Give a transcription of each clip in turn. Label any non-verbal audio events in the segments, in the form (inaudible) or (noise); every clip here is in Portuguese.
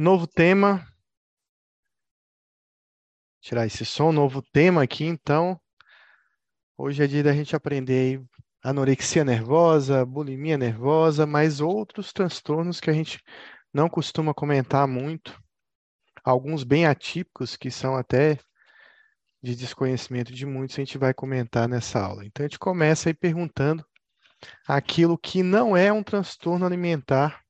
Novo tema. Tirar esse som, novo tema aqui, então. Hoje é dia da gente aprender anorexia nervosa, bulimia nervosa, mas outros transtornos que a gente não costuma comentar muito. Alguns bem atípicos, que são até de desconhecimento de muitos, a gente vai comentar nessa aula. Então, a gente começa aí perguntando aquilo que não é um transtorno alimentar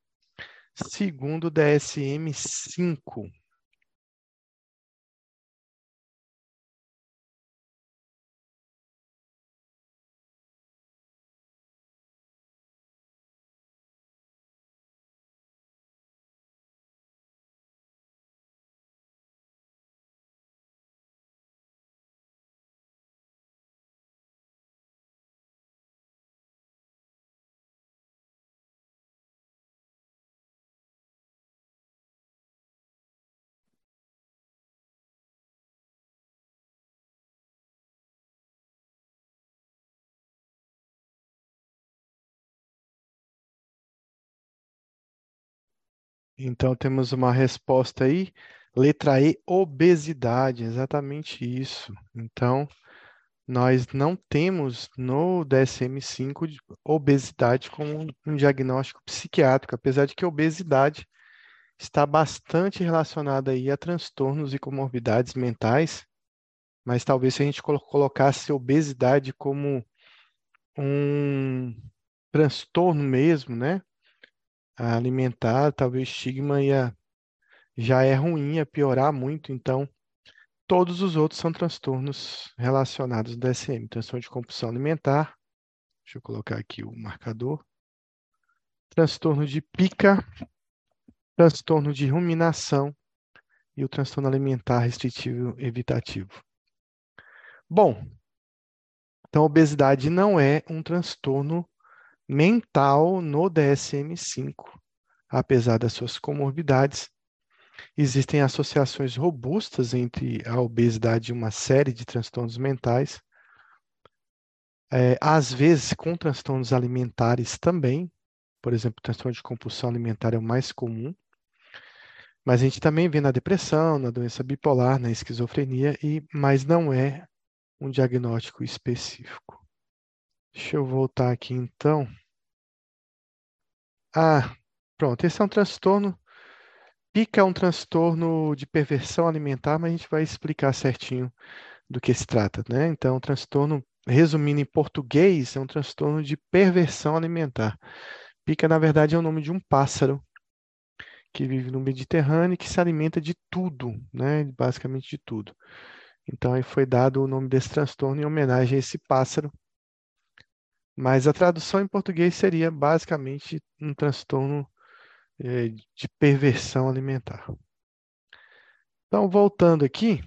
segundo o DSM-5. Então, temos uma resposta aí. Letra E, obesidade, exatamente isso. Então, nós não temos no DSM-5 obesidade como um diagnóstico psiquiátrico, apesar de que a obesidade está bastante relacionada aí a transtornos e comorbidades mentais, mas talvez se a gente colocasse obesidade como um transtorno mesmo, né? Alimentar, talvez o estigma ia, já é ruim, ia piorar muito, então todos os outros são transtornos relacionados ao DSM, transtorno de compulsão alimentar, deixa eu colocar aqui o marcador, transtorno de pica, transtorno de ruminação e o transtorno alimentar restritivo evitativo. Bom, então obesidade não é um transtorno mental no DSM-5, apesar das suas comorbidades. Existem associações robustas entre a obesidade e uma série de transtornos mentais, é, às vezes com transtornos alimentares também, por exemplo, transtorno de compulsão alimentar é o mais comum, mas a gente também vê na depressão, na doença bipolar, na esquizofrenia, e, mas não é um diagnóstico específico. Deixa eu voltar aqui então. Ah, pronto. Esse é um transtorno. Pica é um transtorno de perversão alimentar, mas a gente vai explicar certinho do que se trata, né? Então, o transtorno, resumindo em português, é um transtorno de perversão alimentar. Pica, na verdade, é o nome de um pássaro que vive no Mediterrâneo e que se alimenta de tudo, né? Basicamente de tudo. Então, aí foi dado o nome desse transtorno em homenagem a esse pássaro mas a tradução em português seria basicamente um transtorno é, de perversão alimentar. Então, voltando aqui,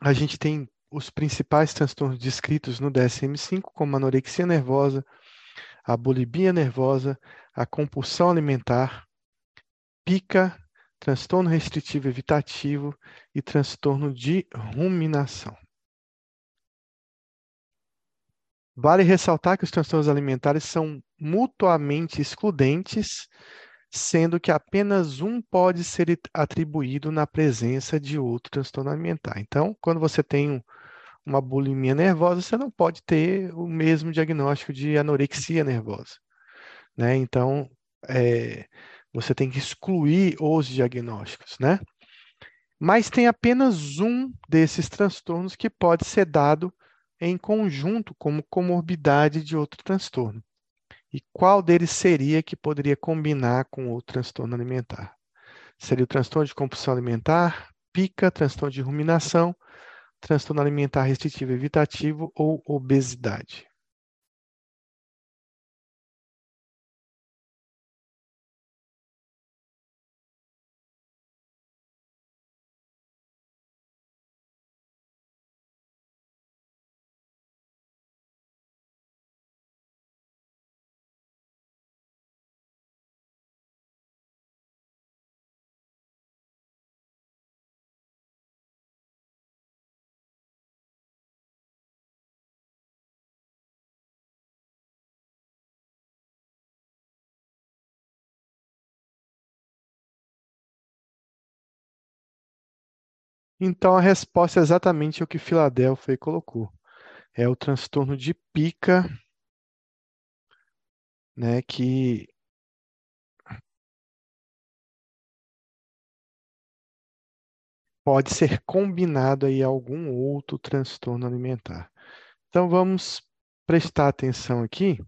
a gente tem os principais transtornos descritos no DSM-5, como anorexia nervosa, a bulimia nervosa, a compulsão alimentar, pica, transtorno restritivo evitativo e transtorno de ruminação. Vale ressaltar que os transtornos alimentares são mutuamente excludentes, sendo que apenas um pode ser atribuído na presença de outro transtorno alimentar. Então, quando você tem uma bulimia nervosa, você não pode ter o mesmo diagnóstico de anorexia nervosa. Né? Então, é, você tem que excluir os diagnósticos, né? Mas tem apenas um desses transtornos que pode ser dado em conjunto como comorbidade de outro transtorno. E qual deles seria que poderia combinar com outro transtorno alimentar? Seria o transtorno de compulsão alimentar, pica, transtorno de ruminação, transtorno alimentar restritivo evitativo ou obesidade. Então, a resposta é exatamente o que Filadélfia colocou. É o transtorno de pica, né, que pode ser combinado aí a algum outro transtorno alimentar. Então, vamos prestar atenção aqui.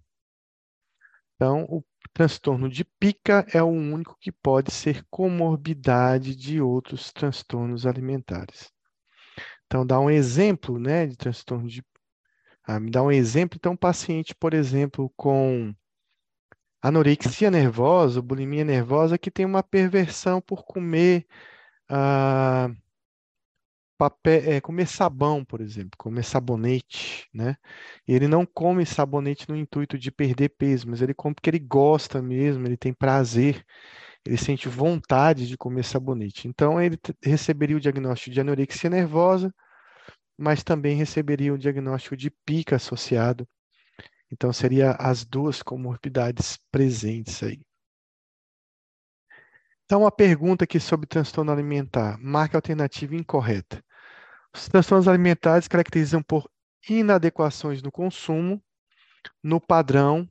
Então, o transtorno de pica é o único que pode ser comorbidade de outros transtornos alimentares. Então, dá um exemplo, né, de transtorno de ah, me dá um exemplo, então, um paciente, por exemplo, com anorexia nervosa, bulimia nervosa, que tem uma perversão por comer ah, papel, é, comer sabão, por exemplo, comer sabonete, né? Ele não come sabonete no intuito de perder peso, mas ele come porque ele gosta mesmo, ele tem prazer, ele sente vontade de comer sabonete. Então, ele receberia o diagnóstico de anorexia nervosa, mas também receberia o diagnóstico de pica associado. Então, seria as duas comorbidades presentes aí. Então, uma pergunta aqui sobre transtorno alimentar. Marque a alternativa incorreta. Os transtornos alimentares caracterizam por inadequações no consumo, no padrão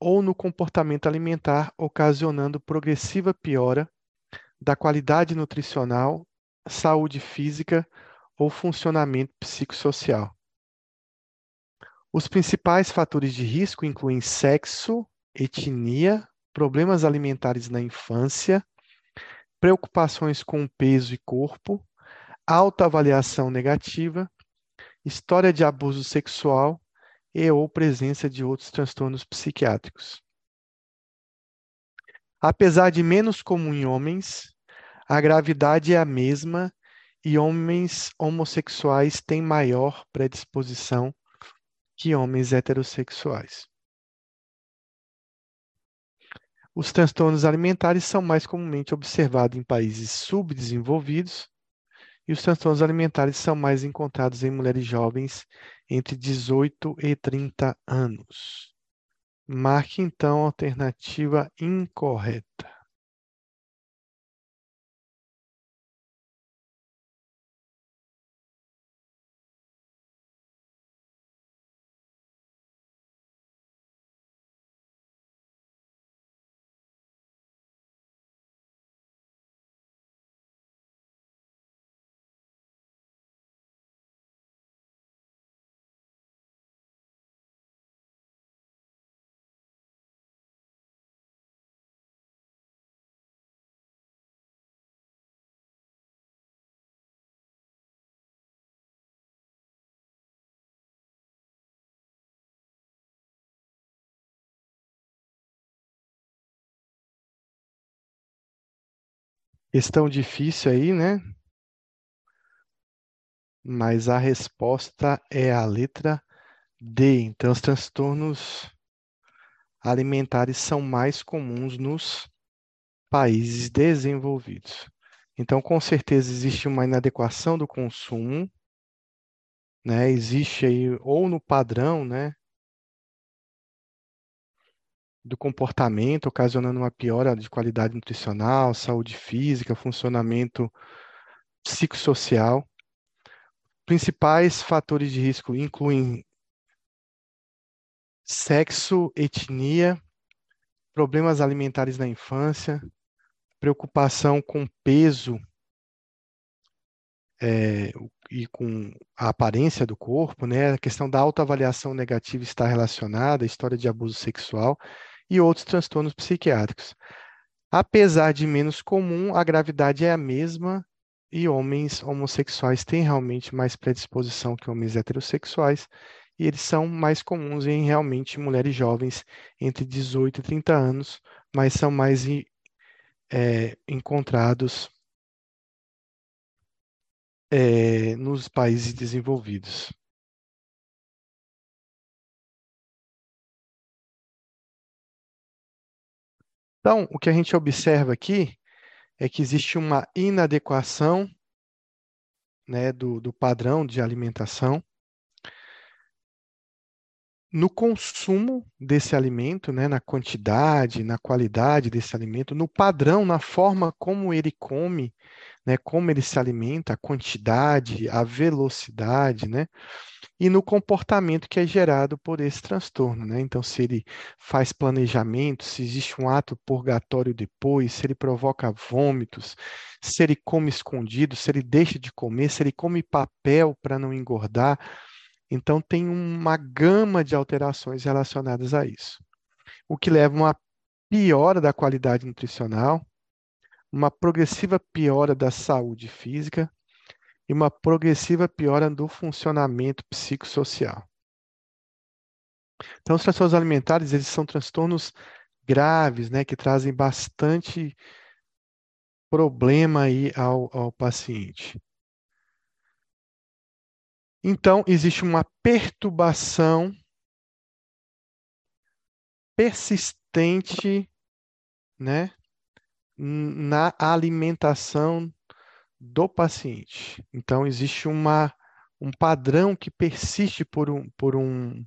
ou no comportamento alimentar, ocasionando progressiva piora da qualidade nutricional, saúde física ou funcionamento psicossocial. Os principais fatores de risco incluem sexo, etnia, problemas alimentares na infância, preocupações com peso e corpo, autoavaliação negativa, história de abuso sexual e ou presença de outros transtornos psiquiátricos. Apesar de menos comum em homens, a gravidade é a mesma e homens homossexuais têm maior predisposição que homens heterossexuais. Os transtornos alimentares são mais comumente observados em países subdesenvolvidos e os transtornos alimentares são mais encontrados em mulheres jovens entre 18 e 30 anos. Marque então a alternativa incorreta. Questão difícil aí, né? Mas a resposta é a letra D. Então, os transtornos alimentares são mais comuns nos países desenvolvidos. Então, com certeza, existe uma inadequação do consumo, né? Existe aí, ou no padrão, né? Do comportamento, ocasionando uma piora de qualidade nutricional, saúde física, funcionamento psicossocial. Principais fatores de risco incluem sexo, etnia, problemas alimentares na infância, preocupação com peso é, e com a aparência do corpo, né? A questão da autoavaliação negativa está relacionada à história de abuso sexual e outros transtornos psiquiátricos. Apesar de menos comum, a gravidade é a mesma e homens homossexuais têm realmente mais predisposição que homens heterossexuais, e eles são mais comuns em realmente mulheres jovens entre 18 e 30 anos, mas são mais é, encontrados é, nos países desenvolvidos. Então, o que a gente observa aqui é que existe uma inadequação né, do, do padrão de alimentação. No consumo desse alimento, né, na quantidade, na qualidade desse alimento, no padrão, na forma como ele come, né, como ele se alimenta, a quantidade, a velocidade, né, e no comportamento que é gerado por esse transtorno, né? Então, se ele faz planejamento, se existe um ato purgatório depois, se ele provoca vômitos, se ele come escondido, se ele deixa de comer, se ele come papel para não engordar. Então, tem uma gama de alterações relacionadas a isso, o que leva a uma piora da qualidade nutricional, uma progressiva piora da saúde física e uma progressiva piora do funcionamento psicossocial. Então, os transtornos alimentares, eles são transtornos graves, né, que trazem bastante problema aí ao, ao paciente. Então, existe uma perturbação persistente, né, na alimentação do paciente. Então, existe uma, um padrão que persiste por um, por um,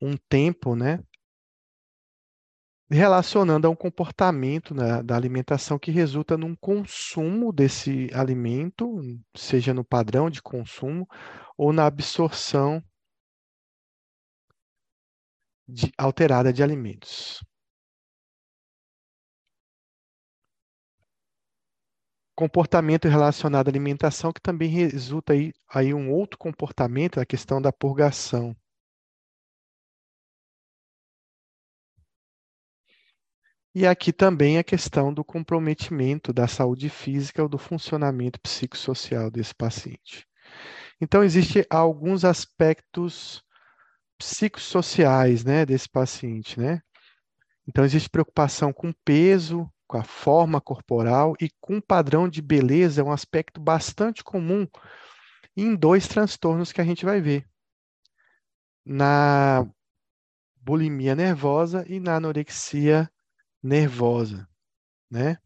um tempo, né? Relacionando a um comportamento né, da alimentação que resulta num consumo desse alimento, seja no padrão de consumo ou na absorção de, alterada de alimentos. comportamento relacionado à alimentação, que também resulta aí, aí um outro comportamento, a questão da purgação. E aqui também a questão do comprometimento da saúde física ou do funcionamento psicossocial desse paciente. Então, existem alguns aspectos psicossociais né, desse paciente, né? Então, existe preocupação com peso, com a forma corporal e com padrão de beleza é um aspecto bastante comum em dois transtornos que a gente vai ver. Na bulimia nervosa e na anorexia nervosa, né?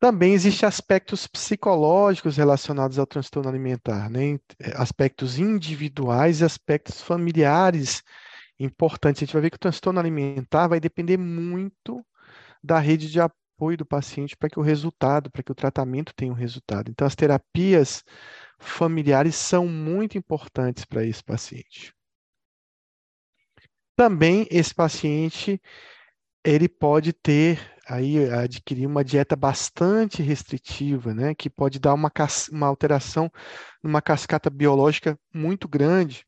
Também existem aspectos psicológicos relacionados ao transtorno alimentar, né? aspectos individuais e aspectos familiares importante. A gente vai ver que o transtorno alimentar vai depender muito da rede de apoio do paciente para que o resultado, para que o tratamento tenha um resultado. Então, as terapias familiares são muito importantes para esse paciente. Também esse paciente ele pode ter aí adquirir uma dieta bastante restritiva, né, que pode dar uma, uma alteração numa cascata biológica muito grande.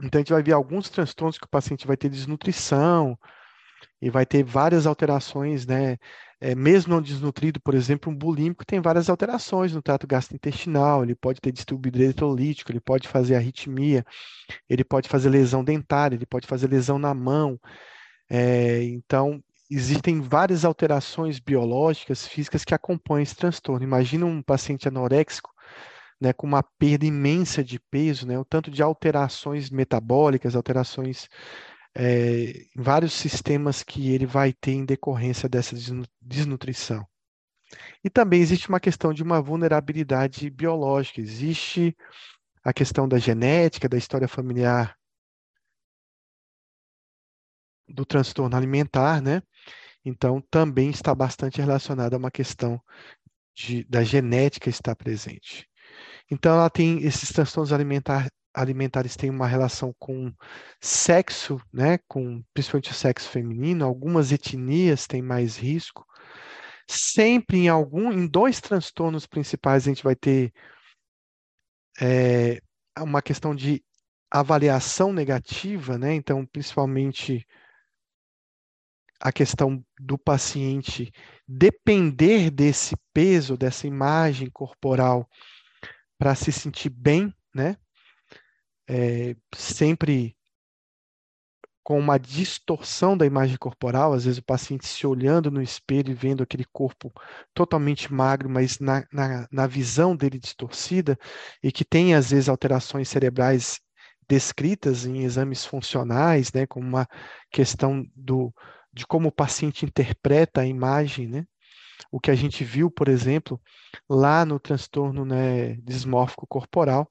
Então, a gente vai ver alguns transtornos que o paciente vai ter desnutrição e vai ter várias alterações, né? É, mesmo não desnutrido, por exemplo, um bulímico tem várias alterações no trato gastrointestinal, ele pode ter distúrbio eletrolítico, ele pode fazer arritmia, ele pode fazer lesão dentária, ele pode fazer lesão na mão. É, então, existem várias alterações biológicas, físicas que acompanham esse transtorno. Imagina um paciente anoréxico né, com uma perda imensa de peso, né, o tanto de alterações metabólicas, alterações é, vários sistemas que ele vai ter em decorrência dessa desnutrição. E também existe uma questão de uma vulnerabilidade biológica, existe a questão da genética, da história familiar do transtorno alimentar, né? Então, também está bastante relacionada a uma questão de, da genética estar presente. Então, ela tem esses transtornos alimentar, alimentares têm uma relação com sexo, né, com principalmente o sexo feminino. Algumas etnias têm mais risco. Sempre em algum, em dois transtornos principais a gente vai ter é, uma questão de avaliação negativa, né? Então, principalmente a questão do paciente depender desse peso, dessa imagem corporal para se sentir bem, né? É, sempre com uma distorção da imagem corporal, às vezes o paciente se olhando no espelho e vendo aquele corpo totalmente magro, mas na, na, na visão dele distorcida, e que tem às vezes alterações cerebrais descritas em exames funcionais, né, como uma questão do, de como o paciente interpreta a imagem, né? o que a gente viu, por exemplo, lá no transtorno né, dismórfico corporal,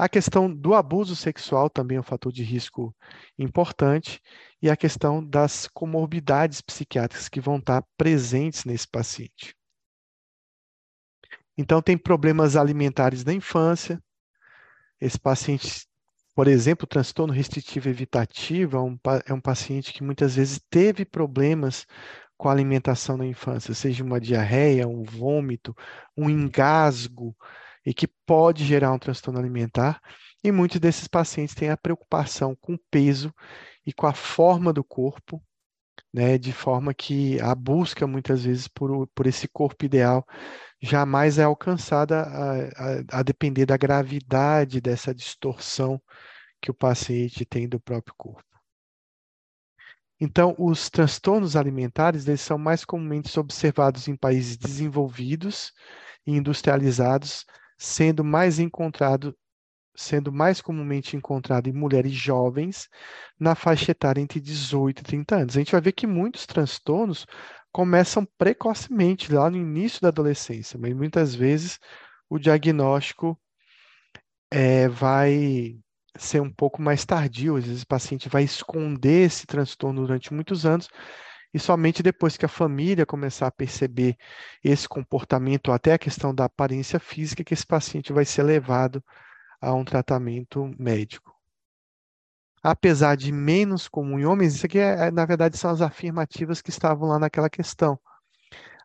A questão do abuso sexual também é um fator de risco importante, e a questão das comorbidades psiquiátricas que vão estar presentes nesse paciente. Então, tem problemas alimentares da infância. Esse paciente, por exemplo, transtorno restritivo evitativo é um, é um paciente que muitas vezes teve problemas com a alimentação na infância, seja uma diarreia, um vômito, um engasgo, e que pode gerar um transtorno alimentar. E muitos desses pacientes têm a preocupação com o peso e com a forma do corpo, né, de forma que a busca muitas vezes por, por esse corpo ideal jamais é alcançada a, a, a depender da gravidade dessa distorção que o paciente tem do próprio corpo. Então, os transtornos alimentares eles são mais comumente observados em países desenvolvidos e industrializados, sendo mais encontrado sendo mais comumente encontrado em mulheres jovens na faixa etária entre 18 e 30 anos. A gente vai ver que muitos transtornos começam precocemente, lá no início da adolescência, mas muitas vezes o diagnóstico é, vai ser um pouco mais tardio, às vezes o paciente vai esconder esse transtorno durante muitos anos, e somente depois que a família começar a perceber esse comportamento, até a questão da aparência física, que esse paciente vai ser levado a um tratamento médico. Apesar de menos comum em homens, isso aqui, é, é, na verdade, são as afirmativas que estavam lá naquela questão.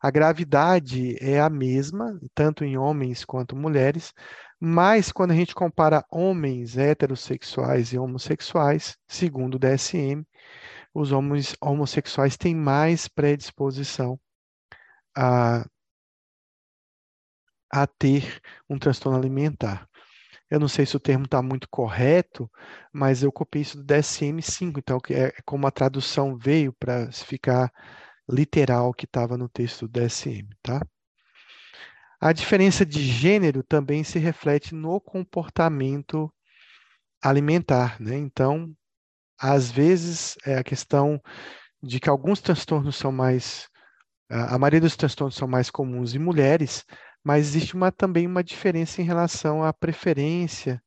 A gravidade é a mesma, tanto em homens quanto mulheres, mas quando a gente compara homens heterossexuais e homossexuais, segundo o DSM, os homens homossexuais têm mais predisposição a, a ter um transtorno alimentar. Eu não sei se o termo está muito correto, mas eu copiei isso do DSM-5, então é como a tradução veio para ficar literal que estava no texto do DSM, tá? A diferença de gênero também se reflete no comportamento alimentar, né? Então, às vezes, é a questão de que alguns transtornos são mais, a maioria dos transtornos são mais comuns em mulheres, mas existe uma, também uma diferença em relação à preferência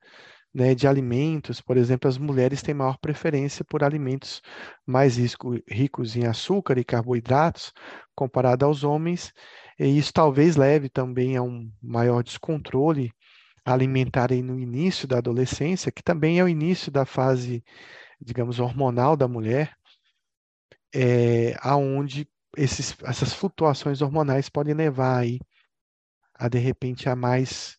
né, de alimentos. Por exemplo, as mulheres têm maior preferência por alimentos mais risco, ricos em açúcar e carboidratos comparado aos homens, e isso talvez leve também a um maior descontrole alimentar no início da adolescência, que também é o início da fase, digamos, hormonal da mulher, é, aonde esses, essas flutuações hormonais podem levar aí a de repente a mais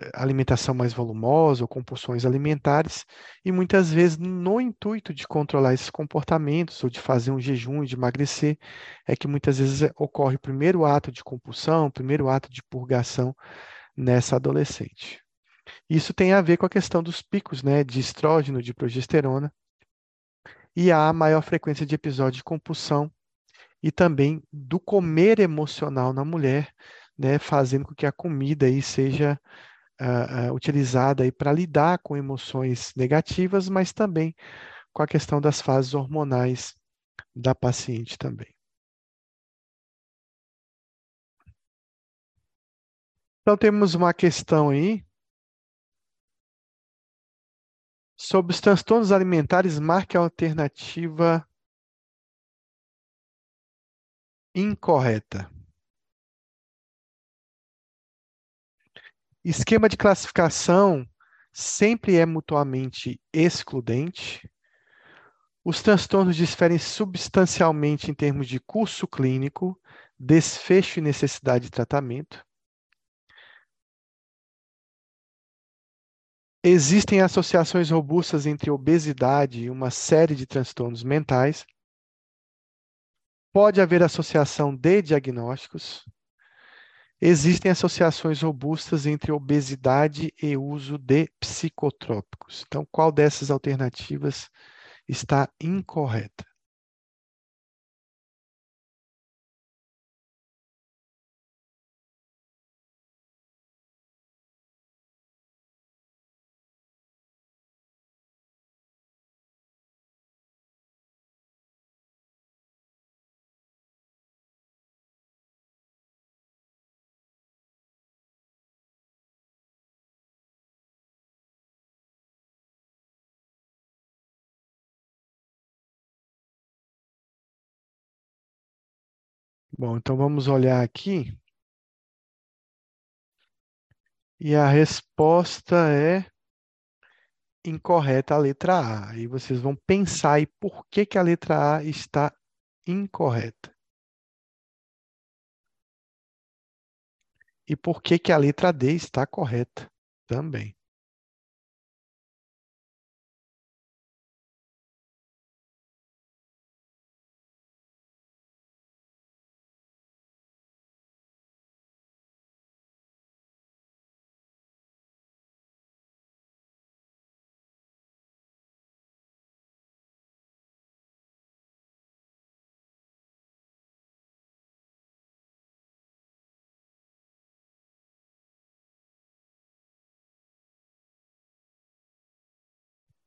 eh, alimentação mais volumosa ou compulsões alimentares, e muitas vezes no intuito de controlar esses comportamentos ou de fazer um jejum de emagrecer, é que muitas vezes eh, ocorre o primeiro ato de compulsão, o primeiro ato de purgação nessa adolescente. Isso tem a ver com a questão dos picos né, de estrógeno, de progesterona, e a maior frequência de episódios de compulsão e também do comer emocional na mulher, né, fazendo com que a comida aí seja uh, uh, utilizada para lidar com emoções negativas, mas também com a questão das fases hormonais da paciente também. Então temos uma questão aí sobre os transtornos alimentares, marque a alternativa incorreta. Esquema de classificação sempre é mutuamente excludente. Os transtornos diferem substancialmente em termos de curso clínico, desfecho e necessidade de tratamento. Existem associações robustas entre obesidade e uma série de transtornos mentais. Pode haver associação de diagnósticos. Existem associações robustas entre obesidade e uso de psicotrópicos. Então, qual dessas alternativas está incorreta? Bom, então vamos olhar aqui. E a resposta é incorreta a letra A. E vocês vão pensar aí por que, que a letra A está incorreta. E por que, que a letra D está correta também.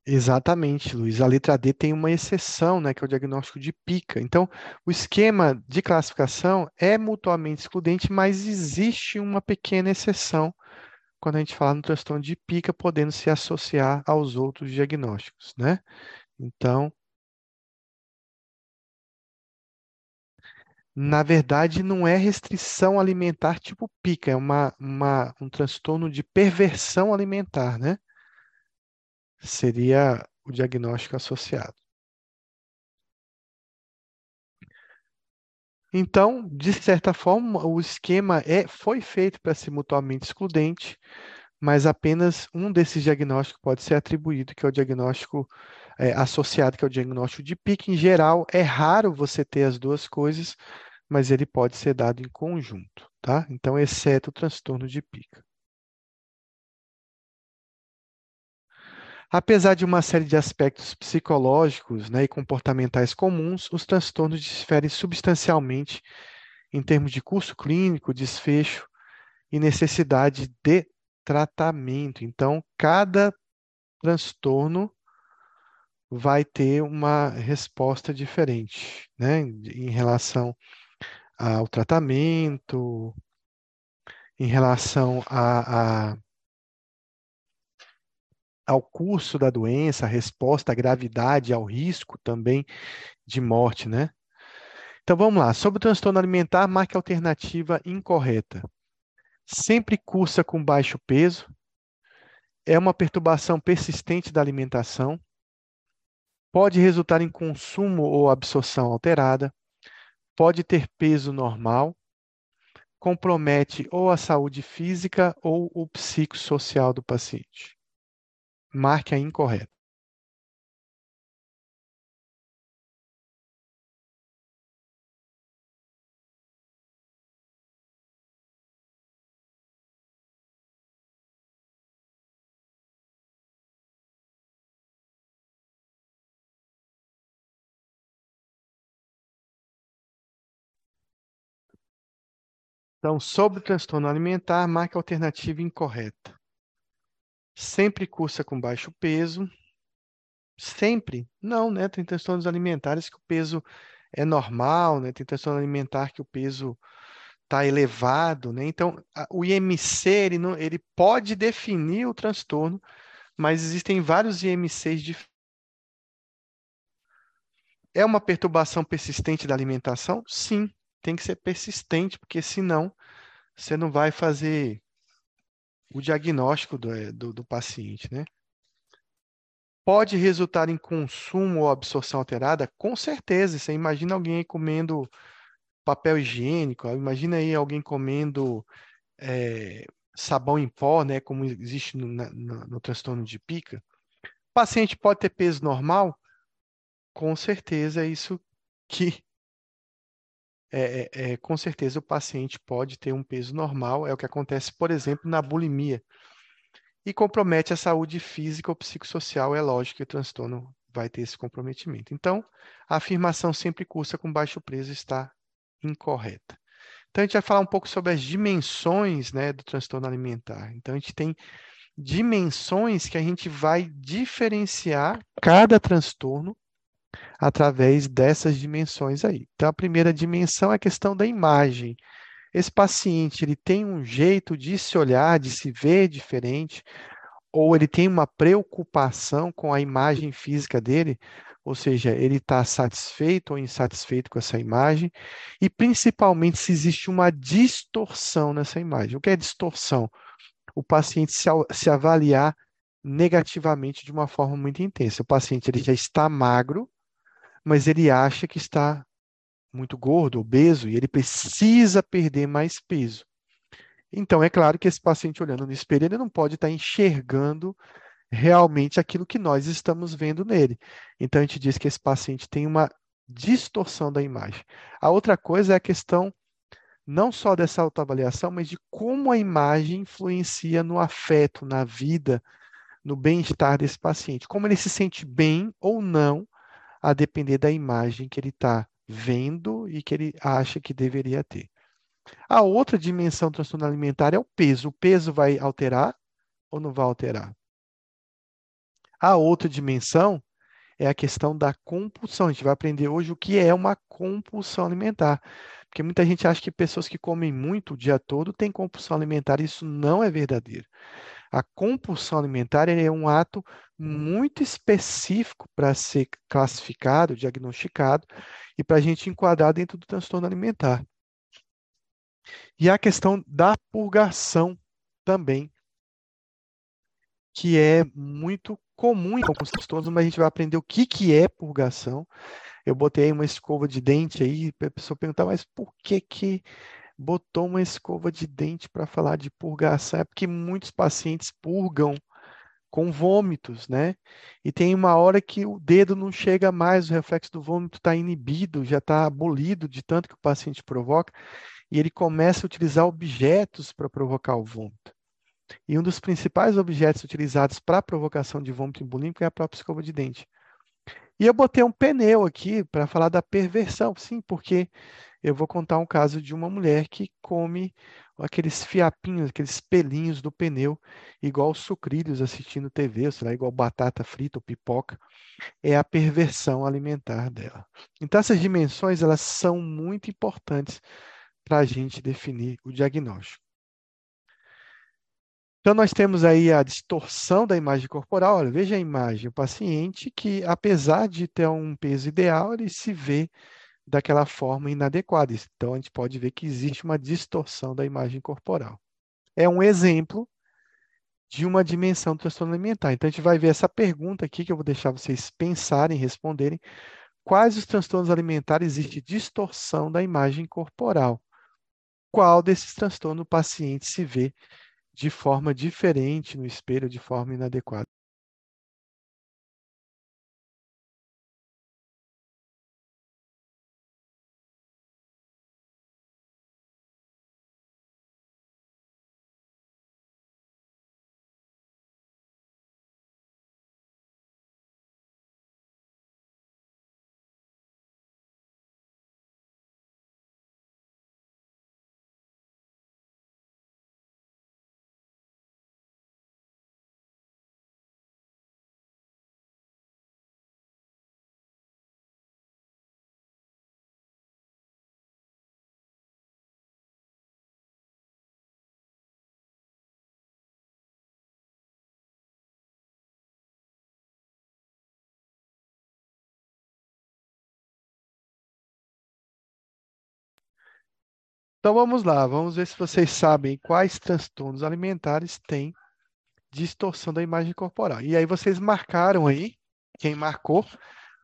Exatamente, Luiz. A letra D tem uma exceção, né, que é o diagnóstico de pica. Então, o esquema de classificação é mutuamente excludente, mas existe uma pequena exceção quando a gente fala no transtorno de pica, podendo se associar aos outros diagnósticos, né? Então, na verdade, não é restrição alimentar tipo pica, é uma, uma, um transtorno de perversão alimentar, né? Seria o diagnóstico associado. Então, de certa forma, o esquema é, foi feito para ser mutuamente excludente, mas apenas um desses diagnósticos pode ser atribuído, que é o diagnóstico é, associado, que é o diagnóstico de pique. Em geral, é raro você ter as duas coisas, mas ele pode ser dado em conjunto, tá? Então, exceto o transtorno de pica. Apesar de uma série de aspectos psicológicos né, e comportamentais comuns, os transtornos diferem substancialmente em termos de curso clínico, desfecho e necessidade de tratamento. Então, cada transtorno vai ter uma resposta diferente, né, em relação ao tratamento, em relação a, a ao curso da doença, a resposta à gravidade, ao risco também de morte, né? Então vamos lá. Sobre o transtorno alimentar, marque a alternativa incorreta. Sempre cursa com baixo peso. É uma perturbação persistente da alimentação. Pode resultar em consumo ou absorção alterada. Pode ter peso normal. Compromete ou a saúde física ou o psicossocial do paciente marque a incorreta. Então, sobre o transtorno alimentar, marque a alternativa incorreta sempre cursa com baixo peso. Sempre? Não, né? Tem transtornos alimentares que o peso é normal, né? Tem transtorno alimentar que o peso está elevado, né? Então, o IMC, ele, não, ele pode definir o transtorno, mas existem vários IMCs diferentes. É uma perturbação persistente da alimentação? Sim, tem que ser persistente, porque senão você não vai fazer o diagnóstico do, eh, do, do paciente, né? Pode resultar em consumo ou absorção alterada? Com certeza. Você imagina alguém comendo papel higiênico, imagina aí alguém comendo é, sabão em pó, né, como existe no, no, no transtorno de pica. O paciente pode ter peso normal? Com certeza, é isso que é, é, é, com certeza o paciente pode ter um peso normal, é o que acontece, por exemplo, na bulimia. E compromete a saúde física ou psicossocial, é lógico que o transtorno vai ter esse comprometimento. Então, a afirmação sempre cursa com baixo peso está incorreta. Então, a gente vai falar um pouco sobre as dimensões né, do transtorno alimentar. Então, a gente tem dimensões que a gente vai diferenciar cada transtorno através dessas dimensões aí. Então, a primeira dimensão é a questão da imagem. Esse paciente, ele tem um jeito de se olhar, de se ver diferente, ou ele tem uma preocupação com a imagem física dele. ou seja, ele está satisfeito ou insatisfeito com essa imagem, e principalmente se existe uma distorção nessa imagem. O que é distorção? O paciente se, se avaliar negativamente de uma forma muito intensa. O paciente ele já está magro, mas ele acha que está muito gordo, obeso, e ele precisa perder mais peso. Então, é claro que esse paciente olhando no espelho, ele não pode estar enxergando realmente aquilo que nós estamos vendo nele. Então, a gente diz que esse paciente tem uma distorção da imagem. A outra coisa é a questão não só dessa autoavaliação, mas de como a imagem influencia no afeto, na vida, no bem-estar desse paciente. Como ele se sente bem ou não, a depender da imagem que ele está vendo e que ele acha que deveria ter. A outra dimensão do transtorno alimentar é o peso. O peso vai alterar ou não vai alterar? A outra dimensão é a questão da compulsão. A gente vai aprender hoje o que é uma compulsão alimentar. Porque muita gente acha que pessoas que comem muito o dia todo têm compulsão alimentar. Isso não é verdadeiro. A compulsão alimentar é um ato muito específico para ser classificado, diagnosticado e para a gente enquadrar dentro do transtorno alimentar. E a questão da purgação também, que é muito comum em alguns transtornos, mas a gente vai aprender o que, que é purgação. Eu botei uma escova de dente aí, a pessoa perguntar, mas por que que botou uma escova de dente para falar de purgação, é porque muitos pacientes purgam com vômitos, né? E tem uma hora que o dedo não chega mais, o reflexo do vômito está inibido, já está abolido de tanto que o paciente provoca, e ele começa a utilizar objetos para provocar o vômito. E um dos principais objetos utilizados para a provocação de vômito bulímico é a própria escova de dente. E eu botei um pneu aqui para falar da perversão, sim, porque eu vou contar um caso de uma mulher que come aqueles fiapinhos, aqueles pelinhos do pneu, igual sucrilhos assistindo TV, sei lá, igual batata frita ou pipoca. É a perversão alimentar dela. Então, essas dimensões elas são muito importantes para a gente definir o diagnóstico. Então, nós temos aí a distorção da imagem corporal. Olha, veja a imagem, o paciente que, apesar de ter um peso ideal, ele se vê daquela forma inadequada. Então, a gente pode ver que existe uma distorção da imagem corporal. É um exemplo de uma dimensão do transtorno alimentar. Então, a gente vai ver essa pergunta aqui, que eu vou deixar vocês pensarem, responderem. Quais os transtornos alimentares existe distorção da imagem corporal? Qual desses transtornos o paciente se vê de forma diferente no espelho, de forma inadequada. Então vamos lá, vamos ver se vocês sabem quais transtornos alimentares têm distorção da imagem corporal. E aí vocês marcaram aí, quem marcou,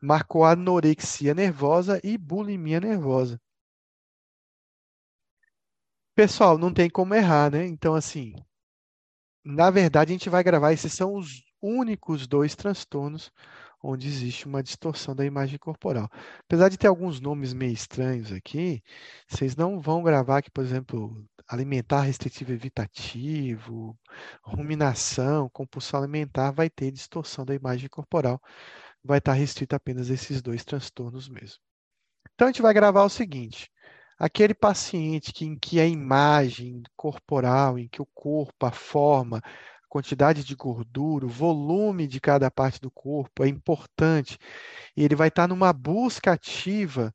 marcou anorexia nervosa e bulimia nervosa. Pessoal, não tem como errar, né? Então, assim, na verdade, a gente vai gravar, esses são os únicos dois transtornos onde existe uma distorção da imagem corporal. Apesar de ter alguns nomes meio estranhos aqui, vocês não vão gravar que, por exemplo, alimentar restritivo evitativo, ruminação, compulsão alimentar vai ter distorção da imagem corporal. Vai estar restrito apenas esses dois transtornos mesmo. Então a gente vai gravar o seguinte: aquele paciente que, em que a imagem corporal, em que o corpo, a forma, quantidade de gordura, o volume de cada parte do corpo é importante. E ele vai estar numa busca ativa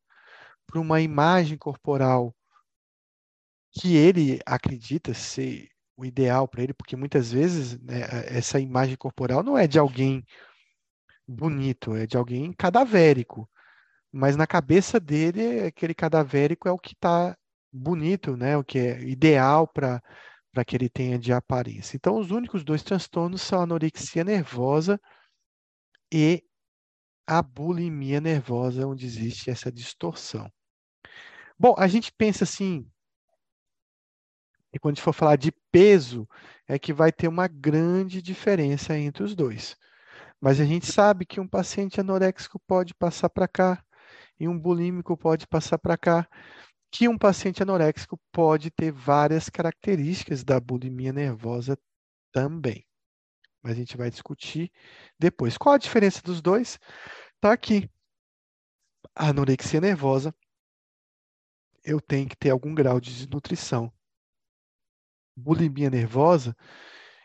para uma imagem corporal que ele acredita ser o ideal para ele, porque muitas vezes né, essa imagem corporal não é de alguém bonito, é de alguém cadavérico. Mas na cabeça dele, aquele cadavérico é o que está bonito, né? O que é ideal para para que ele tenha de aparência. Então, os únicos dois transtornos são a anorexia nervosa e a bulimia nervosa, onde existe essa distorção. Bom, a gente pensa assim, e quando a gente for falar de peso, é que vai ter uma grande diferença entre os dois. Mas a gente sabe que um paciente anoréxico pode passar para cá e um bulímico pode passar para cá, que um paciente anoréxico pode ter várias características da bulimia nervosa também. Mas a gente vai discutir depois. Qual a diferença dos dois? Está aqui. A anorexia nervosa, eu tenho que ter algum grau de desnutrição. Bulimia nervosa,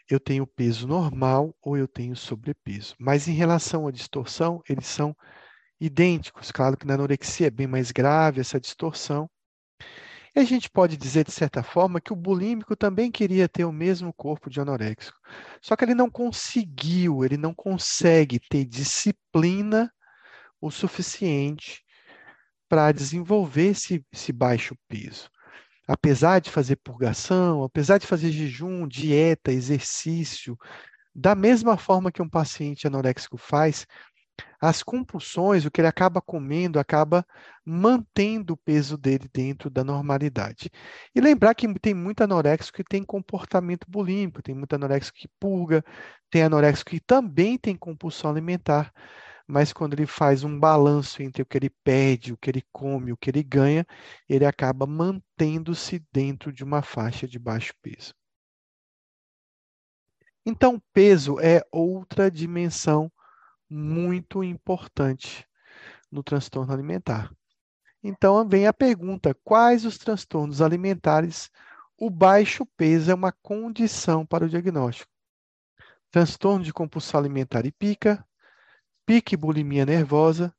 eu tenho peso normal ou eu tenho sobrepeso. Mas em relação à distorção, eles são idênticos. Claro que na anorexia é bem mais grave essa distorção. E a gente pode dizer, de certa forma, que o bulímico também queria ter o mesmo corpo de anoréxico. Só que ele não conseguiu, ele não consegue ter disciplina o suficiente para desenvolver esse, esse baixo peso apesar de fazer purgação, apesar de fazer jejum, dieta, exercício, da mesma forma que um paciente anoréxico faz, as compulsões, o que ele acaba comendo, acaba mantendo o peso dele dentro da normalidade. E lembrar que tem muito anoréxico que tem comportamento bulímico, tem muito anoréxico que purga, tem anoréxico que também tem compulsão alimentar mas quando ele faz um balanço entre o que ele perde, o que ele come, o que ele ganha, ele acaba mantendo-se dentro de uma faixa de baixo peso. Então, peso é outra dimensão muito importante no transtorno alimentar. Então, vem a pergunta: quais os transtornos alimentares o baixo peso é uma condição para o diagnóstico? Transtorno de compulsão alimentar e pica, pique bulimia nervosa,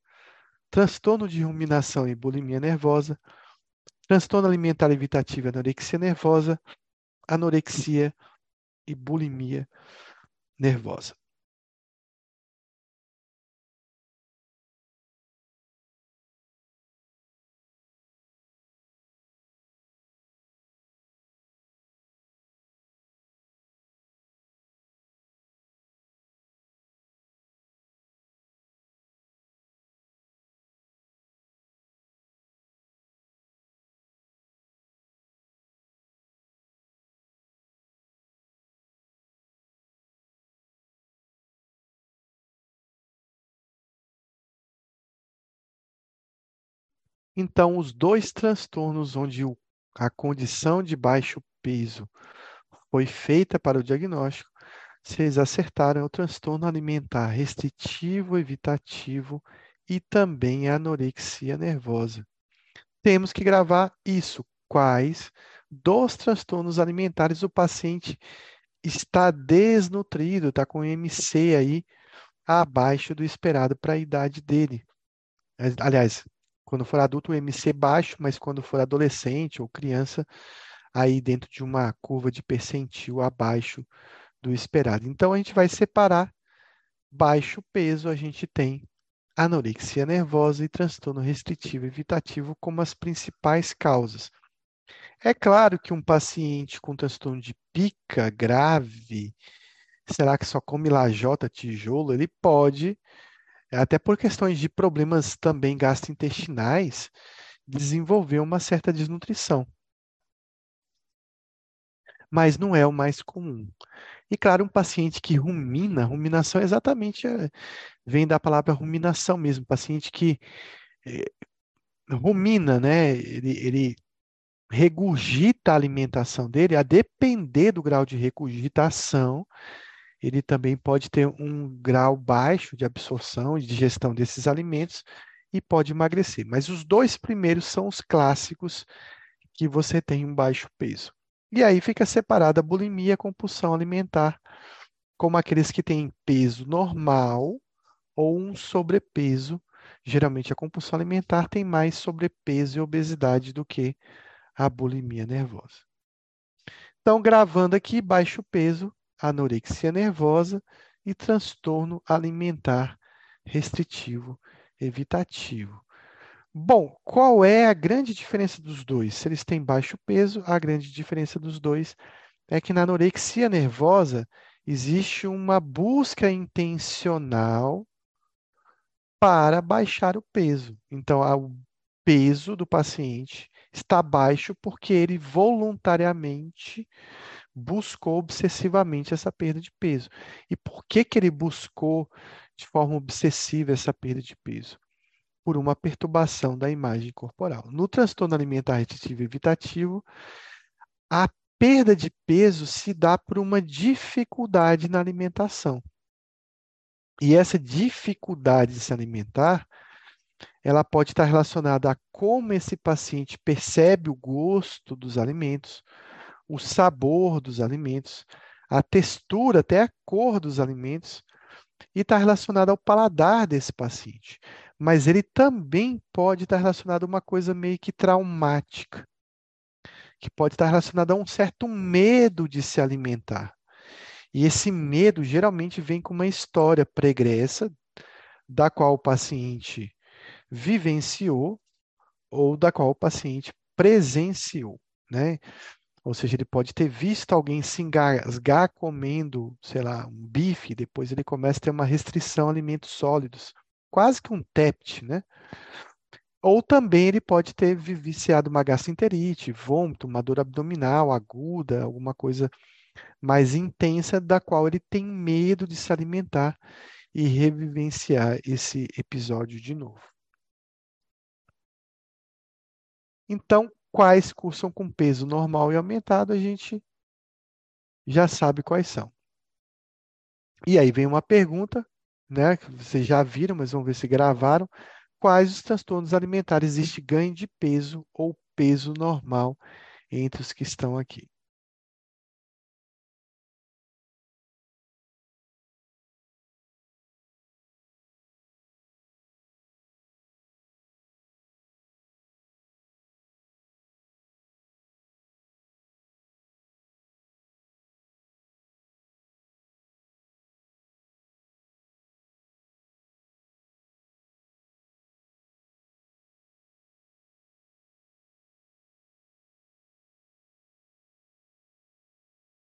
transtorno de ruminação e bulimia nervosa, transtorno alimentar evitativo e anorexia nervosa, anorexia e bulimia nervosa. Então, os dois transtornos onde o, a condição de baixo peso foi feita para o diagnóstico, vocês acertaram é o transtorno alimentar restritivo, evitativo e também a anorexia nervosa. Temos que gravar isso. Quais dos transtornos alimentares o paciente está desnutrido, está com MC aí abaixo do esperado para a idade dele. Aliás, quando for adulto, o MC baixo, mas quando for adolescente ou criança, aí dentro de uma curva de percentil abaixo do esperado. Então, a gente vai separar baixo peso, a gente tem anorexia nervosa e transtorno restritivo evitativo como as principais causas. É claro que um paciente com transtorno de pica grave, será que só come lajota, tijolo, ele pode até por questões de problemas também gastrointestinais, desenvolver uma certa desnutrição. Mas não é o mais comum. E claro, um paciente que rumina, ruminação exatamente é, vem da palavra ruminação mesmo, paciente que é, rumina, né? Ele, ele regurgita a alimentação dele, a depender do grau de regurgitação, ele também pode ter um grau baixo de absorção e digestão desses alimentos e pode emagrecer. Mas os dois primeiros são os clássicos que você tem um baixo peso. E aí fica separada a bulimia e a compulsão alimentar, como aqueles que têm peso normal ou um sobrepeso. Geralmente a compulsão alimentar tem mais sobrepeso e obesidade do que a bulimia nervosa. Então, gravando aqui, baixo peso anorexia nervosa e transtorno alimentar restritivo evitativo. Bom, qual é a grande diferença dos dois? Se eles têm baixo peso, a grande diferença dos dois é que na anorexia nervosa existe uma busca intencional para baixar o peso. Então, o peso do paciente está baixo porque ele voluntariamente buscou obsessivamente essa perda de peso. E por que, que ele buscou de forma obsessiva essa perda de peso? Por uma perturbação da imagem corporal. No transtorno alimentar restritivo evitativo, a perda de peso se dá por uma dificuldade na alimentação. E essa dificuldade de se alimentar, ela pode estar relacionada a como esse paciente percebe o gosto dos alimentos, o sabor dos alimentos, a textura, até a cor dos alimentos, e está relacionada ao paladar desse paciente. Mas ele também pode estar relacionado a uma coisa meio que traumática que pode estar relacionada a um certo medo de se alimentar. E esse medo geralmente vem com uma história pregressa, da qual o paciente vivenciou ou da qual o paciente presenciou, né? Ou seja, ele pode ter visto alguém se engasgar comendo, sei lá, um bife, depois ele começa a ter uma restrição a alimentos sólidos, quase que um TEPT, né? Ou também ele pode ter viciado uma gastroenterite, vômito, uma dor abdominal aguda, alguma coisa mais intensa, da qual ele tem medo de se alimentar e revivenciar esse episódio de novo. Então, quais cursam com peso normal e aumentado, a gente já sabe quais são. E aí vem uma pergunta, né, que vocês já viram, mas vamos ver se gravaram quais os transtornos alimentares existe ganho de peso ou peso normal entre os que estão aqui.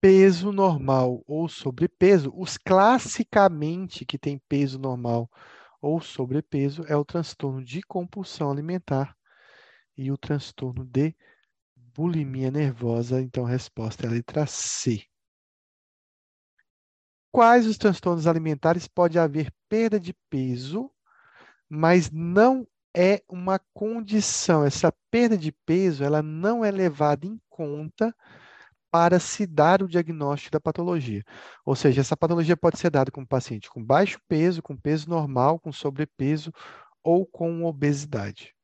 Peso normal ou sobrepeso, os classicamente que tem peso normal ou sobrepeso é o transtorno de compulsão alimentar e o transtorno de bulimia nervosa. Então, a resposta é a letra C. Quais os transtornos alimentares pode haver perda de peso, mas não é uma condição. Essa perda de peso, ela não é levada em conta para se dar o diagnóstico da patologia. Ou seja, essa patologia pode ser dada com um paciente com baixo peso, com peso normal, com sobrepeso ou com obesidade.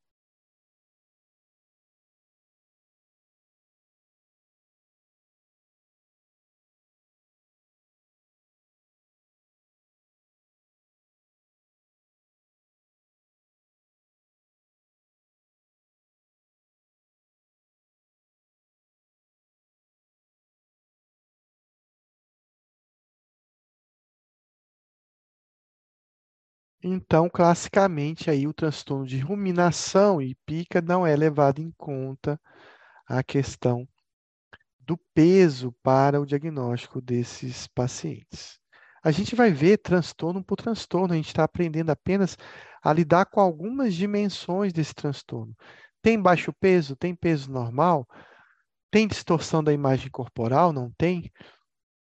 Então, classicamente, aí o transtorno de ruminação e pica não é levado em conta a questão do peso para o diagnóstico desses pacientes. A gente vai ver transtorno por transtorno, a gente está aprendendo apenas a lidar com algumas dimensões desse transtorno. Tem baixo peso? Tem peso normal? Tem distorção da imagem corporal? Não tem?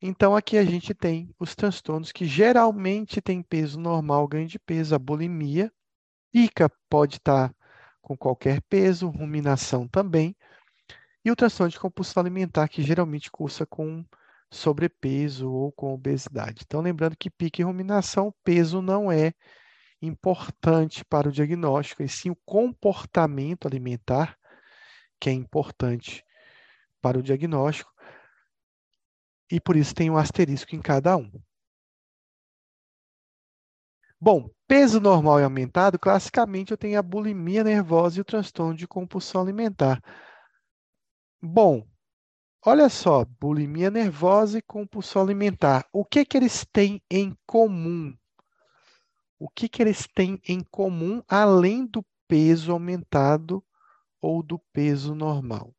Então, aqui a gente tem os transtornos que geralmente têm peso normal, ganho de peso, a bulimia. Pica pode estar com qualquer peso, ruminação também. E o transtorno de compulsão alimentar, que geralmente cursa com sobrepeso ou com obesidade. Então, lembrando que pica e ruminação, peso não é importante para o diagnóstico, e sim o comportamento alimentar, que é importante para o diagnóstico e por isso tem um asterisco em cada um. Bom, peso normal e aumentado, classicamente eu tenho a bulimia nervosa e o transtorno de compulsão alimentar. Bom, olha só, bulimia nervosa e compulsão alimentar. O que que eles têm em comum? O que, que eles têm em comum além do peso aumentado ou do peso normal?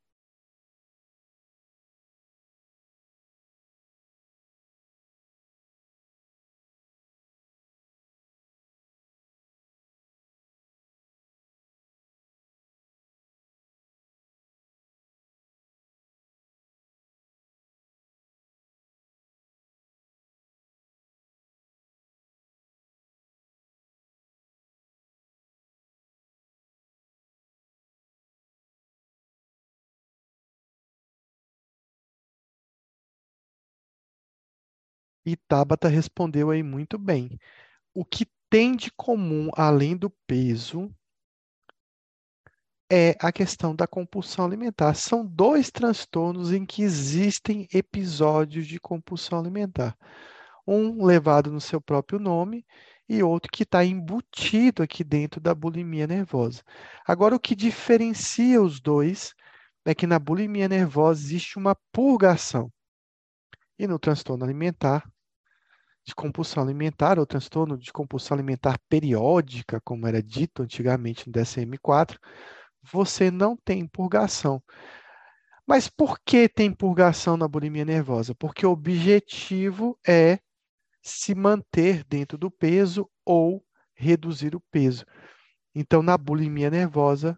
E Tabata respondeu aí muito bem. O que tem de comum além do peso é a questão da compulsão alimentar. São dois transtornos em que existem episódios de compulsão alimentar. Um levado no seu próprio nome e outro que está embutido aqui dentro da bulimia nervosa. Agora, o que diferencia os dois é que na bulimia nervosa existe uma purgação. E no transtorno alimentar, de compulsão alimentar ou transtorno de compulsão alimentar periódica, como era dito antigamente no DSM-4, você não tem purgação. Mas por que tem purgação na bulimia nervosa? Porque o objetivo é se manter dentro do peso ou reduzir o peso. Então, na bulimia nervosa,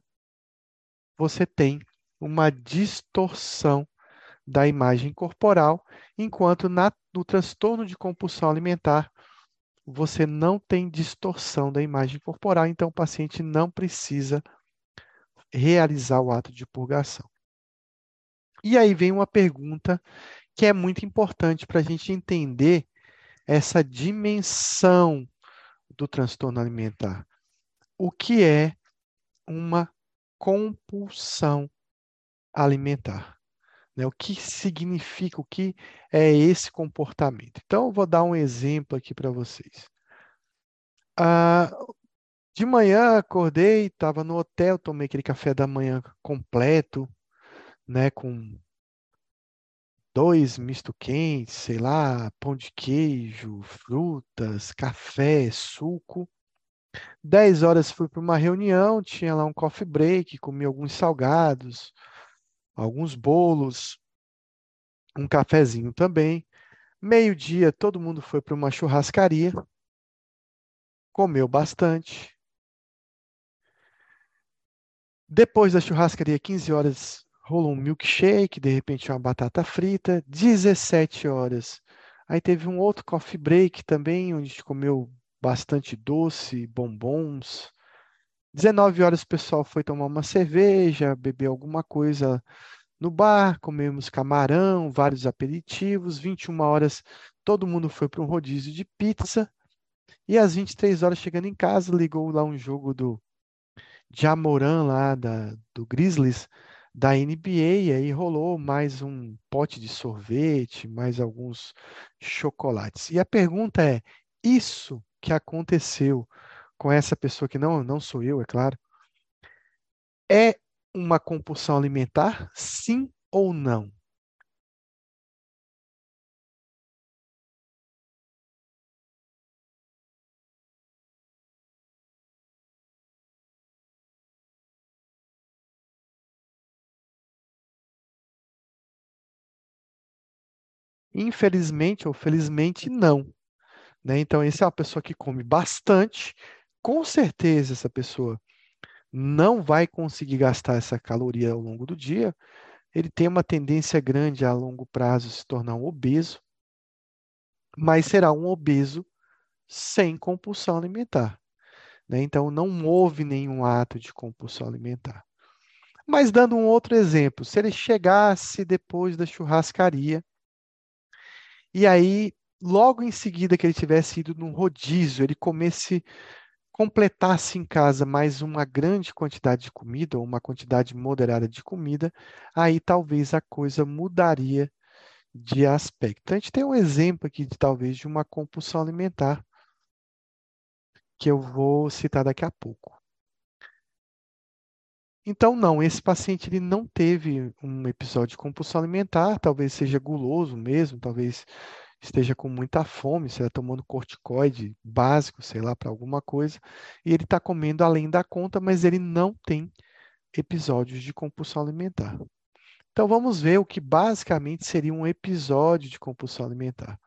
você tem uma distorção da imagem corporal, enquanto na, no transtorno de compulsão alimentar, você não tem distorção da imagem corporal, então o paciente não precisa realizar o ato de purgação. E aí vem uma pergunta que é muito importante para a gente entender essa dimensão do transtorno alimentar. O que é uma compulsão alimentar? Né? O que significa, o que é esse comportamento? Então, eu vou dar um exemplo aqui para vocês. Ah, de manhã acordei, estava no hotel, tomei aquele café da manhã completo, né, com dois misto quentes, sei lá, pão de queijo, frutas, café, suco. Dez horas fui para uma reunião, tinha lá um coffee break, comi alguns salgados, alguns bolos, um cafezinho também. Meio-dia, todo mundo foi para uma churrascaria, comeu bastante. Depois da churrascaria, 15 horas, rolou um milkshake, de repente uma batata frita. 17 horas. Aí teve um outro coffee break também, onde a gente comeu bastante doce, bombons. 19 horas o pessoal foi tomar uma cerveja, beber alguma coisa no bar, comemos camarão, vários aperitivos. 21 horas todo mundo foi para um rodízio de pizza. E às 23 horas, chegando em casa, ligou lá um jogo do Jamoran lá da, do Grizzlies da NBA, e aí rolou mais um pote de sorvete, mais alguns chocolates. E a pergunta é: isso que aconteceu com essa pessoa que não, não sou eu, é claro, é uma compulsão alimentar? Sim ou não? Infelizmente ou felizmente, não. Né? Então, essa é uma pessoa que come bastante, com certeza essa pessoa não vai conseguir gastar essa caloria ao longo do dia, ele tem uma tendência grande a longo prazo se tornar um obeso, mas será um obeso sem compulsão alimentar. Né? Então, não houve nenhum ato de compulsão alimentar. Mas, dando um outro exemplo, se ele chegasse depois da churrascaria, e aí, logo em seguida que ele tivesse ido num rodízio, ele comesse completasse em casa mais uma grande quantidade de comida, ou uma quantidade moderada de comida, aí talvez a coisa mudaria de aspecto. Então, a gente tem um exemplo aqui de talvez de uma compulsão alimentar que eu vou citar daqui a pouco. Então, não, esse paciente ele não teve um episódio de compulsão alimentar, talvez seja guloso mesmo, talvez esteja com muita fome, esteja tomando corticoide básico, sei lá, para alguma coisa, e ele está comendo além da conta, mas ele não tem episódios de compulsão alimentar. Então vamos ver o que basicamente seria um episódio de compulsão alimentar.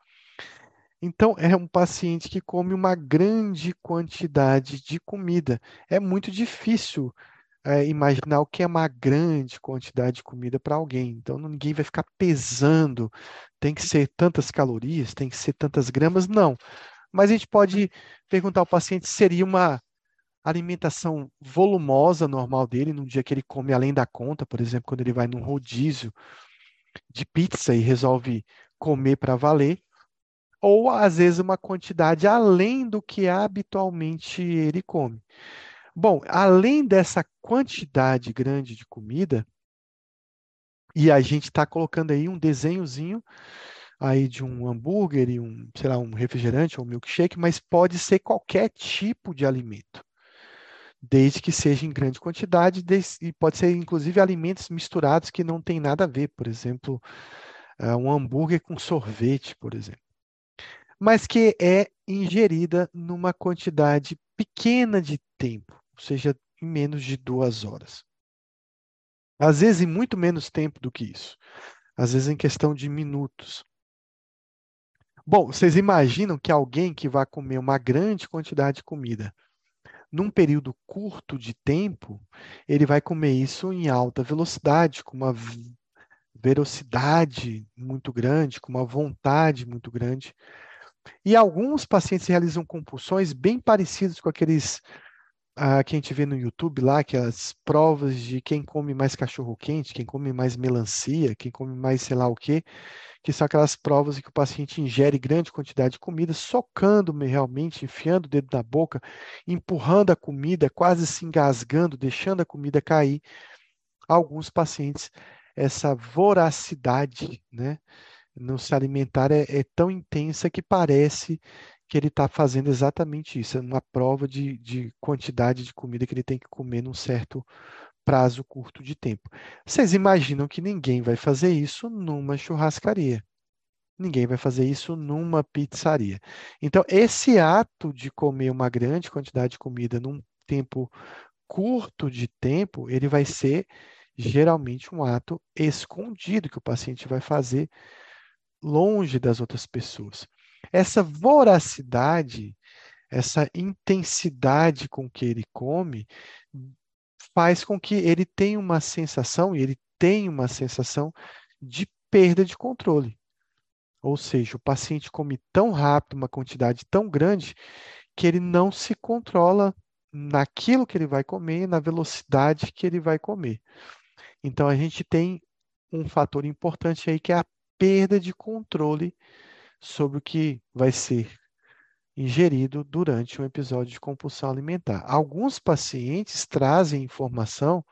Então, é um paciente que come uma grande quantidade de comida. É muito difícil é, imaginar o que é uma grande quantidade de comida para alguém. Então, ninguém vai ficar pesando, tem que ser tantas calorias, tem que ser tantas gramas. Não. Mas a gente pode perguntar ao paciente se seria uma alimentação volumosa normal dele, num dia que ele come além da conta, por exemplo, quando ele vai num rodízio de pizza e resolve comer para valer, ou às vezes uma quantidade além do que habitualmente ele come. Bom, além dessa quantidade grande de comida, e a gente está colocando aí um desenhozinho aí de um hambúrguer e um, sei lá, um refrigerante ou um milkshake, mas pode ser qualquer tipo de alimento desde que seja em grande quantidade, e pode ser inclusive alimentos misturados que não tem nada a ver, por exemplo, eh, um hambúrguer com sorvete, por exemplo. Mas que é ingerida numa quantidade pequena de tempo, ou seja, em menos de duas horas. Às vezes em muito menos tempo do que isso. Às vezes em questão de minutos. Bom, vocês imaginam que alguém que vai comer uma grande quantidade de comida num período curto de tempo, ele vai comer isso em alta velocidade, com uma velocidade muito grande, com uma vontade muito grande. E alguns pacientes realizam compulsões bem parecidas com aqueles ah, que a gente vê no YouTube lá, que é as provas de quem come mais cachorro quente, quem come mais melancia, quem come mais sei lá o quê que são aquelas provas em que o paciente ingere grande quantidade de comida, socando realmente, enfiando o dedo na boca, empurrando a comida, quase se engasgando, deixando a comida cair. Alguns pacientes, essa voracidade né, no se alimentar é, é tão intensa que parece que ele está fazendo exatamente isso, é uma prova de, de quantidade de comida que ele tem que comer num certo prazo curto de tempo. Vocês imaginam que ninguém vai fazer isso numa churrascaria. Ninguém vai fazer isso numa pizzaria. Então, esse ato de comer uma grande quantidade de comida num tempo curto de tempo, ele vai ser geralmente um ato escondido que o paciente vai fazer longe das outras pessoas. Essa voracidade, essa intensidade com que ele come, faz com que ele tenha uma sensação, e ele tem uma sensação de perda de controle. Ou seja, o paciente come tão rápido, uma quantidade tão grande, que ele não se controla naquilo que ele vai comer, na velocidade que ele vai comer. Então, a gente tem um fator importante aí que é a perda de controle sobre o que vai ser ingerido durante um episódio de compulsão alimentar. Alguns pacientes trazem informação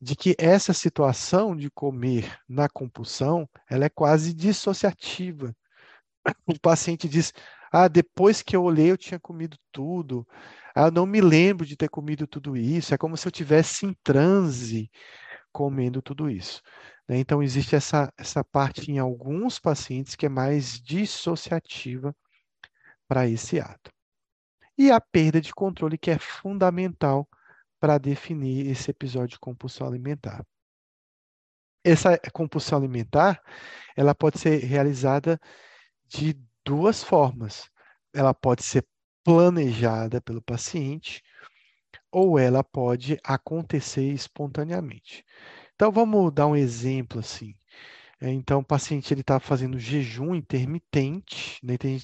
de que essa situação de comer na compulsão, ela é quase dissociativa. O paciente diz: "Ah, depois que eu olhei eu tinha comido tudo. Ah, eu não me lembro de ter comido tudo isso. É como se eu tivesse em transe comendo tudo isso." Né? Então existe essa essa parte em alguns pacientes que é mais dissociativa para esse ato. E a perda de controle, que é fundamental para definir esse episódio de compulsão alimentar. Essa compulsão alimentar, ela pode ser realizada de duas formas. Ela pode ser planejada pelo paciente ou ela pode acontecer espontaneamente. Então vamos dar um exemplo assim. Então o paciente ele está fazendo jejum intermitente, né? tem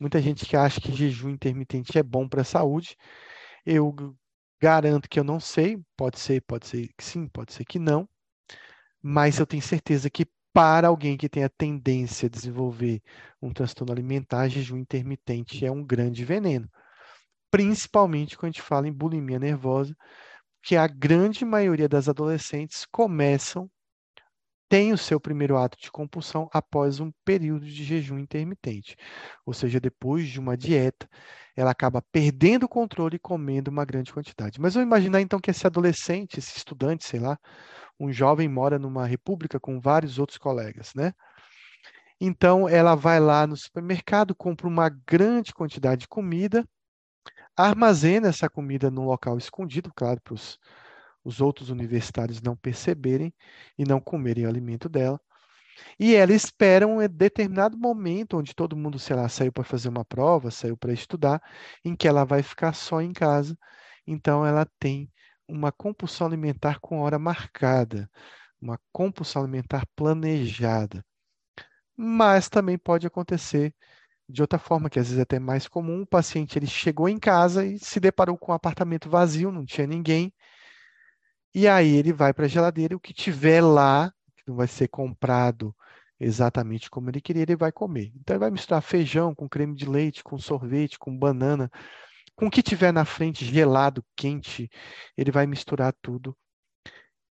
Muita gente que acha que jejum intermitente é bom para a saúde. Eu garanto que eu não sei, pode ser, pode ser que sim, pode ser que não, mas eu tenho certeza que para alguém que tem a tendência a desenvolver um transtorno alimentar, jejum intermitente é um grande veneno. Principalmente quando a gente fala em bulimia nervosa, que a grande maioria das adolescentes começam tem o seu primeiro ato de compulsão após um período de jejum intermitente. Ou seja, depois de uma dieta, ela acaba perdendo o controle e comendo uma grande quantidade. Mas vamos imaginar então que esse adolescente, esse estudante, sei lá, um jovem mora numa república com vários outros colegas, né? Então, ela vai lá no supermercado, compra uma grande quantidade de comida, armazena essa comida num local escondido, claro, para os, os outros universitários não perceberem e não comerem o alimento dela. E ela espera um determinado momento onde todo mundo, sei lá, saiu para fazer uma prova, saiu para estudar, em que ela vai ficar só em casa. Então, ela tem uma compulsão alimentar com hora marcada, uma compulsão alimentar planejada. Mas também pode acontecer de outra forma, que às vezes é até mais comum, o paciente ele chegou em casa e se deparou com um apartamento vazio, não tinha ninguém, e aí ele vai para a geladeira, o que tiver lá, que não vai ser comprado exatamente como ele queria, ele vai comer. Então ele vai misturar feijão com creme de leite, com sorvete, com banana, com o que tiver na frente, gelado, quente, ele vai misturar tudo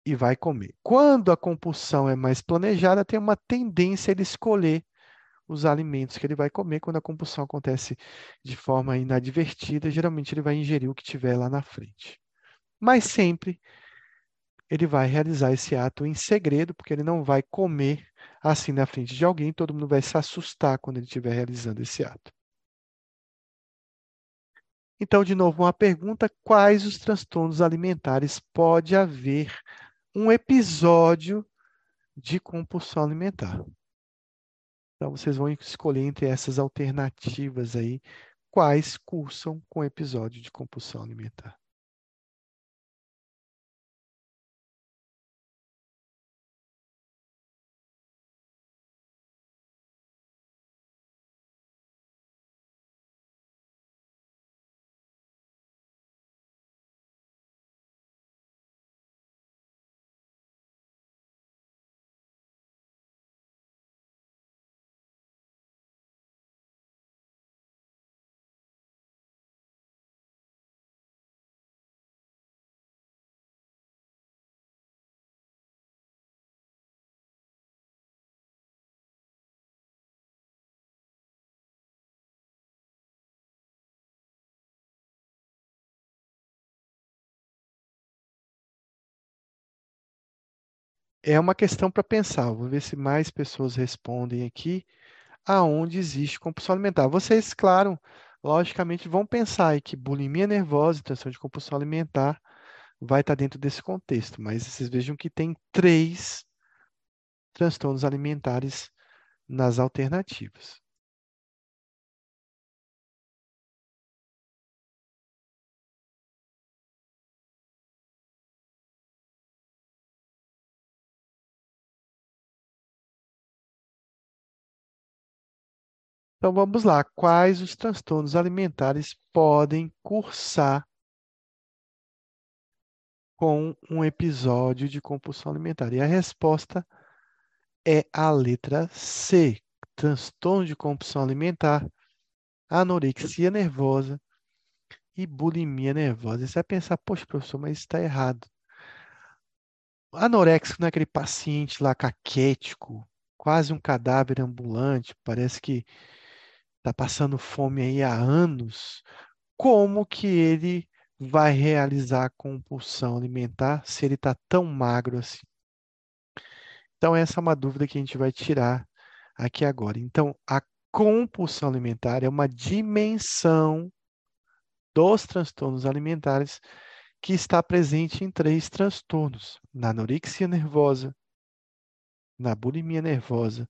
e vai comer. Quando a compulsão é mais planejada, tem uma tendência a ele escolher os alimentos que ele vai comer. Quando a compulsão acontece de forma inadvertida, geralmente ele vai ingerir o que tiver lá na frente. Mas sempre ele vai realizar esse ato em segredo, porque ele não vai comer assim na frente de alguém, todo mundo vai se assustar quando ele estiver realizando esse ato. Então, de novo, uma pergunta: quais os transtornos alimentares pode haver um episódio de compulsão alimentar? Então, vocês vão escolher entre essas alternativas aí, quais cursam com episódio de compulsão alimentar. É uma questão para pensar. Vou ver se mais pessoas respondem aqui. Aonde existe compulsão alimentar? Vocês, claro, logicamente vão pensar aí que bulimia nervosa e transtorno de compulsão alimentar vai estar dentro desse contexto, mas vocês vejam que tem três transtornos alimentares nas alternativas. Então vamos lá, quais os transtornos alimentares podem cursar com um episódio de compulsão alimentar? E a resposta é a letra C, transtorno de compulsão alimentar, anorexia nervosa e bulimia nervosa. Você vai pensar, poxa, professor, mas está errado. Anoréxico não é aquele paciente lá caquético, quase um cadáver ambulante, parece que está passando fome aí há anos, como que ele vai realizar a compulsão alimentar se ele está tão magro assim? Então, essa é uma dúvida que a gente vai tirar aqui agora. Então, a compulsão alimentar é uma dimensão dos transtornos alimentares que está presente em três transtornos: na anorexia nervosa, na bulimia nervosa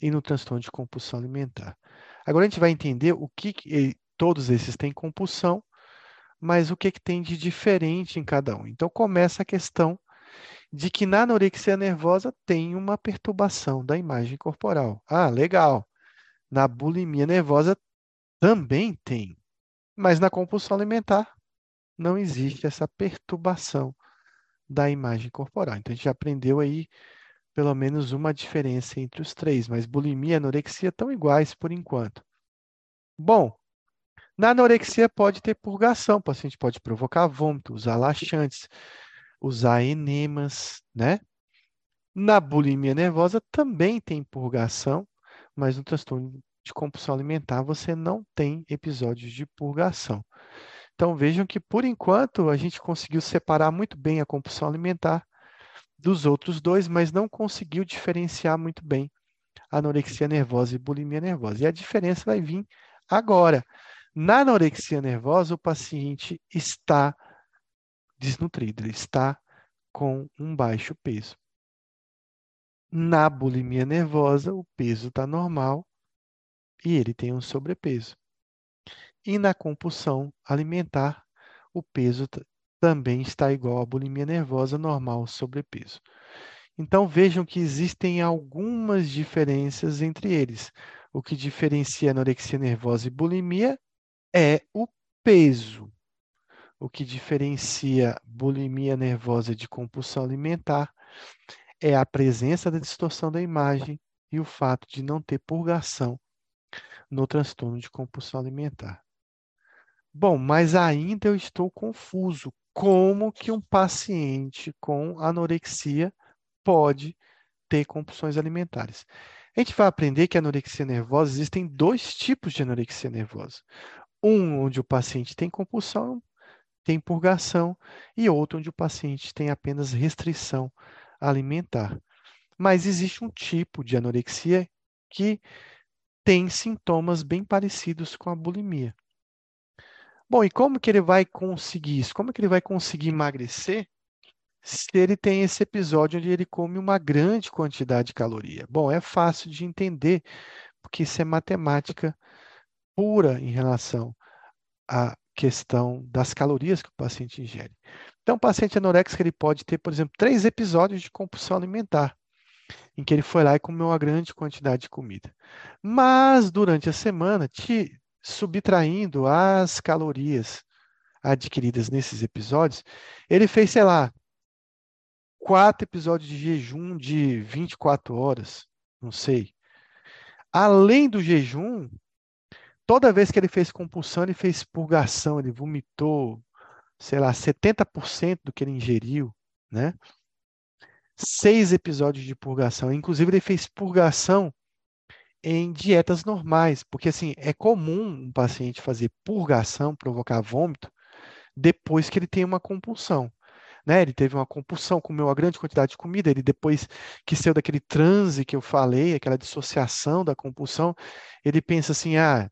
e no transtorno de compulsão alimentar. Agora a gente vai entender o que, que todos esses têm compulsão, mas o que, que tem de diferente em cada um. Então começa a questão de que na anorexia nervosa tem uma perturbação da imagem corporal. Ah, legal. Na bulimia nervosa também tem, mas na compulsão alimentar não existe essa perturbação da imagem corporal. Então a gente já aprendeu aí pelo menos uma diferença entre os três, mas bulimia e anorexia estão iguais por enquanto. Bom, na anorexia pode ter purgação, o paciente pode provocar vômito, usar laxantes, usar enemas, né? Na bulimia nervosa também tem purgação, mas no transtorno de compulsão alimentar você não tem episódios de purgação. Então vejam que por enquanto a gente conseguiu separar muito bem a compulsão alimentar dos outros dois, mas não conseguiu diferenciar muito bem anorexia nervosa e bulimia nervosa. E a diferença vai vir agora. Na anorexia nervosa, o paciente está desnutrido, ele está com um baixo peso. Na bulimia nervosa, o peso está normal e ele tem um sobrepeso. E na compulsão alimentar, o peso também está igual à bulimia nervosa normal sobrepeso. Então vejam que existem algumas diferenças entre eles. O que diferencia anorexia nervosa e bulimia é o peso. O que diferencia bulimia nervosa de compulsão alimentar é a presença da distorção da imagem e o fato de não ter purgação no transtorno de compulsão alimentar. Bom, mas ainda eu estou confuso. Como que um paciente com anorexia pode ter compulsões alimentares? A gente vai aprender que a anorexia nervosa existem dois tipos de anorexia nervosa. Um onde o paciente tem compulsão, tem purgação, e outro onde o paciente tem apenas restrição alimentar. Mas existe um tipo de anorexia que tem sintomas bem parecidos com a bulimia. Bom, e como que ele vai conseguir isso? Como que ele vai conseguir emagrecer se ele tem esse episódio onde ele come uma grande quantidade de caloria? Bom, é fácil de entender, porque isso é matemática pura em relação à questão das calorias que o paciente ingere. Então, o paciente anoréxico ele pode ter, por exemplo, três episódios de compulsão alimentar em que ele foi lá e comeu uma grande quantidade de comida. Mas, durante a semana, te subtraindo as calorias adquiridas nesses episódios, ele fez, sei lá, quatro episódios de jejum de 24 horas, não sei. Além do jejum, toda vez que ele fez compulsão, ele fez purgação, ele vomitou, sei lá, 70% do que ele ingeriu, né? seis episódios de purgação. Inclusive, ele fez purgação em dietas normais, porque assim é comum um paciente fazer purgação, provocar vômito, depois que ele tem uma compulsão. Né? Ele teve uma compulsão, comeu uma grande quantidade de comida, ele depois que saiu daquele transe que eu falei, aquela dissociação da compulsão, ele pensa assim, ah,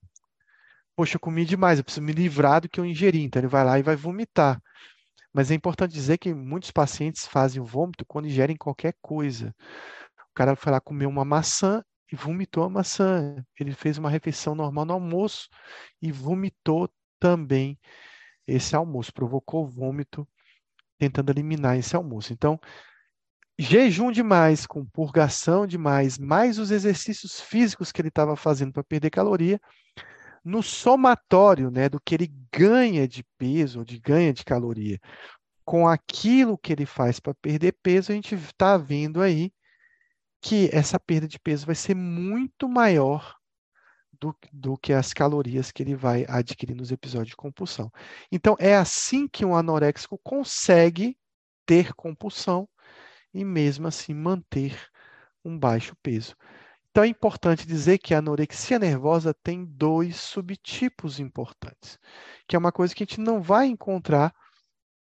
poxa, eu comi demais, eu preciso me livrar do que eu ingeri, então ele vai lá e vai vomitar. Mas é importante dizer que muitos pacientes fazem o vômito quando ingerem qualquer coisa. O cara foi lá comer uma maçã e vomitou a maçã. Ele fez uma refeição normal no almoço e vomitou também esse almoço, provocou vômito, tentando eliminar esse almoço. Então, jejum demais, com purgação demais, mais os exercícios físicos que ele estava fazendo para perder caloria, no somatório né, do que ele ganha de peso, de ganha de caloria, com aquilo que ele faz para perder peso, a gente está vendo aí que essa perda de peso vai ser muito maior do, do, que as calorias que ele vai adquirir nos episódios de compulsão. Então, é assim que um anoréxico consegue ter compulsão e mesmo assim manter um baixo peso. Então é importante dizer que a anorexia nervosa tem dois subtipos importantes, que é uma coisa que a gente não vai encontrar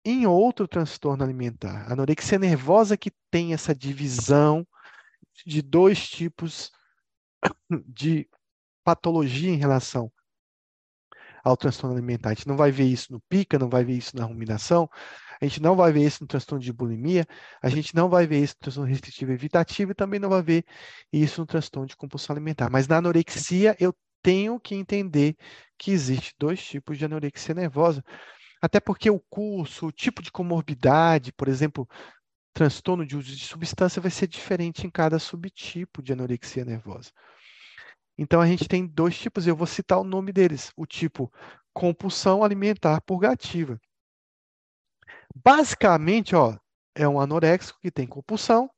em outro transtorno alimentar. A anorexia nervosa que tem essa divisão de dois tipos (coughs) de patologia em relação ao transtorno alimentar. A gente não vai ver isso no pica, não vai ver isso na ruminação, a gente não vai ver isso no transtorno de bulimia, a gente não vai ver isso no transtorno restritivo evitativo e também não vai ver isso no transtorno de compulsão alimentar. Mas na anorexia eu tenho que entender que existe dois tipos de anorexia nervosa, até porque o curso, o tipo de comorbidade, por exemplo, transtorno de uso de substância vai ser diferente em cada subtipo de anorexia nervosa. Então a gente tem dois tipos, eu vou citar o nome deles, o tipo compulsão alimentar purgativa. Basicamente, ó, é um anoréxico que tem compulsão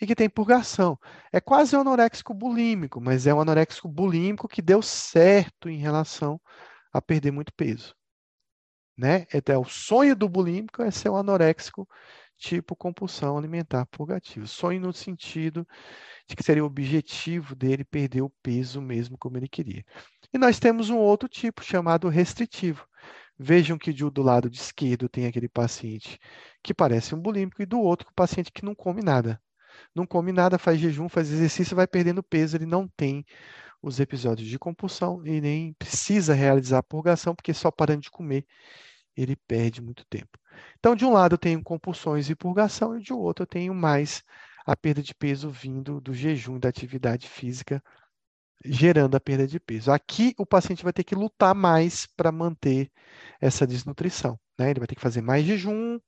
e que tem purgação. É quase um anoréxico bulímico, mas é um anoréxico bulímico que deu certo em relação a perder muito peso. Né? Então, o sonho do bulímico é ser um anoréxico tipo compulsão alimentar purgativa. Sonho no sentido de que seria o objetivo dele perder o peso mesmo como ele queria. E nós temos um outro tipo chamado restritivo, Vejam que do lado esquerdo tem aquele paciente que parece um bulímico e do outro o paciente que não come nada. não come nada, faz jejum, faz exercício, vai perdendo peso, ele não tem os episódios de compulsão e nem precisa realizar a purgação, porque só parando de comer ele perde muito tempo. Então, de um lado eu tenho compulsões e purgação, e de outro eu tenho mais a perda de peso vindo do jejum e da atividade física, gerando a perda de peso. Aqui o paciente vai ter que lutar mais para manter essa desnutrição. Né? Ele vai ter que fazer mais jejum,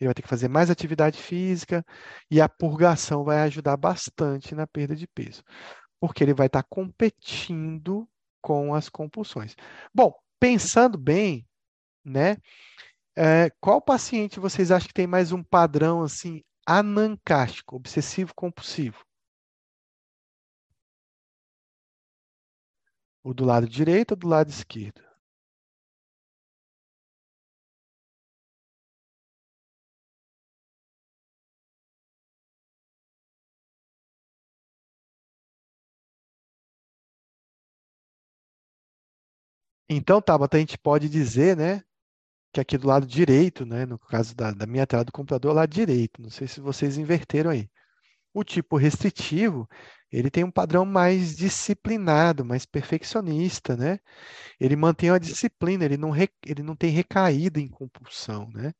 ele vai ter que fazer mais atividade física, e a purgação vai ajudar bastante na perda de peso, porque ele vai estar competindo com as compulsões. Bom, pensando bem, né? É, qual paciente vocês acham que tem mais um padrão assim anancástico, obsessivo compulsivo? O do lado direito ou do lado esquerdo? Então, Tabata, a gente pode dizer, né, que aqui do lado direito, né, no caso da, da minha tela do computador, lado direito, não sei se vocês inverteram aí. O tipo restritivo, ele tem um padrão mais disciplinado, mais perfeccionista, né? Ele mantém a disciplina, ele não, re, ele não tem recaída em compulsão, né?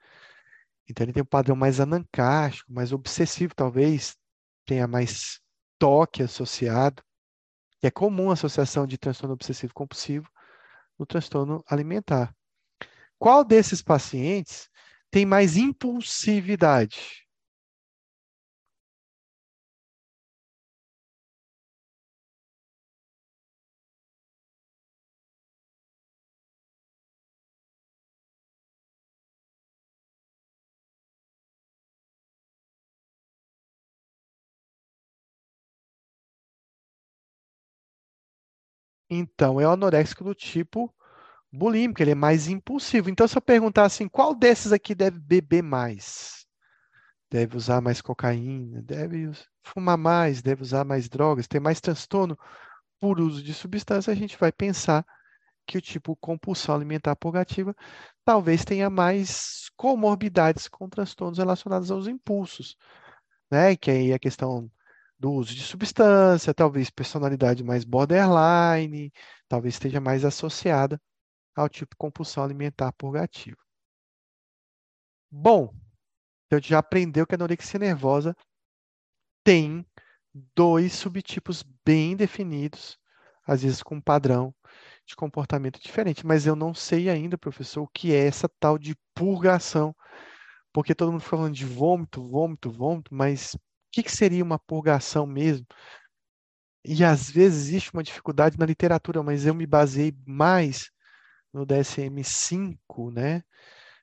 Então ele tem um padrão mais anancástico, mais obsessivo, talvez tenha mais toque associado, é comum a associação de transtorno obsessivo compulsivo no transtorno alimentar. Qual desses pacientes tem mais impulsividade? Então, é o anoréxico do tipo bulímico, ele é mais impulsivo. Então, se eu perguntar assim, qual desses aqui deve beber mais? Deve usar mais cocaína, deve fumar mais, deve usar mais drogas, ter mais transtorno por uso de substância, a gente vai pensar que o tipo compulsão alimentar purgativa talvez tenha mais comorbidades com transtornos relacionados aos impulsos, né? Que aí a questão do uso de substância, talvez personalidade mais borderline, talvez esteja mais associada ao tipo compulsão alimentar purgativa. Bom, então a gente já aprendeu que a anorexia nervosa tem dois subtipos bem definidos, às vezes com um padrão de comportamento diferente, mas eu não sei ainda, professor, o que é essa tal de purgação, porque todo mundo fica falando de vômito, vômito, vômito, mas que, que seria uma purgação mesmo? E às vezes existe uma dificuldade na literatura, mas eu me baseei mais no DSM-5, né,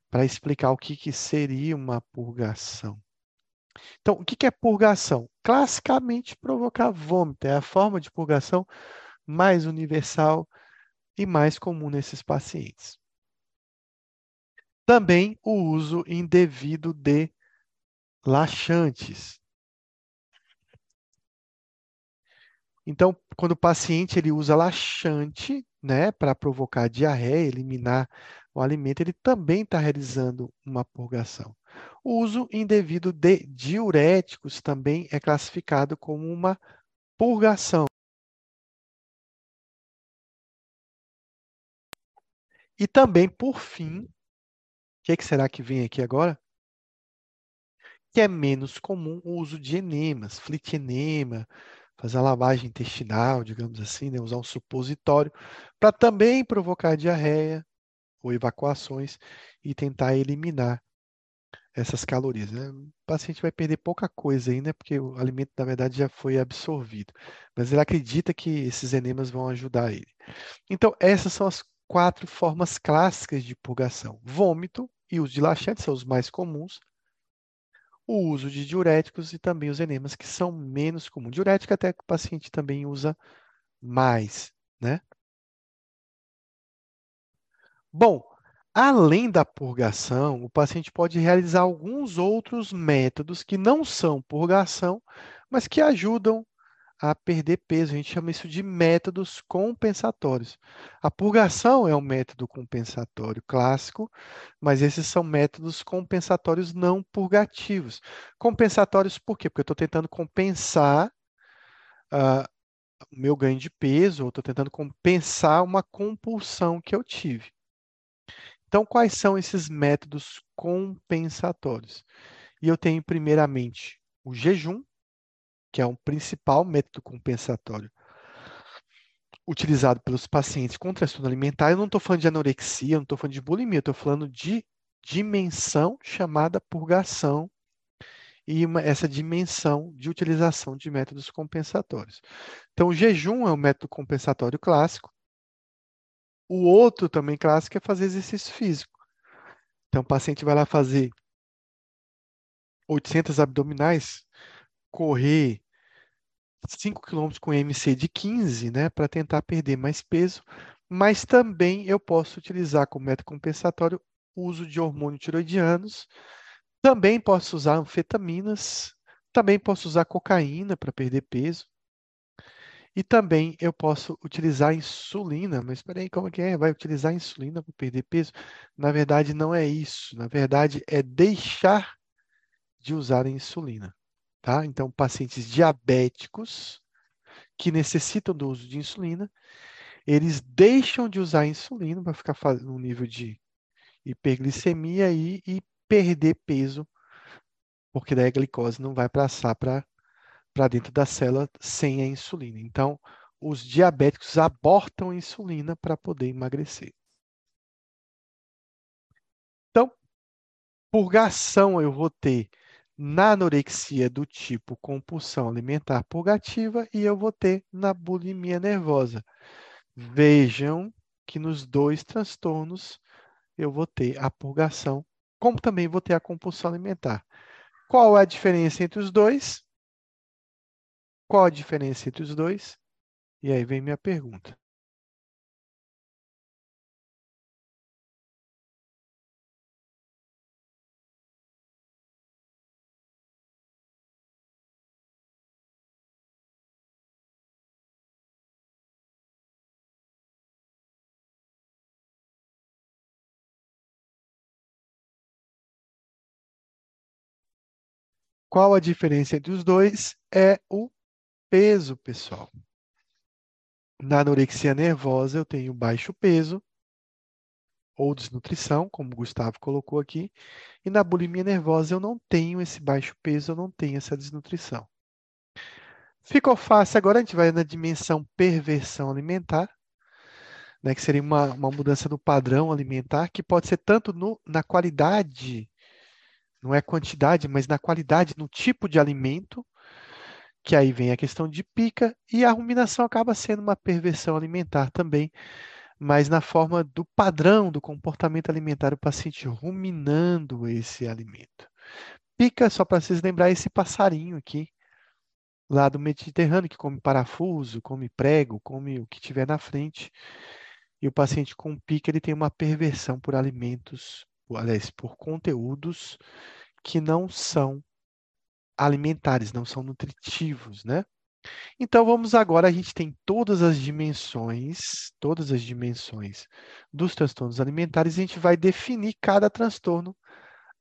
para explicar o que, que seria uma purgação. Então, o que, que é purgação? Classicamente, provocar vômito. É a forma de purgação mais universal e mais comum nesses pacientes. Também o uso indevido de laxantes. Então, quando o paciente ele usa laxante, né, para provocar diarreia, eliminar o alimento, ele também está realizando uma purgação. O uso indevido de diuréticos também é classificado como uma purgação. E também, por fim, o que, que será que vem aqui agora? Que é menos comum o uso de enemas, flitinema, fazer a lavagem intestinal, digamos assim, né? usar um supositório, para também provocar diarreia ou evacuações e tentar eliminar essas calorias. Né? O paciente vai perder pouca coisa ainda, né? porque o alimento, na verdade, já foi absorvido. Mas ele acredita que esses enemas vão ajudar ele. Então, essas são as quatro formas clássicas de purgação: vômito e uso de laxantes são os mais comuns o uso de diuréticos e também os enemas, que são menos comuns. Diurético até que o paciente também usa mais, né? Bom, além da purgação, o paciente pode realizar alguns outros métodos que não são purgação, mas que ajudam a perder peso. A gente chama isso de métodos compensatórios. A purgação é um método compensatório clássico, mas esses são métodos compensatórios não purgativos. Compensatórios por quê? Porque eu estou tentando compensar uh, meu ganho de peso, ou estou tentando compensar uma compulsão que eu tive. Então, quais são esses métodos compensatórios? E eu tenho, primeiramente, o jejum, que é um principal método compensatório utilizado pelos pacientes com transtorno alimentar. Eu não estou falando de anorexia, não estou falando de bulimia, estou falando de dimensão chamada purgação e uma, essa dimensão de utilização de métodos compensatórios. Então, o jejum é um método compensatório clássico. O outro também clássico é fazer exercício físico. Então, o paciente vai lá fazer 800 abdominais, correr 5 km com MC de 15, né, para tentar perder mais peso, mas também eu posso utilizar como método compensatório o uso de hormônios tiroidianos, também posso usar anfetaminas, também posso usar cocaína para perder peso, e também eu posso utilizar insulina, mas espera aí, como é que é? Vai utilizar insulina para perder peso? Na verdade, não é isso. Na verdade, é deixar de usar a insulina. Tá? Então, pacientes diabéticos que necessitam do uso de insulina, eles deixam de usar insulina para ficar fazendo um nível de hiperglicemia e, e perder peso, porque daí a glicose não vai passar para dentro da célula sem a insulina. Então, os diabéticos abortam a insulina para poder emagrecer. Então, purgação eu vou ter na anorexia do tipo compulsão alimentar purgativa e eu vou ter na bulimia nervosa. Vejam que nos dois transtornos eu vou ter a purgação, como também vou ter a compulsão alimentar. Qual é a diferença entre os dois? Qual a diferença entre os dois? E aí vem minha pergunta. Qual a diferença entre os dois? É o peso, pessoal. Na anorexia nervosa, eu tenho baixo peso ou desnutrição, como o Gustavo colocou aqui, e na bulimia nervosa eu não tenho esse baixo peso, eu não tenho essa desnutrição. Ficou fácil, agora a gente vai na dimensão perversão alimentar, né, que seria uma, uma mudança no padrão alimentar, que pode ser tanto no, na qualidade não é quantidade, mas na qualidade, no tipo de alimento, que aí vem a questão de pica, e a ruminação acaba sendo uma perversão alimentar também, mas na forma do padrão do comportamento alimentar, o paciente ruminando esse alimento. Pica, só para vocês lembrar, esse passarinho aqui, lá do Mediterrâneo, que come parafuso, come prego, come o que tiver na frente. E o paciente com pica, ele tem uma perversão por alimentos aliás, por conteúdos que não são alimentares, não são nutritivos, né? Então vamos agora, a gente tem todas as dimensões, todas as dimensões dos transtornos alimentares, e a gente vai definir cada transtorno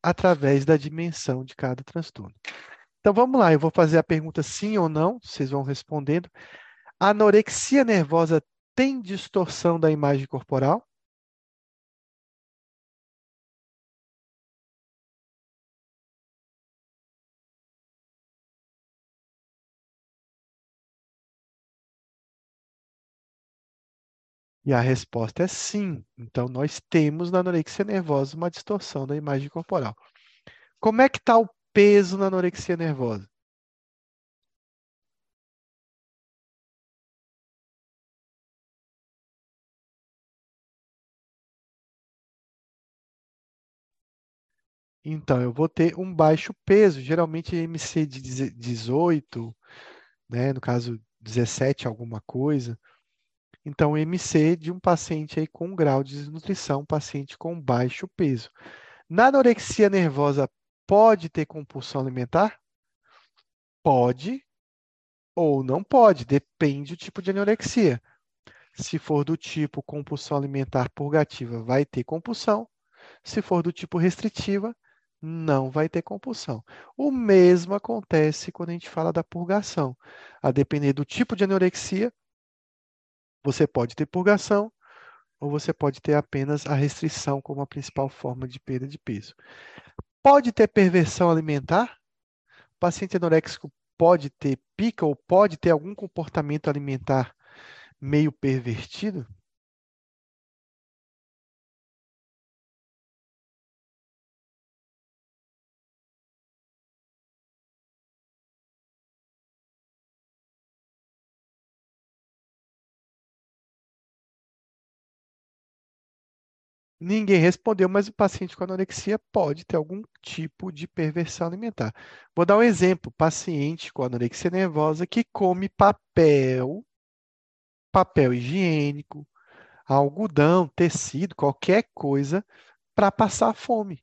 através da dimensão de cada transtorno. Então vamos lá, eu vou fazer a pergunta sim ou não, vocês vão respondendo. A anorexia nervosa tem distorção da imagem corporal? E a resposta é sim. Então, nós temos na anorexia nervosa uma distorção da imagem corporal. Como é que está o peso na anorexia nervosa? Então, eu vou ter um baixo peso, geralmente MC de 18, né, no caso 17 alguma coisa. Então, MC de um paciente aí com grau de desnutrição, paciente com baixo peso. Na anorexia nervosa, pode ter compulsão alimentar? Pode, ou não pode, depende do tipo de anorexia. Se for do tipo compulsão alimentar purgativa, vai ter compulsão. Se for do tipo restritiva, não vai ter compulsão. O mesmo acontece quando a gente fala da purgação. A depender do tipo de anorexia, você pode ter purgação ou você pode ter apenas a restrição como a principal forma de perda de peso. Pode ter perversão alimentar? O paciente anoréxico pode ter pica ou pode ter algum comportamento alimentar meio pervertido? Ninguém respondeu, mas o paciente com anorexia pode ter algum tipo de perversão alimentar. Vou dar um exemplo: paciente com anorexia nervosa que come papel, papel higiênico, algodão, tecido, qualquer coisa para passar fome.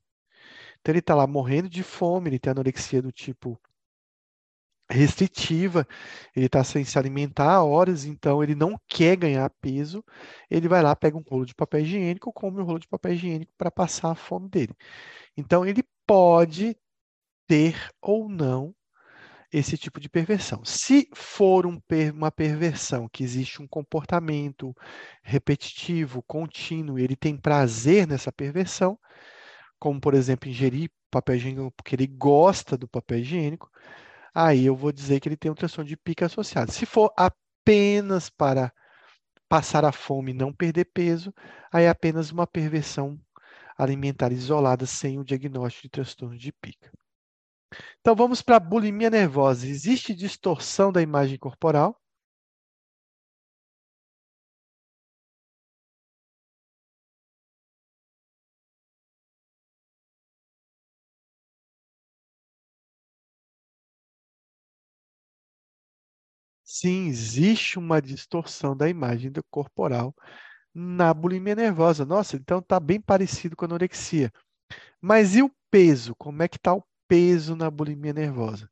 Então ele está lá morrendo de fome, ele tem anorexia do tipo restritiva, ele está sem se alimentar há horas, então ele não quer ganhar peso, ele vai lá, pega um rolo de papel higiênico, come um rolo de papel higiênico para passar a fome dele. Então ele pode ter ou não esse tipo de perversão. Se for um per, uma perversão que existe um comportamento repetitivo, contínuo, ele tem prazer nessa perversão, como por exemplo ingerir papel higiênico porque ele gosta do papel higiênico, aí eu vou dizer que ele tem um transtorno de pica associado. Se for apenas para passar a fome e não perder peso, aí é apenas uma perversão alimentar isolada sem o diagnóstico de transtorno de pica. Então vamos para a bulimia nervosa. Existe distorção da imagem corporal? Sim, existe uma distorção da imagem corporal na bulimia nervosa. Nossa, então está bem parecido com a anorexia. Mas e o peso? Como é que está o peso na bulimia nervosa?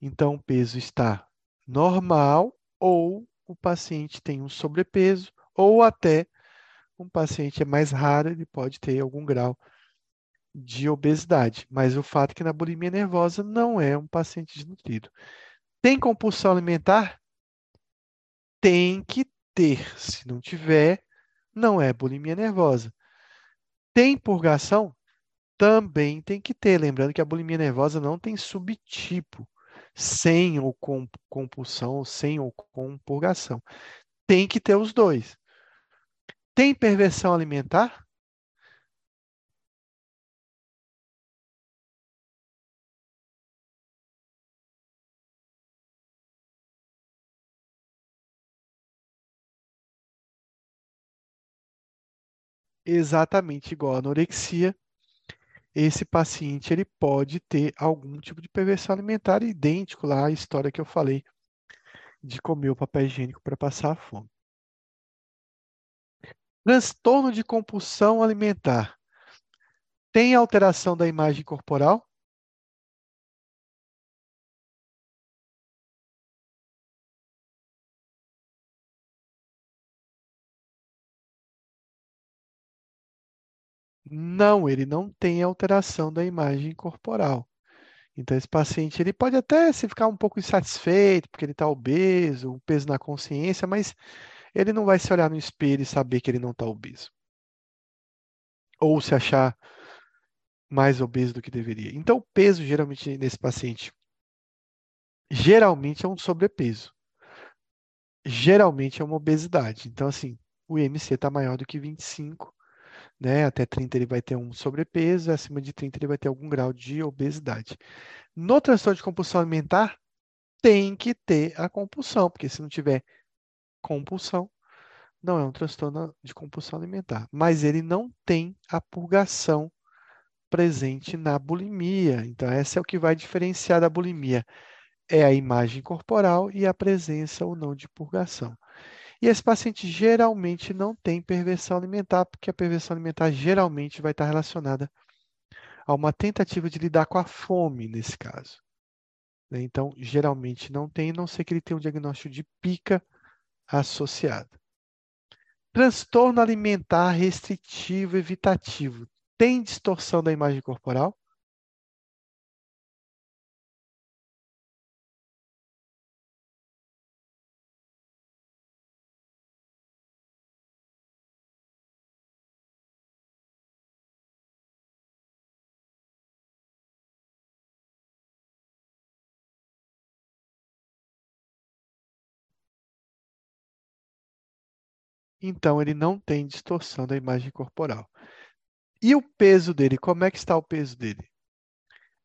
Então, o peso está normal ou o paciente tem um sobrepeso ou até um paciente é mais raro, ele pode ter algum grau de obesidade. Mas o fato é que na bulimia nervosa não é um paciente desnutrido. Tem compulsão alimentar? Tem que ter. Se não tiver, não é bulimia nervosa. Tem purgação? Também tem que ter. Lembrando que a bulimia nervosa não tem subtipo, sem ou com compulsão, sem ou com purgação. Tem que ter os dois. Tem perversão alimentar? Exatamente igual à anorexia, esse paciente ele pode ter algum tipo de perversão alimentar idêntico lá à história que eu falei de comer o papel higiênico para passar a fome. Transtorno de compulsão alimentar. Tem alteração da imagem corporal? Não, ele não tem alteração da imagem corporal. Então, esse paciente ele pode até se ficar um pouco insatisfeito porque ele está obeso, um peso na consciência, mas ele não vai se olhar no espelho e saber que ele não está obeso. Ou se achar mais obeso do que deveria. Então, o peso, geralmente, nesse paciente, geralmente é um sobrepeso. Geralmente é uma obesidade. Então, assim, o IMC está maior do que 25, né? Até 30 ele vai ter um sobrepeso, acima de 30 ele vai ter algum grau de obesidade. No transtorno de compulsão alimentar, tem que ter a compulsão, porque se não tiver compulsão, não é um transtorno de compulsão alimentar. Mas ele não tem a purgação presente na bulimia. Então, essa é o que vai diferenciar da bulimia. É a imagem corporal e a presença ou não de purgação. E esse paciente geralmente não tem perversão alimentar, porque a perversão alimentar geralmente vai estar relacionada a uma tentativa de lidar com a fome nesse caso. né? Então, geralmente não tem, a não ser que ele tenha um diagnóstico de pica associado. Transtorno alimentar restritivo evitativo. Tem distorção da imagem corporal? Então, ele não tem distorção da imagem corporal. E o peso dele, como é que está o peso dele?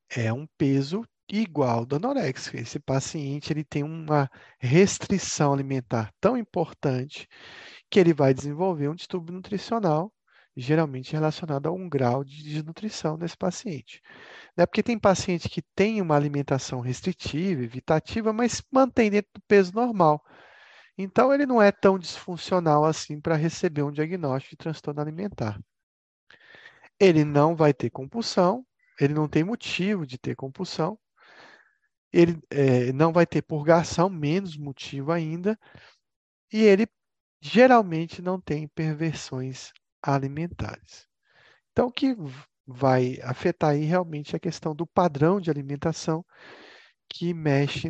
É um peso igual da anorexia. Esse paciente ele tem uma restrição alimentar tão importante que ele vai desenvolver um distúrbio nutricional, geralmente relacionado a um grau de desnutrição nesse paciente. É porque tem paciente que tem uma alimentação restritiva, evitativa, mas mantém dentro do peso normal. Então, ele não é tão disfuncional assim para receber um diagnóstico de transtorno alimentar. Ele não vai ter compulsão, ele não tem motivo de ter compulsão, ele é, não vai ter purgação, menos motivo ainda, e ele geralmente não tem perversões alimentares. Então, o que vai afetar aí realmente é a questão do padrão de alimentação que mexe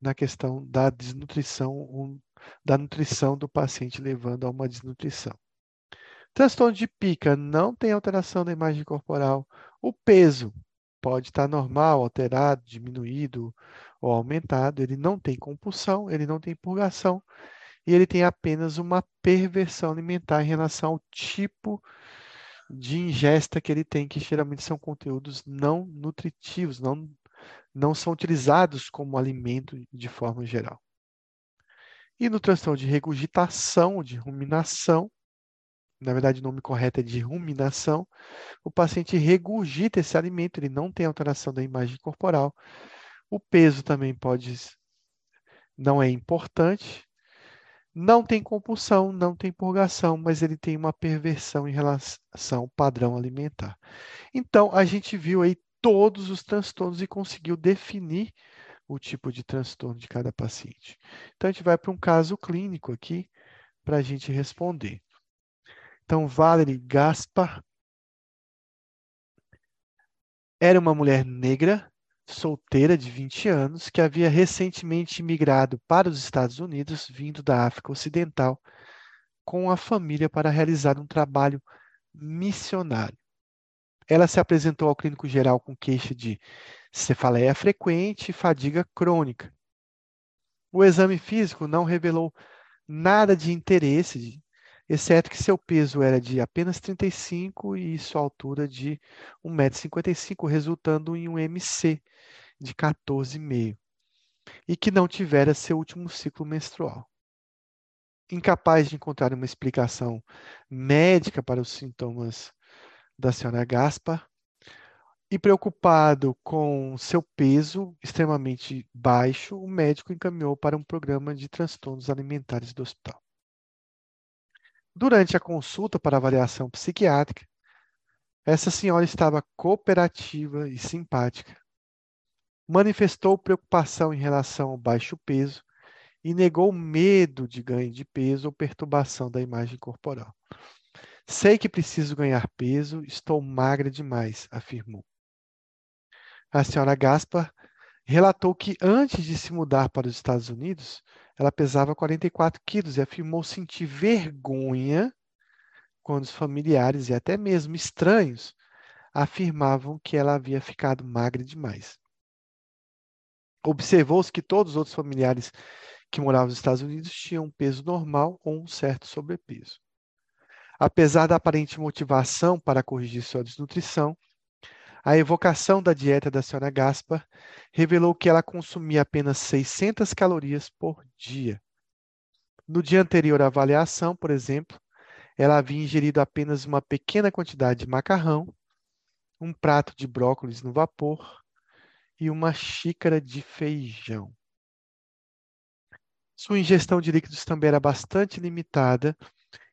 na questão da desnutrição, um, da nutrição do paciente, levando a uma desnutrição. Transtorno de pica não tem alteração da imagem corporal. O peso pode estar normal, alterado, diminuído ou aumentado. Ele não tem compulsão, ele não tem purgação e ele tem apenas uma perversão alimentar em relação ao tipo de ingesta que ele tem, que geralmente são conteúdos não nutritivos, não não são utilizados como alimento de forma geral. E no transtorno de regurgitação, de ruminação, na verdade o nome correto é de ruminação, o paciente regurgita esse alimento, ele não tem alteração da imagem corporal. O peso também pode não é importante. Não tem compulsão, não tem purgação, mas ele tem uma perversão em relação ao padrão alimentar. Então, a gente viu aí todos os transtornos e conseguiu definir o tipo de transtorno de cada paciente. Então, a gente vai para um caso clínico aqui para a gente responder. Então, Valerie Gaspar era uma mulher negra, solteira de 20 anos, que havia recentemente migrado para os Estados Unidos, vindo da África Ocidental, com a família para realizar um trabalho missionário. Ela se apresentou ao clínico geral com queixa de cefaleia frequente e fadiga crônica. O exame físico não revelou nada de interesse, exceto que seu peso era de apenas 35 e sua altura de 1,55m, resultando em um MC de 14,5 e que não tivera seu último ciclo menstrual. Incapaz de encontrar uma explicação médica para os sintomas da senhora Gaspar, e preocupado com seu peso extremamente baixo, o médico encaminhou para um programa de transtornos alimentares do hospital. Durante a consulta para avaliação psiquiátrica, essa senhora estava cooperativa e simpática. Manifestou preocupação em relação ao baixo peso e negou medo de ganho de peso ou perturbação da imagem corporal. Sei que preciso ganhar peso, estou magra demais, afirmou. A senhora Gaspar relatou que antes de se mudar para os Estados Unidos, ela pesava 44 quilos e afirmou sentir vergonha quando os familiares e até mesmo estranhos afirmavam que ela havia ficado magra demais. Observou-se que todos os outros familiares que moravam nos Estados Unidos tinham um peso normal ou um certo sobrepeso. Apesar da aparente motivação para corrigir sua desnutrição, a evocação da dieta da senhora Gaspar revelou que ela consumia apenas 600 calorias por dia. No dia anterior à avaliação, por exemplo, ela havia ingerido apenas uma pequena quantidade de macarrão, um prato de brócolis no vapor e uma xícara de feijão. Sua ingestão de líquidos também era bastante limitada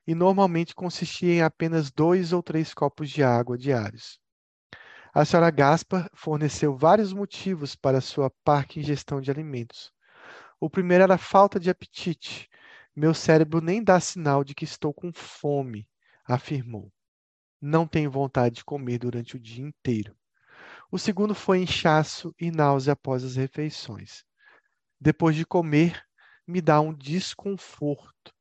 e normalmente consistia em apenas dois ou três copos de água diários. A senhora Gaspar forneceu vários motivos para sua parca ingestão de alimentos. O primeiro era a falta de apetite. Meu cérebro nem dá sinal de que estou com fome, afirmou. Não tenho vontade de comer durante o dia inteiro. O segundo foi inchaço e náusea após as refeições. Depois de comer, me dá um desconforto.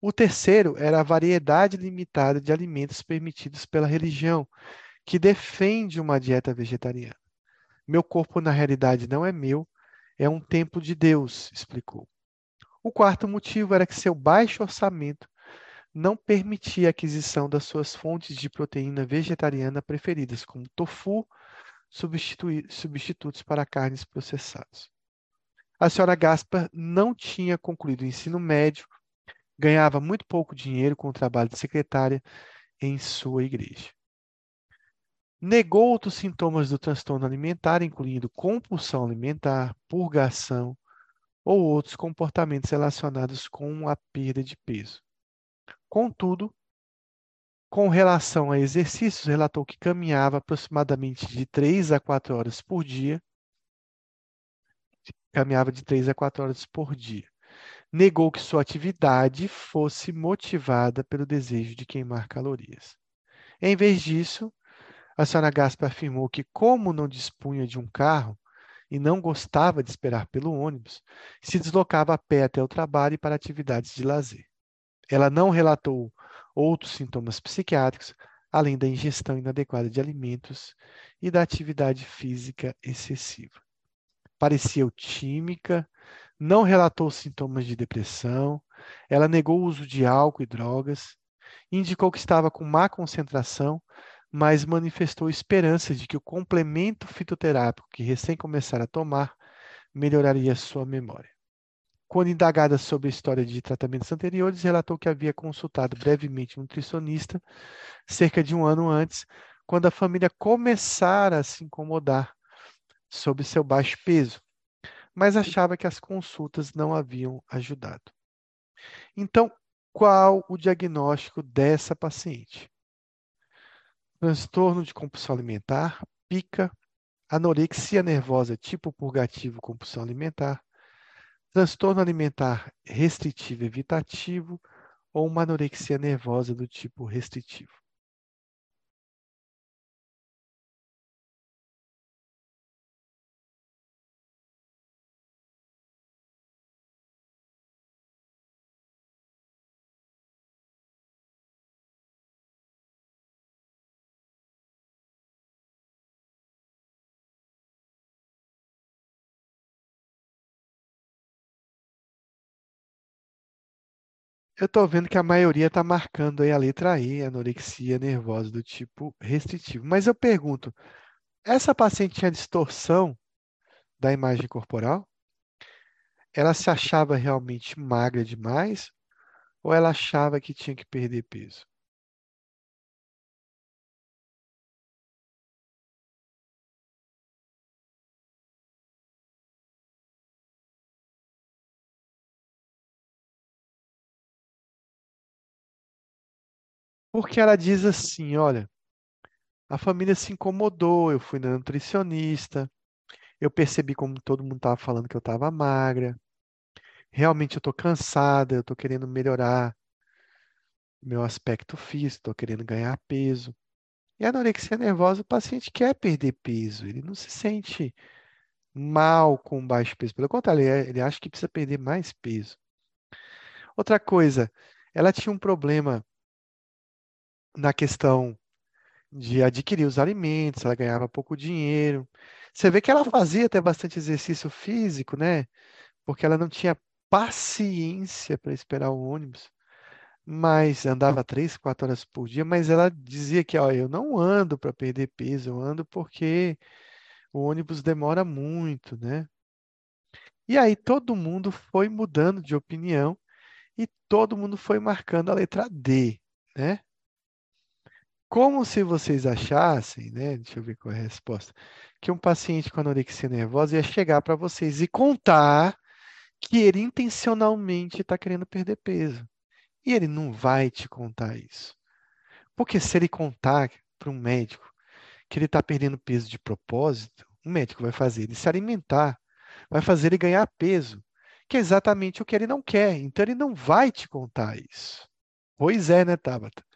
O terceiro era a variedade limitada de alimentos permitidos pela religião, que defende uma dieta vegetariana. Meu corpo, na realidade, não é meu, é um templo de Deus, explicou. O quarto motivo era que seu baixo orçamento não permitia a aquisição das suas fontes de proteína vegetariana preferidas, como tofu, substitutos para carnes processadas. A senhora Gaspar não tinha concluído o ensino médio, ganhava muito pouco dinheiro com o trabalho de secretária em sua igreja. Negou outros sintomas do transtorno alimentar, incluindo compulsão alimentar, purgação ou outros comportamentos relacionados com a perda de peso. Contudo, com relação a exercícios, relatou que caminhava aproximadamente de 3 a 4 horas por dia. Caminhava de 3 a 4 horas por dia. Negou que sua atividade fosse motivada pelo desejo de queimar calorias. Em vez disso, a senhora Gaspar afirmou que, como não dispunha de um carro e não gostava de esperar pelo ônibus, se deslocava a pé até o trabalho e para atividades de lazer. Ela não relatou outros sintomas psiquiátricos, além da ingestão inadequada de alimentos e da atividade física excessiva. Parecia eutímica, não relatou sintomas de depressão, ela negou o uso de álcool e drogas, indicou que estava com má concentração mas manifestou esperança de que o complemento fitoterápico que recém começara a tomar melhoraria sua memória. Quando indagada sobre a história de tratamentos anteriores, relatou que havia consultado brevemente um nutricionista cerca de um ano antes, quando a família começara a se incomodar sobre seu baixo peso, mas achava que as consultas não haviam ajudado. Então, qual o diagnóstico dessa paciente? transtorno de compulsão alimentar, pica, anorexia nervosa tipo purgativo compulsão alimentar, transtorno alimentar restritivo evitativo ou uma anorexia nervosa do tipo restritivo. Eu estou vendo que a maioria está marcando aí a letra E, anorexia nervosa do tipo restritivo. Mas eu pergunto, essa paciente tinha distorção da imagem corporal? Ela se achava realmente magra demais ou ela achava que tinha que perder peso? Porque ela diz assim: olha, a família se incomodou, eu fui na nutricionista, eu percebi como todo mundo estava falando que eu estava magra, realmente eu estou cansada, eu estou querendo melhorar meu aspecto físico, estou querendo ganhar peso. E a anorexia nervosa, o paciente quer perder peso, ele não se sente mal com baixo peso, pelo contrário, ele, ele acha que precisa perder mais peso. Outra coisa, ela tinha um problema na questão de adquirir os alimentos, ela ganhava pouco dinheiro. Você vê que ela fazia até bastante exercício físico, né? Porque ela não tinha paciência para esperar o ônibus, mas andava três, quatro horas por dia. Mas ela dizia que, ó, eu não ando para perder peso, eu ando porque o ônibus demora muito, né? E aí todo mundo foi mudando de opinião e todo mundo foi marcando a letra D, né? Como se vocês achassem, né? Deixa eu ver qual é a resposta. Que um paciente com anorexia nervosa ia chegar para vocês e contar que ele intencionalmente está querendo perder peso. E ele não vai te contar isso. Porque se ele contar para um médico que ele está perdendo peso de propósito, o médico vai fazer ele se alimentar, vai fazer ele ganhar peso, que é exatamente o que ele não quer. Então, ele não vai te contar isso. Pois é, né, Tabata?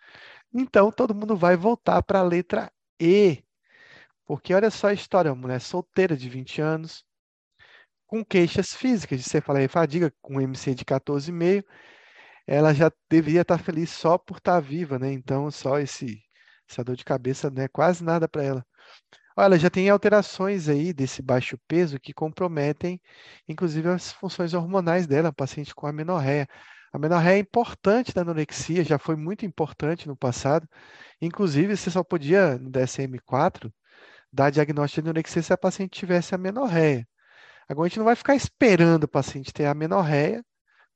Então, todo mundo vai voltar para a letra E. Porque olha só a história, uma mulher solteira de 20 anos, com queixas físicas de cefaleia e fadiga, com MC de 14,5, ela já deveria estar feliz só por estar viva, né? Então, só esse, essa dor de cabeça não é quase nada para ela. Olha, já tem alterações aí desse baixo peso que comprometem, inclusive, as funções hormonais dela, paciente com amenorreia. A amenorreia é importante da anorexia, já foi muito importante no passado. Inclusive, você só podia, no DSM-4, dar diagnóstico de anorexia se a paciente tivesse amenorreia. Agora, a gente não vai ficar esperando o paciente ter amenorreia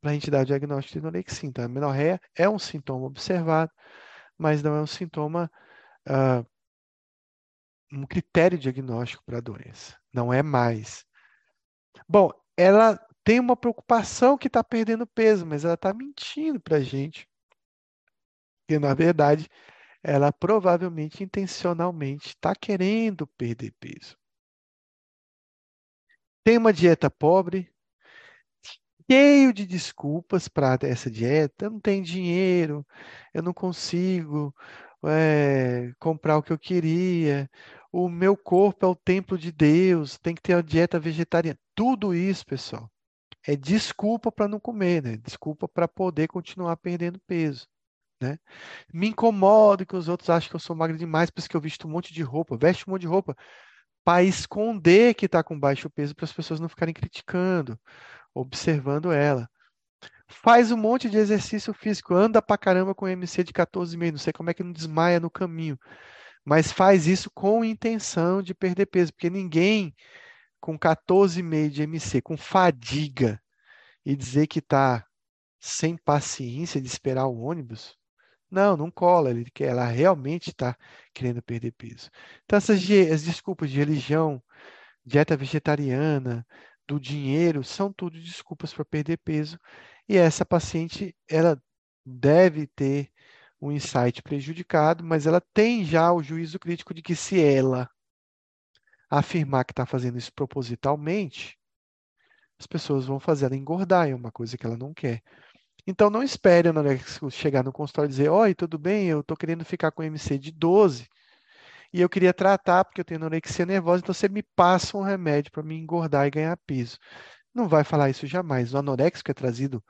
para a gente dar o diagnóstico de anorexia. Então, a amenorreia é um sintoma observado, mas não é um sintoma, uh, um critério diagnóstico para a doença. Não é mais. Bom, ela tem uma preocupação que está perdendo peso, mas ela está mentindo para a gente. E, na verdade, ela provavelmente, intencionalmente, está querendo perder peso. Tem uma dieta pobre, cheio de desculpas para essa dieta. Eu não tenho dinheiro, eu não consigo é, comprar o que eu queria. O meu corpo é o templo de Deus, tem que ter a dieta vegetariana. Tudo isso, pessoal, é desculpa para não comer, né? Desculpa para poder continuar perdendo peso. Né? Me incomodo que os outros acham que eu sou magro demais, porque eu visto um monte de roupa, veste um monte de roupa para esconder que está com baixo peso para as pessoas não ficarem criticando observando ela. Faz um monte de exercício físico, anda pra caramba com MC de 14,5, não sei como é que não desmaia no caminho. Mas faz isso com intenção de perder peso, porque ninguém com 14,5 de MC, com fadiga, e dizer que está sem paciência de esperar o ônibus, não, não cola. Ele, ela realmente está querendo perder peso. Então, essas as desculpas de religião, dieta vegetariana, do dinheiro, são tudo desculpas para perder peso. E essa paciente, ela deve ter um insight prejudicado, mas ela tem já o juízo crítico de que se ela afirmar que está fazendo isso propositalmente, as pessoas vão fazer ela engordar, é uma coisa que ela não quer. Então não espere a chegar no consultório e dizer, oi, tudo bem, eu estou querendo ficar com MC de 12, e eu queria tratar porque eu tenho anorexia nervosa, então você me passa um remédio para me engordar e ganhar peso. Não vai falar isso jamais. O anoréxico é trazido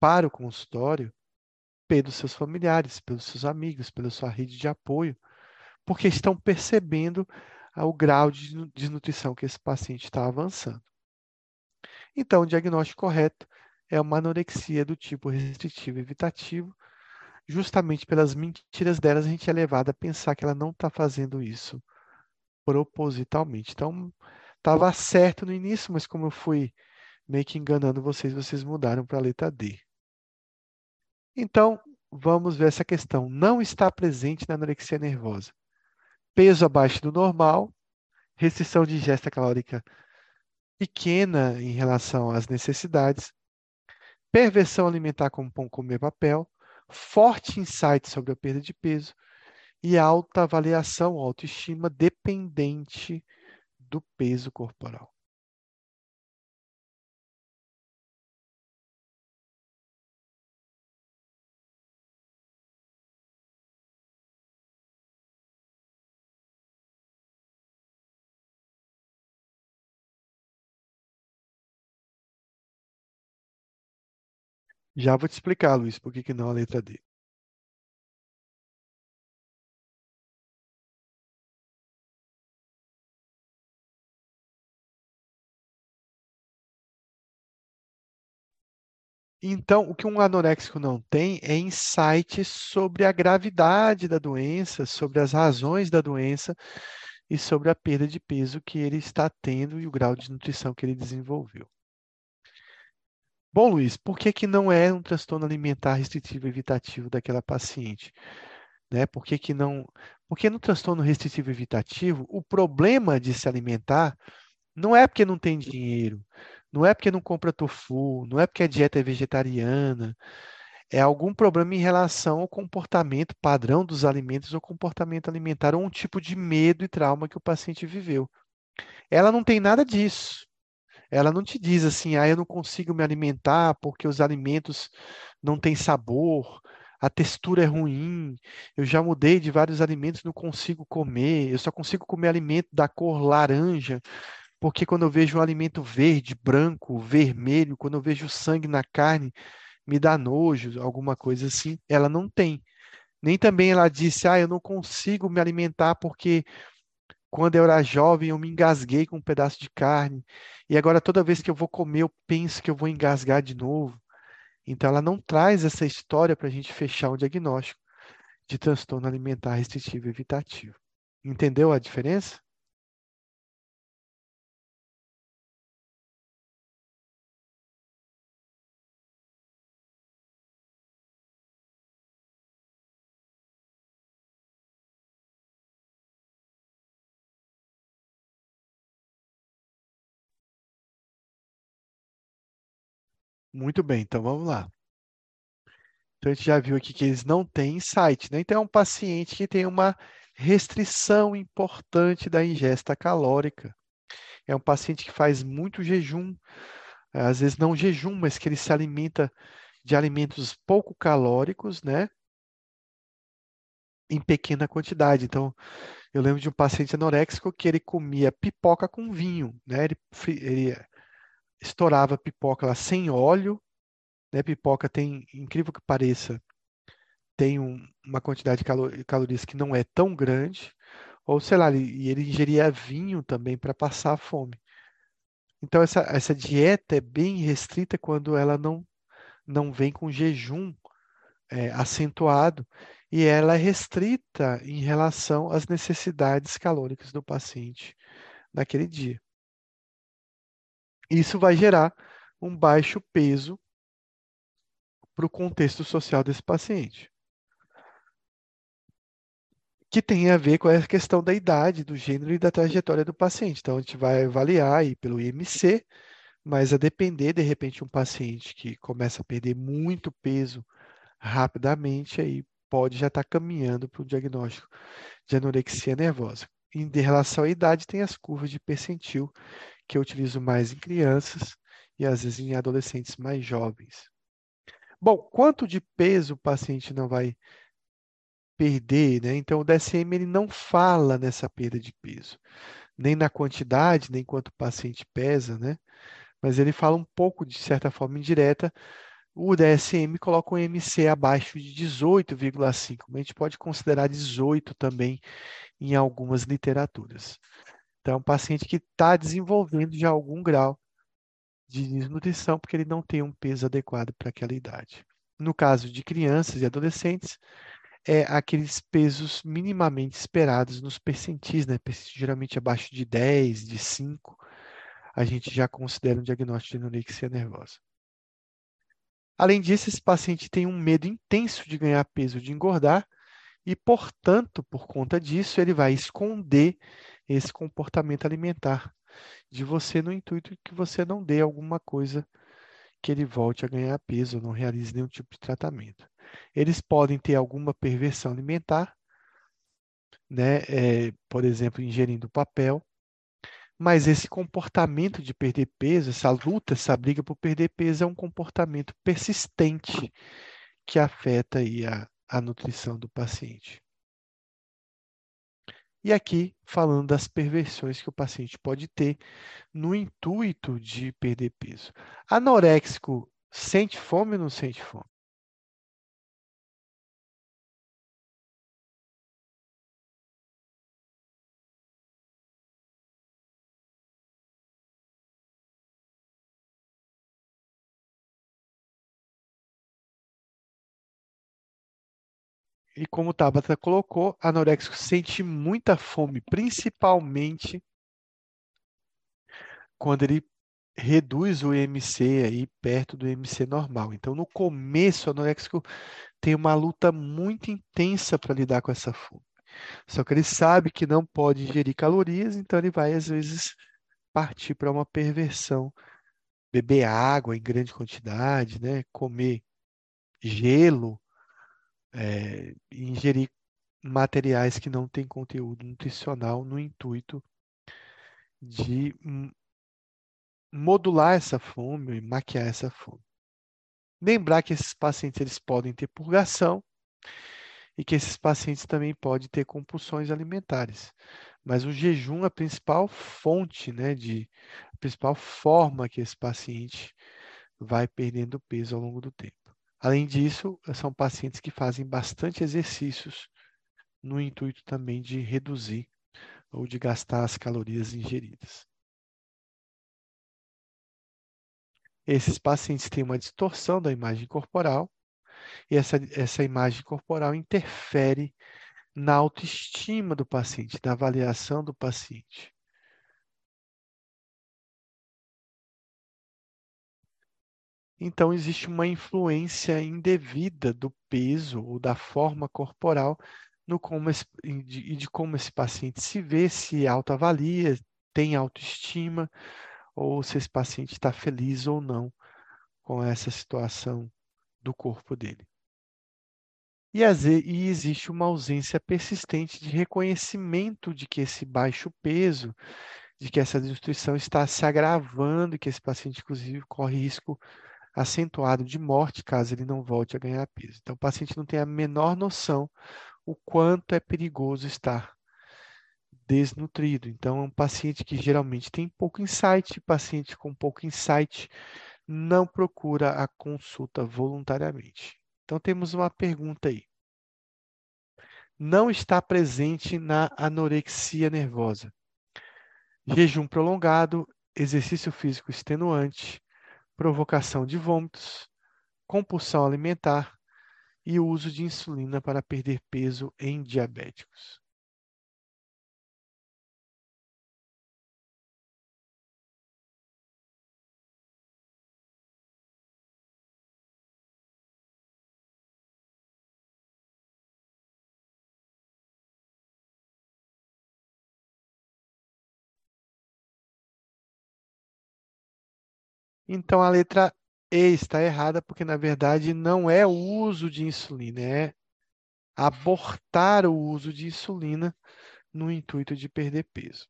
para o consultório pelos seus familiares, pelos seus amigos, pela sua rede de apoio, porque estão percebendo o grau de desnutrição que esse paciente está avançando. Então, o diagnóstico correto é uma anorexia do tipo restritivo evitativo, justamente pelas mentiras delas, a gente é levado a pensar que ela não está fazendo isso propositalmente. Então, estava certo no início, mas como eu fui meio que enganando vocês, vocês mudaram para a letra D. Então, vamos ver essa questão. Não está presente na anorexia nervosa. Peso abaixo do normal, restrição de ingesta calórica pequena em relação às necessidades, perversão alimentar como pão comer papel, forte insight sobre a perda de peso e alta avaliação, autoestima dependente do peso corporal. Já vou te explicar, Luiz, por que, que não a letra D. Então, o que um anoréxico não tem é insight sobre a gravidade da doença, sobre as razões da doença e sobre a perda de peso que ele está tendo e o grau de nutrição que ele desenvolveu. Bom, Luiz, por que, que não é um transtorno alimentar restritivo evitativo daquela paciente? Né? Por que, que não. Porque no transtorno restritivo evitativo, o problema de se alimentar não é porque não tem dinheiro, não é porque não compra tofu, não é porque a dieta é vegetariana, é algum problema em relação ao comportamento padrão dos alimentos ou comportamento alimentar, ou um tipo de medo e trauma que o paciente viveu. Ela não tem nada disso. Ela não te diz assim, ah, eu não consigo me alimentar porque os alimentos não têm sabor, a textura é ruim, eu já mudei de vários alimentos, não consigo comer, eu só consigo comer alimento da cor laranja, porque quando eu vejo um alimento verde, branco, vermelho, quando eu vejo sangue na carne, me dá nojo, alguma coisa assim. Ela não tem. Nem também ela disse, ah, eu não consigo me alimentar porque quando eu era jovem eu me engasguei com um pedaço de carne e agora toda vez que eu vou comer eu penso que eu vou engasgar de novo. Então ela não traz essa história para a gente fechar um diagnóstico de transtorno alimentar restritivo evitativo. Entendeu a diferença? Muito bem, então vamos lá. Então a gente já viu aqui que eles não têm insight, né? Então é um paciente que tem uma restrição importante da ingesta calórica. É um paciente que faz muito jejum, às vezes não jejum, mas que ele se alimenta de alimentos pouco calóricos, né? Em pequena quantidade. Então, eu lembro de um paciente anoréxico que ele comia pipoca com vinho, né? Ele, ele estourava pipoca lá sem óleo, né? Pipoca tem, incrível que pareça, tem um, uma quantidade de calorias que não é tão grande, ou sei lá, e ele ingeria vinho também para passar a fome. Então essa, essa dieta é bem restrita quando ela não, não vem com jejum é, acentuado e ela é restrita em relação às necessidades calóricas do paciente naquele dia. Isso vai gerar um baixo peso para o contexto social desse paciente. Que tem a ver com a questão da idade, do gênero e da trajetória do paciente. Então, a gente vai avaliar aí pelo IMC, mas a depender, de repente, um paciente que começa a perder muito peso rapidamente, aí pode já estar tá caminhando para o diagnóstico de anorexia nervosa. Em relação à idade, tem as curvas de percentil, que eu utilizo mais em crianças e às vezes em adolescentes mais jovens. Bom, quanto de peso o paciente não vai perder, né? Então, o DSM ele não fala nessa perda de peso, nem na quantidade, nem quanto o paciente pesa, né? Mas ele fala um pouco, de certa forma indireta, o DSM coloca um MC abaixo de 18,5, mas a gente pode considerar 18 também em algumas literaturas. Então, é um paciente que está desenvolvendo já algum grau de desnutrição, porque ele não tem um peso adequado para aquela idade. No caso de crianças e adolescentes, é aqueles pesos minimamente esperados nos percentis, né? geralmente abaixo de 10, de 5, a gente já considera um diagnóstico de anorexia nervosa. Além disso, esse paciente tem um medo intenso de ganhar peso, de engordar, e, portanto, por conta disso, ele vai esconder esse comportamento alimentar de você no intuito que você não dê alguma coisa que ele volte a ganhar peso, não realize nenhum tipo de tratamento. Eles podem ter alguma perversão alimentar, né? É, por exemplo, ingerindo papel, mas esse comportamento de perder peso, essa luta, essa briga por perder peso é um comportamento persistente que afeta aí a, a nutrição do paciente. E aqui falando das perversões que o paciente pode ter no intuito de perder peso. Anoréxico sente fome ou não sente fome? E como o Tabata colocou, anoréxico sente muita fome, principalmente quando ele reduz o MC aí perto do MC normal. Então, no começo, o anoréxico tem uma luta muito intensa para lidar com essa fome. Só que ele sabe que não pode ingerir calorias, então ele vai, às vezes, partir para uma perversão. Beber água em grande quantidade, né? comer gelo, é, ingerir materiais que não têm conteúdo nutricional no intuito de modular essa fome e maquiar essa fome. Lembrar que esses pacientes eles podem ter purgação e que esses pacientes também podem ter compulsões alimentares. Mas o jejum é a principal fonte, né, de a principal forma que esse paciente vai perdendo peso ao longo do tempo. Além disso, são pacientes que fazem bastante exercícios no intuito também de reduzir ou de gastar as calorias ingeridas. Esses pacientes têm uma distorção da imagem corporal e essa, essa imagem corporal interfere na autoestima do paciente, na avaliação do paciente. Então, existe uma influência indevida do peso ou da forma corporal no como esse, de, de como esse paciente se vê, se autoavalia, tem autoestima, ou se esse paciente está feliz ou não com essa situação do corpo dele. E, e existe uma ausência persistente de reconhecimento de que esse baixo peso, de que essa desnutrição está se agravando e que esse paciente, inclusive, corre risco acentuado de morte caso ele não volte a ganhar peso. Então, o paciente não tem a menor noção o quanto é perigoso estar desnutrido. Então, é um paciente que geralmente tem pouco insight, paciente com pouco insight não procura a consulta voluntariamente. Então, temos uma pergunta aí. Não está presente na anorexia nervosa. Jejum prolongado, exercício físico extenuante, provocação de vômitos, compulsão alimentar e uso de insulina para perder peso em diabéticos. Então a letra E está errada porque na verdade não é o uso de insulina, é abortar o uso de insulina no intuito de perder peso.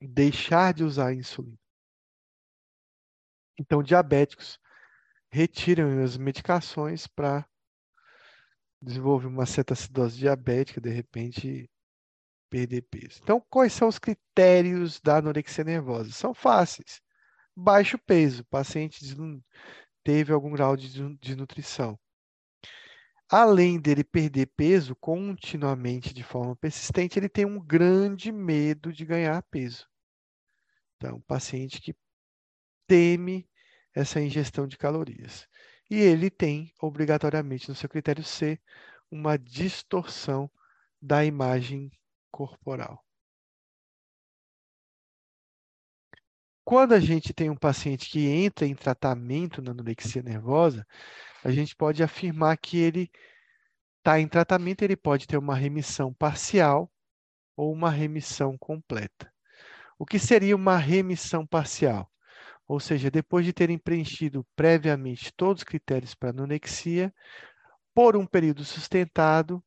Deixar de usar a insulina. Então, diabéticos retiram as medicações para desenvolver uma cetacidose diabética, de repente perder peso. Então, quais são os critérios da anorexia nervosa? São fáceis baixo peso, paciente teve algum grau de desnutrição. Além dele perder peso continuamente de forma persistente, ele tem um grande medo de ganhar peso. Então, paciente que teme essa ingestão de calorias. E ele tem, obrigatoriamente, no seu critério C, uma distorção da imagem corporal. Quando a gente tem um paciente que entra em tratamento na anorexia nervosa, a gente pode afirmar que ele está em tratamento, ele pode ter uma remissão parcial ou uma remissão completa. O que seria uma remissão parcial? Ou seja, depois de terem preenchido previamente todos os critérios para anorexia, por um período sustentado,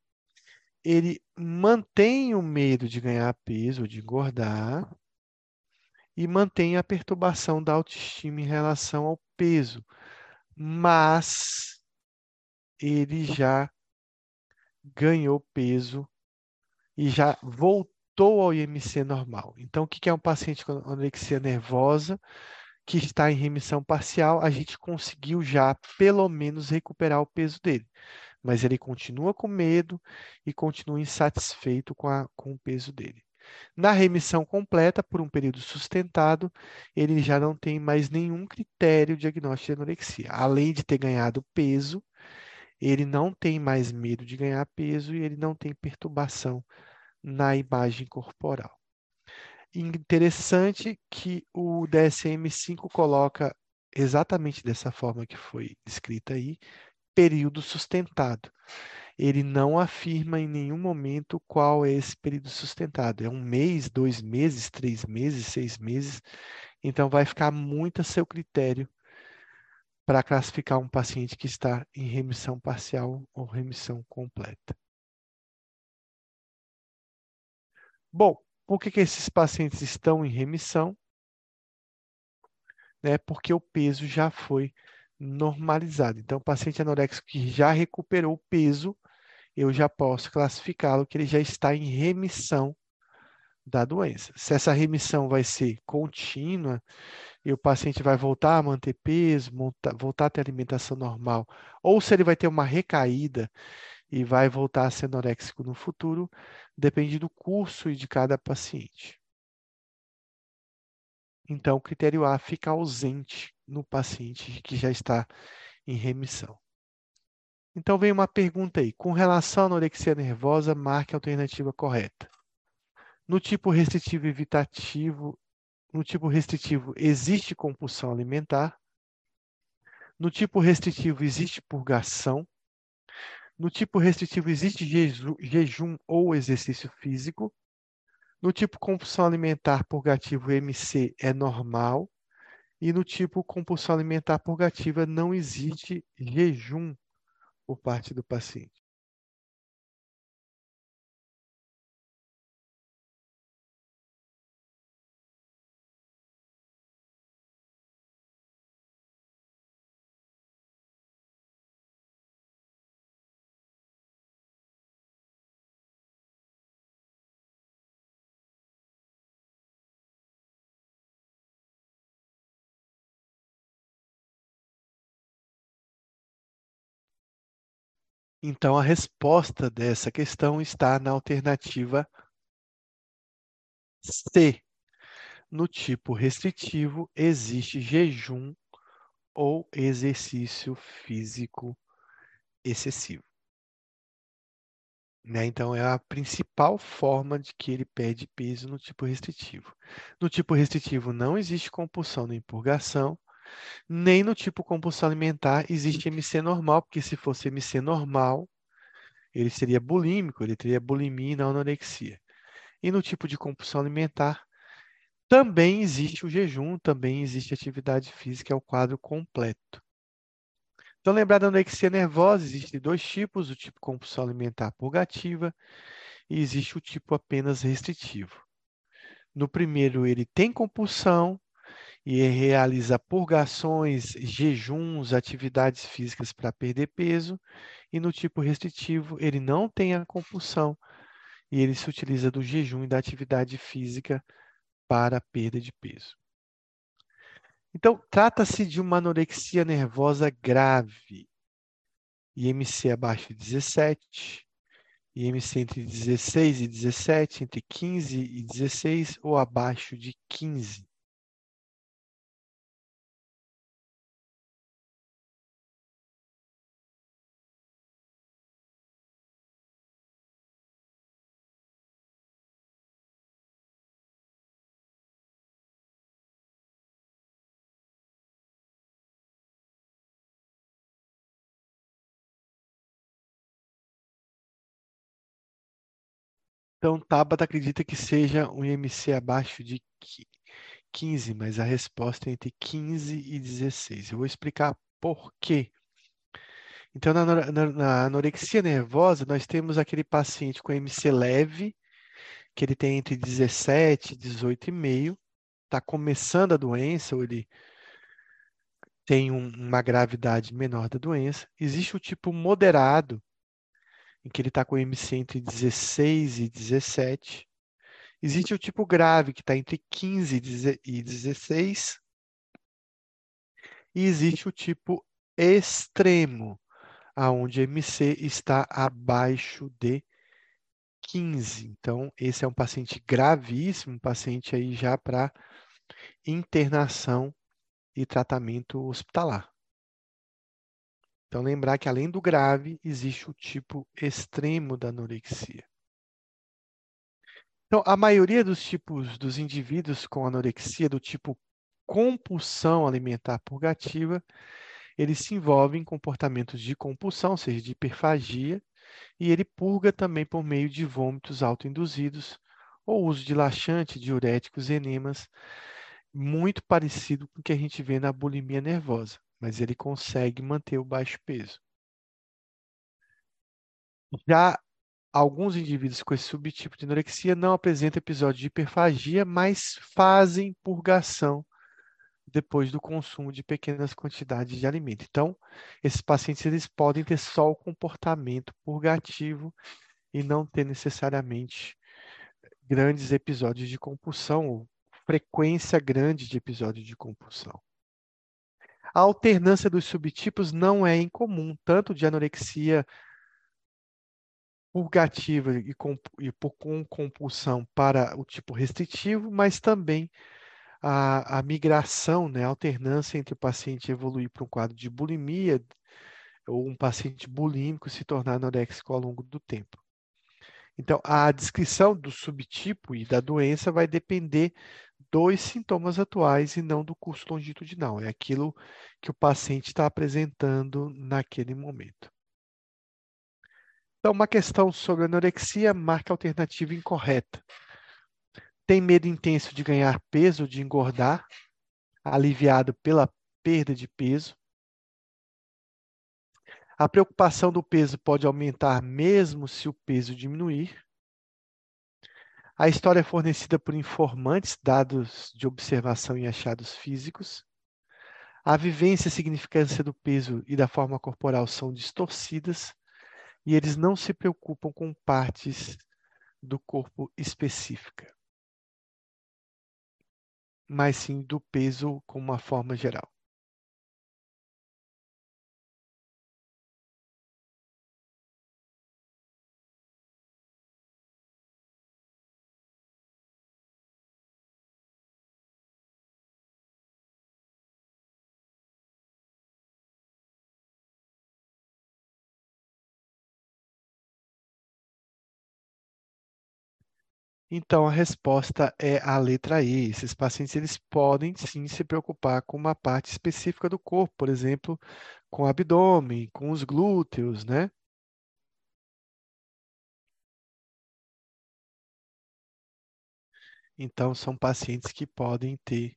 ele mantém o medo de ganhar peso de engordar, e mantém a perturbação da autoestima em relação ao peso, mas ele já ganhou peso e já voltou ao IMC normal. Então, o que é um paciente com anorexia nervosa que está em remissão parcial? A gente conseguiu já, pelo menos, recuperar o peso dele, mas ele continua com medo e continua insatisfeito com, a, com o peso dele. Na remissão completa, por um período sustentado, ele já não tem mais nenhum critério diagnóstico de anorexia. Além de ter ganhado peso, ele não tem mais medo de ganhar peso e ele não tem perturbação na imagem corporal. Interessante que o DSM-5 coloca exatamente dessa forma que foi descrita aí, período sustentado ele não afirma em nenhum momento qual é esse período sustentado. É um mês, dois meses, três meses, seis meses. Então, vai ficar muito a seu critério para classificar um paciente que está em remissão parcial ou remissão completa. Bom, por que, que esses pacientes estão em remissão? Né, porque o peso já foi normalizado. Então, o paciente anoréxico que já recuperou o peso, eu já posso classificá-lo que ele já está em remissão da doença. Se essa remissão vai ser contínua e o paciente vai voltar a manter peso, voltar a ter alimentação normal, ou se ele vai ter uma recaída e vai voltar a ser anoréxico no futuro, depende do curso de cada paciente. Então, o critério A fica ausente no paciente que já está em remissão. Então, vem uma pergunta aí. Com relação à anorexia nervosa, marque a alternativa correta. No tipo restritivo evitativo, no tipo restritivo existe compulsão alimentar. No tipo restritivo existe purgação. No tipo restritivo existe jejum ou exercício físico. No tipo compulsão alimentar purgativo MC é normal. E no tipo compulsão alimentar purgativa não existe jejum por parte do paciente. Então, a resposta dessa questão está na alternativa C. No tipo restritivo, existe jejum ou exercício físico excessivo. Né? Então, é a principal forma de que ele perde peso no tipo restritivo. No tipo restritivo, não existe compulsão nem purgação, nem no tipo compulsão alimentar existe MC normal, porque se fosse MC normal, ele seria bulímico, ele teria bulimia e não anorexia. E no tipo de compulsão alimentar, também existe o jejum, também existe atividade física, é o quadro completo. Então, lembrar da anorexia nervosa, existem dois tipos, o tipo compulsão alimentar purgativa e existe o tipo apenas restritivo. No primeiro, ele tem compulsão, e realiza purgações, jejuns, atividades físicas para perder peso. E no tipo restritivo, ele não tem a compulsão e ele se utiliza do jejum e da atividade física para a perda de peso. Então, trata-se de uma anorexia nervosa grave. IMC abaixo de 17, IMC entre 16 e 17, entre 15 e 16 ou abaixo de 15. Então, Tabata acredita que seja um IMC abaixo de 15, mas a resposta é entre 15 e 16. Eu vou explicar por quê. Então, na, na, na anorexia nervosa, nós temos aquele paciente com IMC leve, que ele tem entre 17 e 18,5, está começando a doença, ou ele tem um, uma gravidade menor da doença. Existe o tipo moderado, em que ele está com MC entre 16 e 17. Existe o tipo grave, que está entre 15 e 16. E existe o tipo extremo, aonde MC está abaixo de 15. Então, esse é um paciente gravíssimo, um paciente aí já para internação e tratamento hospitalar. Então, lembrar que além do grave, existe o tipo extremo da anorexia. Então, a maioria dos tipos dos indivíduos com anorexia do tipo compulsão alimentar purgativa, eles se envolvem em comportamentos de compulsão, ou seja, de hiperfagia, e ele purga também por meio de vômitos autoinduzidos ou uso de laxante, diuréticos, enemas, muito parecido com o que a gente vê na bulimia nervosa mas ele consegue manter o baixo peso. Já alguns indivíduos com esse subtipo de anorexia não apresentam episódio de hiperfagia, mas fazem purgação depois do consumo de pequenas quantidades de alimento. Então, esses pacientes eles podem ter só o comportamento purgativo e não ter necessariamente grandes episódios de compulsão ou frequência grande de episódios de compulsão. A alternância dos subtipos não é incomum, tanto de anorexia purgativa e, com, e por, com compulsão para o tipo restritivo, mas também a, a migração, né, a alternância entre o paciente evoluir para um quadro de bulimia ou um paciente bulímico se tornar anoréxico ao longo do tempo. Então, a descrição do subtipo e da doença vai depender dos sintomas atuais e não do curso longitudinal. É aquilo que o paciente está apresentando naquele momento. Então, uma questão sobre anorexia marca alternativa incorreta. Tem medo intenso de ganhar peso, de engordar, aliviado pela perda de peso. A preocupação do peso pode aumentar mesmo se o peso diminuir. A história é fornecida por informantes, dados de observação e achados físicos. A vivência e significância do peso e da forma corporal são distorcidas e eles não se preocupam com partes do corpo específica, mas sim do peso como uma forma geral. Então, a resposta é a letra E. Esses pacientes eles podem sim se preocupar com uma parte específica do corpo, por exemplo, com o abdômen, com os glúteos, né? Então, são pacientes que podem ter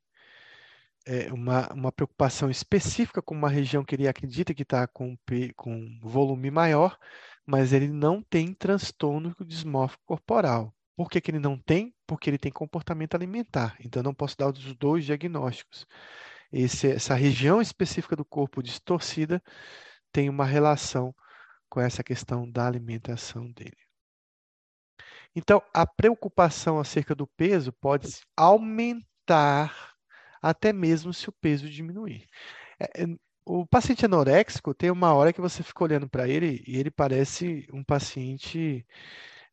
é, uma, uma preocupação específica com uma região que ele acredita que está com, com volume maior, mas ele não tem transtorno dismórfico corporal. Por que, que ele não tem? Porque ele tem comportamento alimentar. Então, não posso dar os dois diagnósticos. Esse, essa região específica do corpo distorcida tem uma relação com essa questão da alimentação dele. Então, a preocupação acerca do peso pode aumentar até mesmo se o peso diminuir. É, é o paciente anoréxico tem uma hora que você fica olhando para ele e ele parece um paciente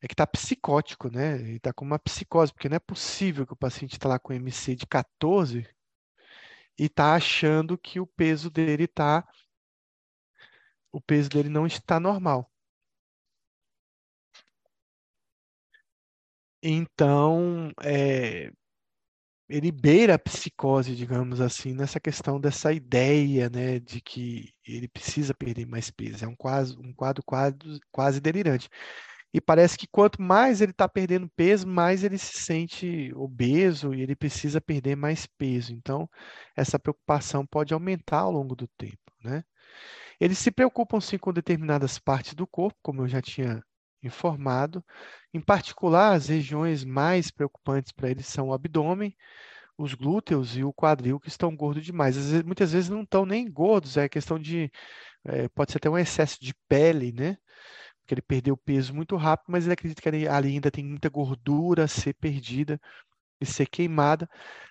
é que está psicótico, né? Ele está com uma psicose, porque não é possível que o paciente está lá com MC de 14 e está achando que o peso dele está o peso dele não está normal. Então, é, ele beira a psicose, digamos assim, nessa questão dessa ideia, né, de que ele precisa perder mais peso. É um quadro, um quadro quase, quase delirante. E parece que quanto mais ele está perdendo peso, mais ele se sente obeso e ele precisa perder mais peso. Então, essa preocupação pode aumentar ao longo do tempo, né? Eles se preocupam sim com determinadas partes do corpo, como eu já tinha informado. Em particular, as regiões mais preocupantes para eles são o abdômen, os glúteos e o quadril, que estão gordos demais. Vezes, muitas vezes não estão nem gordos, é questão de. É, pode ser até um excesso de pele, né? Porque ele perdeu peso muito rápido, mas ele acredita que ali, ainda tem muita gordura a ser perdida e ser queimada.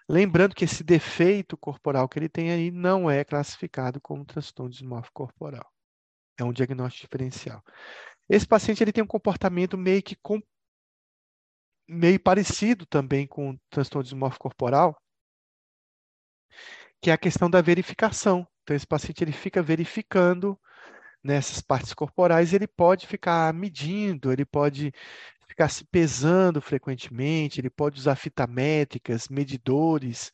Lembrando que esse defeito corporal que ele tem aí não é classificado como transtorno dismórfico corporal. É um diagnóstico diferencial. Esse paciente ele tem um comportamento meio que com, meio parecido também com o transtorno dismórfico corporal, que é a questão da verificação. Então esse paciente ele fica verificando nessas partes corporais, ele pode ficar medindo, ele pode ficar se pesando frequentemente, ele pode usar fita métricas, medidores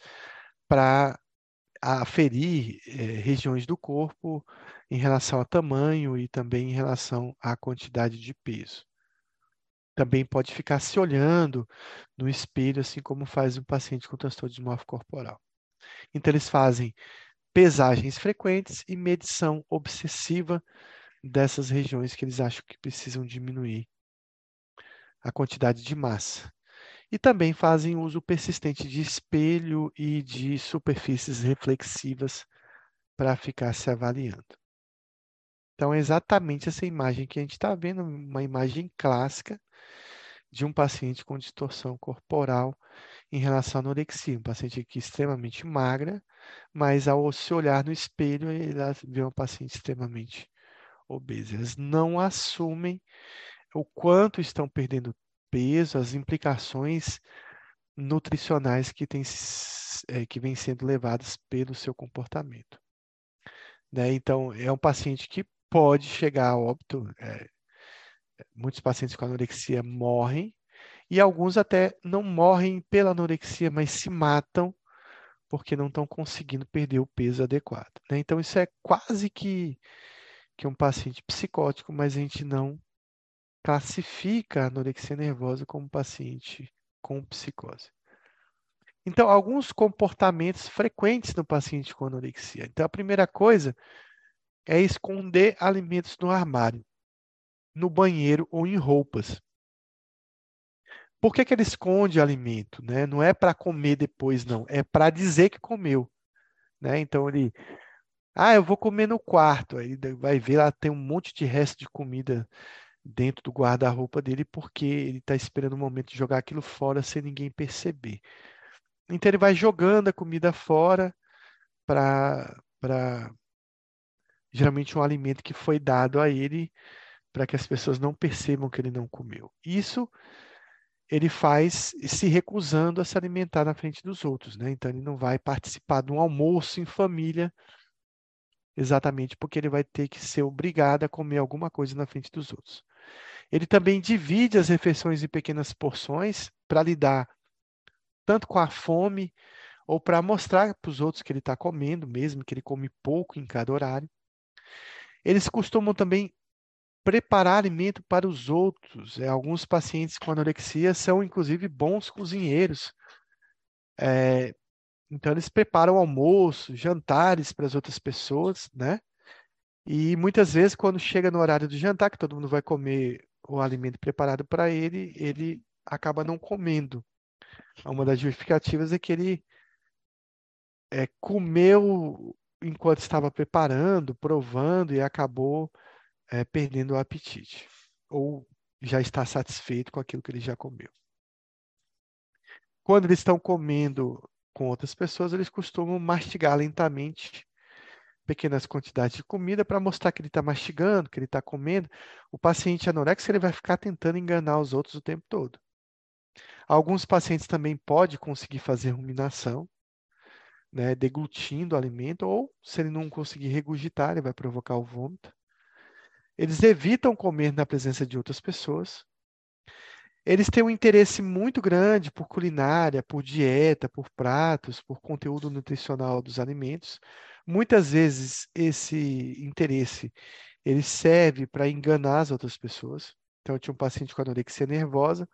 para aferir é, regiões do corpo em relação a tamanho e também em relação à quantidade de peso. Também pode ficar se olhando no espelho, assim como faz um paciente com transtorno dismórfico corporal. Então, eles fazem pesagens frequentes e medição obsessiva dessas regiões que eles acham que precisam diminuir a quantidade de massa. E também fazem uso persistente de espelho e de superfícies reflexivas para ficar se avaliando. Então, é exatamente essa imagem que a gente está vendo, uma imagem clássica de um paciente com distorção corporal em relação à anorexia. Um paciente aqui extremamente magra, mas ao se olhar no espelho, ele vê uma paciente extremamente obesa. Eles não assumem o quanto estão perdendo peso, as implicações nutricionais que, tem, é, que vêm sendo levadas pelo seu comportamento. Né? Então, é um paciente que pode chegar a óbito. É, muitos pacientes com anorexia morrem, e alguns até não morrem pela anorexia, mas se matam porque não estão conseguindo perder o peso adequado. Né? Então, isso é quase que, que um paciente psicótico, mas a gente não classifica a anorexia nervosa como paciente com psicose. Então, alguns comportamentos frequentes no paciente com anorexia. Então, a primeira coisa é esconder alimentos no armário, no banheiro ou em roupas. Por que, que ele esconde alimento? Né? Não é para comer depois, não. É para dizer que comeu. Né? Então, ele... Ah, eu vou comer no quarto. Aí vai ver lá, tem um monte de resto de comida dentro do guarda-roupa dele porque ele está esperando o momento de jogar aquilo fora sem ninguém perceber. Então ele vai jogando a comida fora para geralmente um alimento que foi dado a ele para que as pessoas não percebam que ele não comeu. Isso ele faz se recusando a se alimentar na frente dos outros, né? Então ele não vai participar de um almoço em família exatamente porque ele vai ter que ser obrigado a comer alguma coisa na frente dos outros. Ele também divide as refeições em pequenas porções para lidar tanto com a fome ou para mostrar para os outros que ele está comendo, mesmo que ele come pouco em cada horário. Eles costumam também preparar alimento para os outros. É, alguns pacientes com anorexia são, inclusive, bons cozinheiros. É, então, eles preparam almoço, jantares para as outras pessoas, né? E muitas vezes, quando chega no horário do jantar, que todo mundo vai comer o alimento preparado para ele, ele acaba não comendo. Uma das justificativas é que ele é, comeu enquanto estava preparando, provando e acabou é, perdendo o apetite. Ou já está satisfeito com aquilo que ele já comeu. Quando eles estão comendo com outras pessoas, eles costumam mastigar lentamente pequenas quantidades de comida para mostrar que ele está mastigando, que ele está comendo. O paciente anoréxico ele vai ficar tentando enganar os outros o tempo todo. Alguns pacientes também podem conseguir fazer ruminação, né, deglutindo o alimento, ou se ele não conseguir regurgitar, ele vai provocar o vômito. Eles evitam comer na presença de outras pessoas. Eles têm um interesse muito grande por culinária, por dieta, por pratos, por conteúdo nutricional dos alimentos. Muitas vezes esse interesse ele serve para enganar as outras pessoas. Então eu tinha um paciente com anorexia nervosa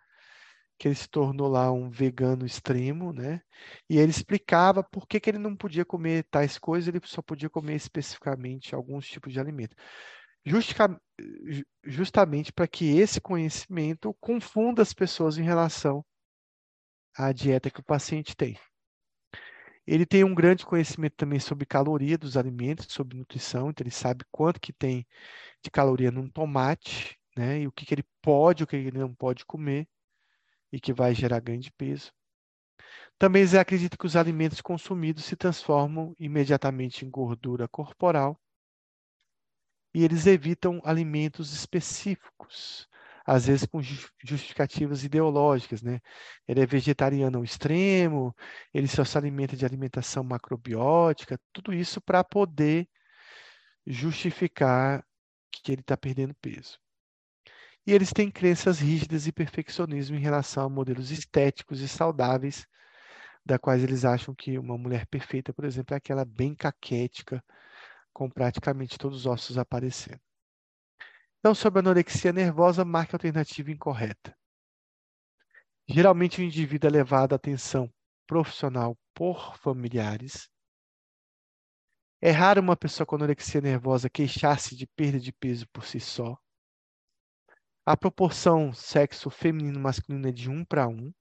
que ele se tornou lá um vegano extremo, né? E ele explicava por que, que ele não podia comer tais coisas, ele só podia comer especificamente alguns tipos de alimento. Justamente para que esse conhecimento confunda as pessoas em relação à dieta que o paciente tem. Ele tem um grande conhecimento também sobre caloria dos alimentos, sobre nutrição, então ele sabe quanto que tem de caloria num tomate, né? E o que, que ele pode, o que ele não pode comer e que vai gerar ganho de peso. Também eles acreditam que os alimentos consumidos se transformam imediatamente em gordura corporal e eles evitam alimentos específicos às vezes com justificativas ideológicas, né? Ele é vegetariano ao extremo, ele só se alimenta de alimentação macrobiótica, tudo isso para poder justificar que ele está perdendo peso. E eles têm crenças rígidas e perfeccionismo em relação a modelos estéticos e saudáveis, da quais eles acham que uma mulher perfeita, por exemplo, é aquela bem caquética, com praticamente todos os ossos aparecendo. Então, sobre a anorexia nervosa, marque a alternativa incorreta. Geralmente, o indivíduo é levado à atenção profissional por familiares. É raro uma pessoa com anorexia nervosa queixar-se de perda de peso por si só. A proporção sexo feminino-masculino é de 1 para 1.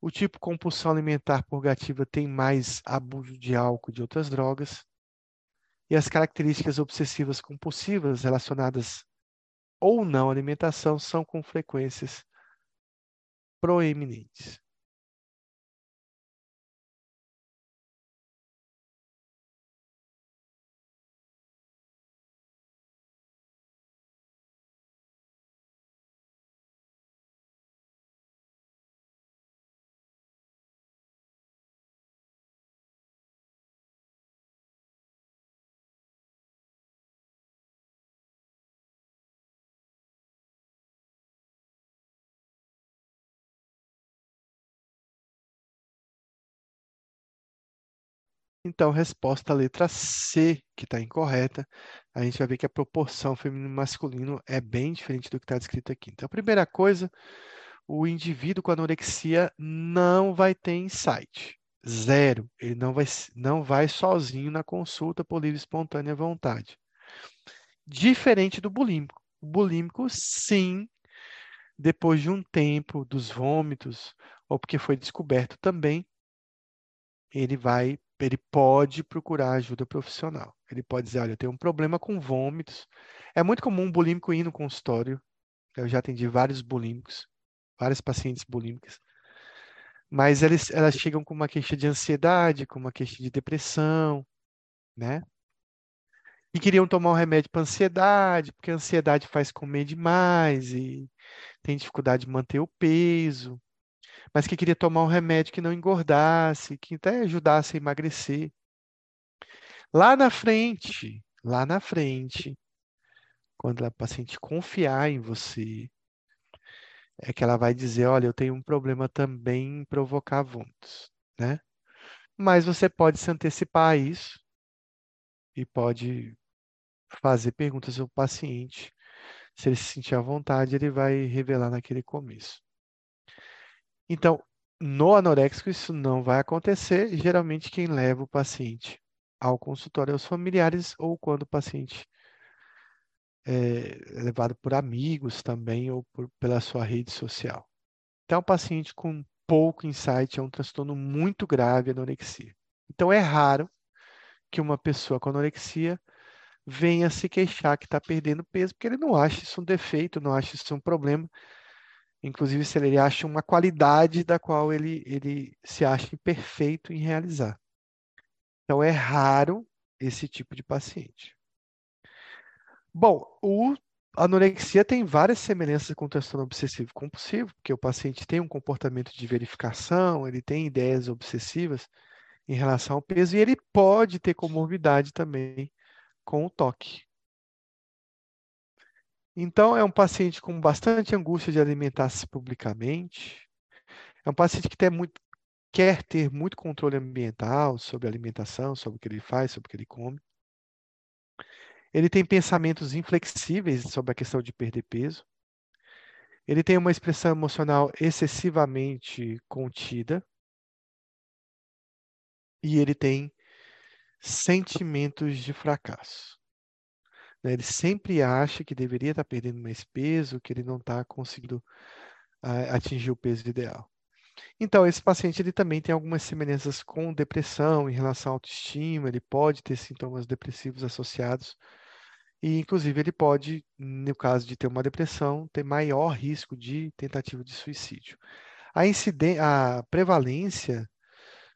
O tipo compulsão alimentar purgativa tem mais abuso de álcool e de outras drogas. E as características obsessivas compulsivas relacionadas ou não à alimentação são com frequências proeminentes. Então, resposta letra C, que está incorreta. A gente vai ver que a proporção feminino-masculino é bem diferente do que está descrito aqui. Então, a primeira coisa, o indivíduo com anorexia não vai ter insight. Zero. Ele não vai, não vai sozinho na consulta por livre espontânea vontade. Diferente do bulímico. O bulímico, sim, depois de um tempo dos vômitos, ou porque foi descoberto também, ele vai ele pode procurar ajuda profissional. Ele pode dizer, olha, eu tenho um problema com vômitos. É muito comum um bulímico ir no consultório. Eu já atendi vários bulímicos, várias pacientes bulímicas. Mas eles, elas chegam com uma queixa de ansiedade, com uma queixa de depressão, né? E queriam tomar um remédio para ansiedade, porque a ansiedade faz comer demais e tem dificuldade de manter o peso mas que queria tomar um remédio que não engordasse, que até ajudasse a emagrecer. Lá na frente, lá na frente, quando a paciente confiar em você, é que ela vai dizer, olha, eu tenho um problema também em provocar vômitos, né? Mas você pode se antecipar a isso e pode fazer perguntas ao paciente. Se ele se sentir à vontade, ele vai revelar naquele começo. Então, no anoréxico, isso não vai acontecer. Geralmente, quem leva o paciente ao consultório é os familiares ou quando o paciente é levado por amigos também ou por, pela sua rede social. Então, o paciente com pouco insight é um transtorno muito grave, anorexia. Então, é raro que uma pessoa com anorexia venha se queixar que está perdendo peso, porque ele não acha isso um defeito, não acha isso um problema. Inclusive, se ele acha uma qualidade da qual ele, ele se acha imperfeito em realizar. Então, é raro esse tipo de paciente. Bom, o a anorexia tem várias semelhanças com o transtorno obsessivo compulsivo, porque o paciente tem um comportamento de verificação, ele tem ideias obsessivas em relação ao peso e ele pode ter comorbidade também com o toque. Então, é um paciente com bastante angústia de alimentar-se publicamente. É um paciente que tem muito, quer ter muito controle ambiental sobre a alimentação, sobre o que ele faz, sobre o que ele come. Ele tem pensamentos inflexíveis sobre a questão de perder peso. Ele tem uma expressão emocional excessivamente contida. E ele tem sentimentos de fracasso. Né? Ele sempre acha que deveria estar perdendo mais peso, que ele não está conseguindo atingir o peso ideal. Então, esse paciente ele também tem algumas semelhanças com depressão em relação à autoestima, ele pode ter sintomas depressivos associados, e inclusive ele pode, no caso de ter uma depressão, ter maior risco de tentativa de suicídio. A, a prevalência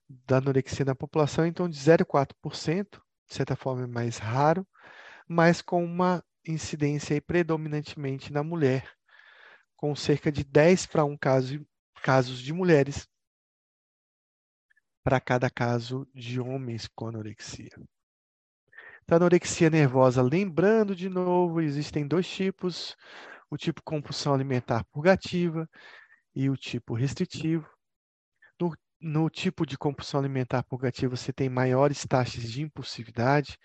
da anorexia na população é torno de 0,4%, de certa forma é mais raro, mas com uma incidência predominantemente na mulher, com cerca de 10 para 1 caso, casos de mulheres para cada caso de homens com anorexia. Então, anorexia nervosa, lembrando de novo, existem dois tipos: o tipo compulsão alimentar purgativa e o tipo restritivo. No, no tipo de compulsão alimentar purgativa, você tem maiores taxas de impulsividade,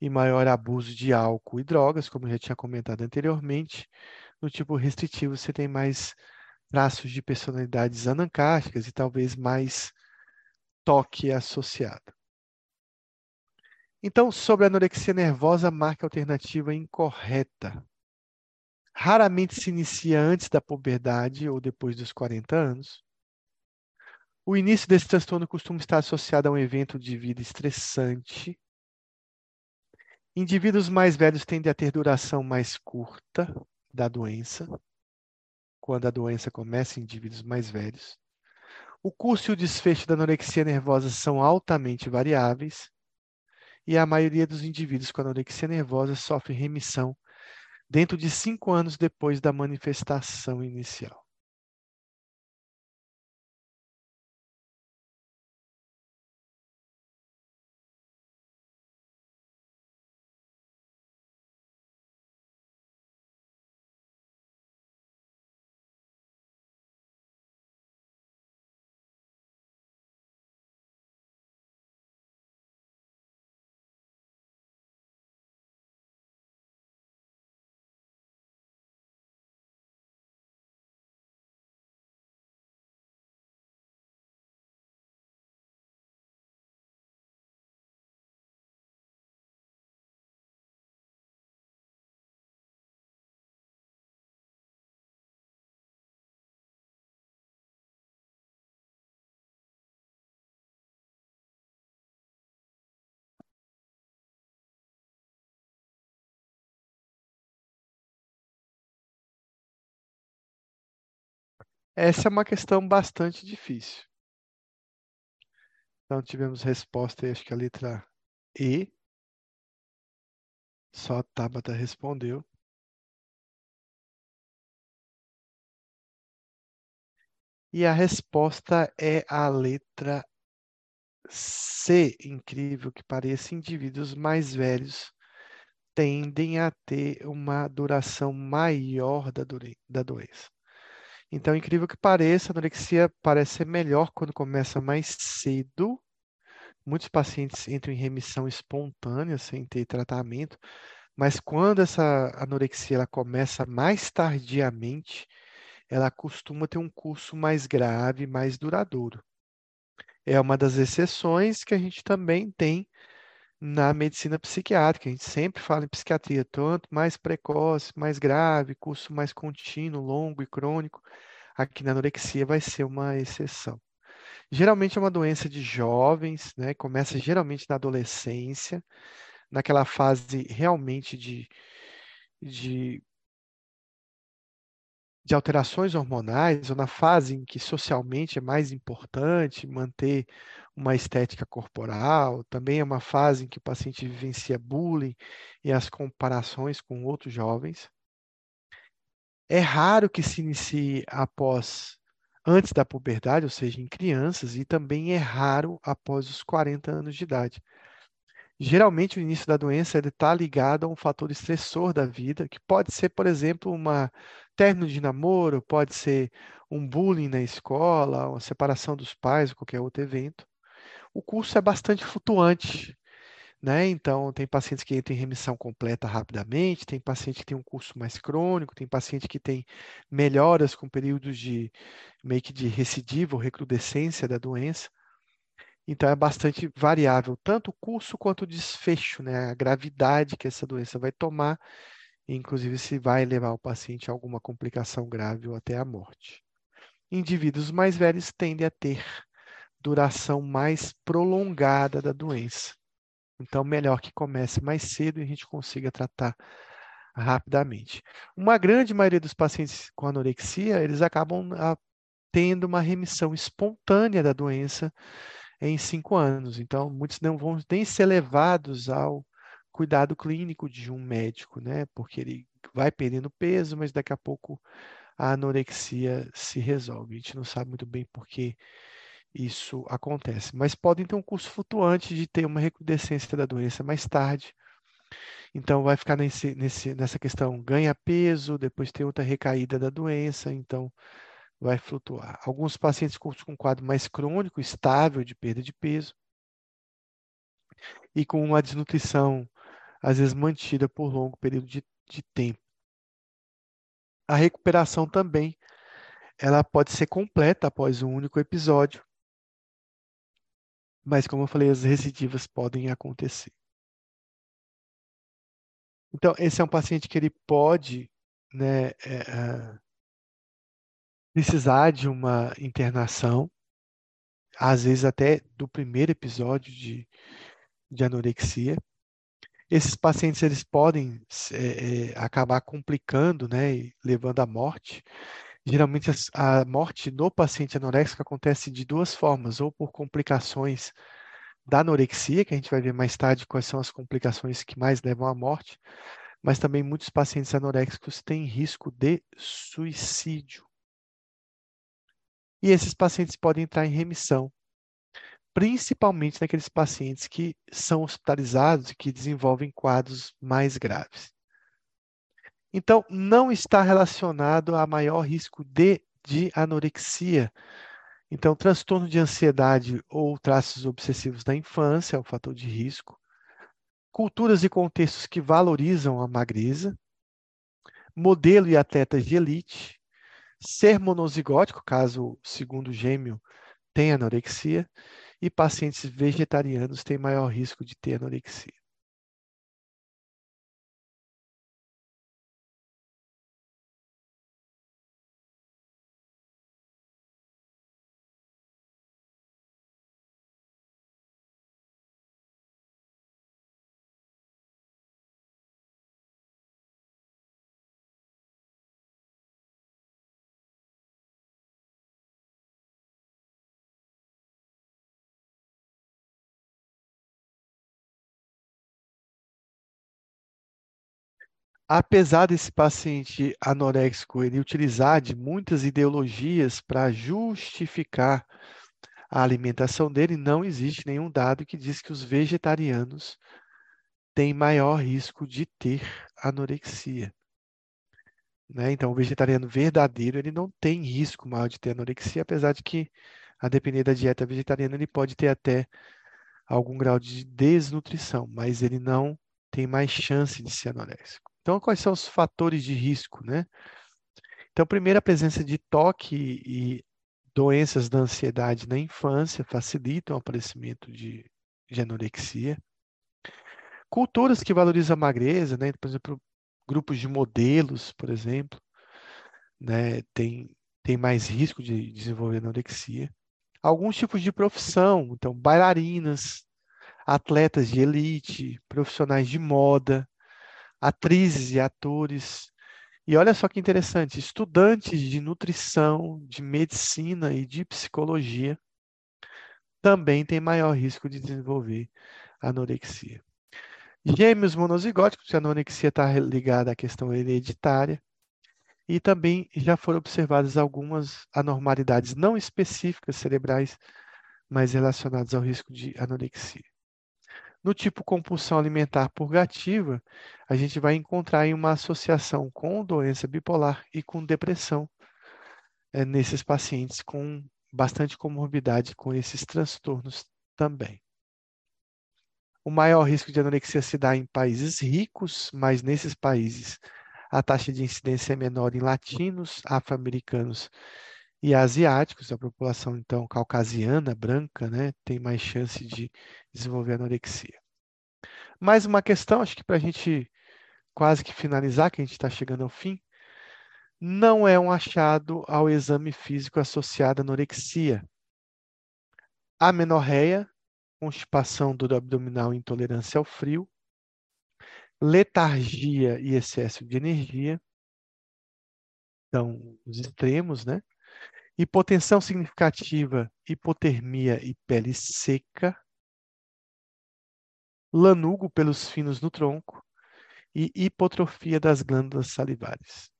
e maior abuso de álcool e drogas, como eu já tinha comentado anteriormente. No tipo restritivo, você tem mais traços de personalidades anancásticas e talvez mais toque associado. Então, sobre a anorexia nervosa, marque a alternativa incorreta. Raramente se inicia antes da puberdade ou depois dos 40 anos. O início desse transtorno costuma estar associado a um evento de vida estressante. Indivíduos mais velhos tendem a ter duração mais curta da doença, quando a doença começa em indivíduos mais velhos. O curso e o desfecho da anorexia nervosa são altamente variáveis e a maioria dos indivíduos com anorexia nervosa sofre remissão dentro de cinco anos depois da manifestação inicial. Essa é uma questão bastante difícil. Então, tivemos resposta aí, acho que a letra E. Só a Tabata respondeu. E a resposta é a letra C. Incrível que pareça, indivíduos mais velhos tendem a ter uma duração maior da, da doença. Então, incrível que pareça, a anorexia parece ser melhor quando começa mais cedo. Muitos pacientes entram em remissão espontânea, sem ter tratamento, mas quando essa anorexia ela começa mais tardiamente, ela costuma ter um curso mais grave, mais duradouro. É uma das exceções que a gente também tem na medicina psiquiátrica. A gente sempre fala em psiquiatria, tanto mais precoce, mais grave, curso mais contínuo, longo e crônico. Aqui na anorexia vai ser uma exceção. Geralmente é uma doença de jovens, né? Começa geralmente na adolescência, naquela fase realmente de, de de alterações hormonais, ou na fase em que socialmente é mais importante manter uma estética corporal, também é uma fase em que o paciente vivencia bullying e as comparações com outros jovens. É raro que se inicie após antes da puberdade, ou seja, em crianças, e também é raro após os 40 anos de idade. Geralmente, o início da doença está ligado a um fator estressor da vida, que pode ser, por exemplo, uma término de namoro, pode ser um bullying na escola, uma separação dos pais, qualquer outro evento. O curso é bastante flutuante, né? Então, tem pacientes que entram em remissão completa rapidamente, tem paciente que tem um curso mais crônico, tem paciente que tem melhoras com períodos de meio que de recidiva ou recrudescência da doença. Então, é bastante variável, tanto o curso quanto o desfecho, né? A gravidade que essa doença vai tomar inclusive se vai levar o paciente a alguma complicação grave ou até a morte. Indivíduos mais velhos tendem a ter duração mais prolongada da doença. Então, melhor que comece mais cedo e a gente consiga tratar rapidamente. Uma grande maioria dos pacientes com anorexia, eles acabam ah, tendo uma remissão espontânea da doença em cinco anos. Então, muitos não vão nem ser levados ao cuidado clínico de um médico, né? Porque ele vai perdendo peso, mas daqui a pouco a anorexia se resolve. A gente não sabe muito bem por que isso acontece, mas podem ter um curso flutuante de ter uma recrudescência da doença mais tarde. Então, vai ficar nesse, nesse, nessa questão: ganha peso, depois tem outra recaída da doença, então vai flutuar. Alguns pacientes com quadro mais crônico, estável de perda de peso, e com uma desnutrição às vezes mantida por longo período de, de tempo. A recuperação também ela pode ser completa após um único episódio, mas como eu falei, as recidivas podem acontecer. Então, esse é um paciente que ele pode, né, é, precisar de uma internação, às vezes até do primeiro episódio de, de anorexia. Esses pacientes eles podem é, é, acabar complicando, né, e levando à morte. Geralmente a morte no paciente anoréxico acontece de duas formas, ou por complicações da anorexia, que a gente vai ver mais tarde quais são as complicações que mais levam à morte, mas também muitos pacientes anoréxicos têm risco de suicídio. E esses pacientes podem entrar em remissão, principalmente naqueles pacientes que são hospitalizados e que desenvolvem quadros mais graves. Então, não está relacionado a maior risco de, de anorexia. Então, transtorno de ansiedade ou traços obsessivos da infância é um fator de risco. Culturas e contextos que valorizam a magreza. Modelo e atletas de elite. Ser monozigótico, caso o segundo gêmeo tenha anorexia. E pacientes vegetarianos têm maior risco de ter anorexia. Apesar desse paciente anoréxico ele utilizar de muitas ideologias para justificar a alimentação dele, não existe nenhum dado que diz que os vegetarianos têm maior risco de ter anorexia. Né? Então, o vegetariano verdadeiro ele não tem risco maior de ter anorexia, apesar de que, a depender da dieta vegetariana, ele pode ter até algum grau de desnutrição, mas ele não tem mais chance de ser anoréxico. Então, quais são os fatores de risco, né? Então, primeiro, a presença de toque e doenças da ansiedade na infância facilitam o aparecimento de, de anorexia. Culturas que valorizam a magreza, né? Por exemplo, grupos de modelos, por exemplo, né? Tem, tem mais risco de desenvolver anorexia. Alguns tipos de profissão, então, bailarinas, atletas de elite, profissionais de moda, atrizes e atores. E olha só que interessante, estudantes de nutrição, de medicina e de psicologia também têm maior risco de desenvolver anorexia. Gêmeos monozigóticos, a anorexia está ligada à questão hereditária, e também já foram observadas algumas anormalidades não específicas cerebrais, mas relacionadas ao risco de anorexia. No tipo compulsão alimentar purgativa, a gente vai encontrar uma associação com doença bipolar e com depressão é, nesses pacientes com bastante comorbidade com esses transtornos também. O maior risco de anorexia se dá em países ricos, mas nesses países a taxa de incidência é menor em latinos, afro-americanos e asiáticos, a população então caucasiana, branca, né, tem mais chance de desenvolver anorexia. Mais uma questão, acho que para a gente quase que finalizar, que a gente está chegando ao fim, não é um achado ao exame físico associado à anorexia. Amenorreia, constipação do abdominal intolerância ao frio, letargia e excesso de energia, então, os extremos, né? Hipotensão significativa, hipotermia e pele seca, lanugo pelos finos no tronco e hipotrofia das glândulas salivares.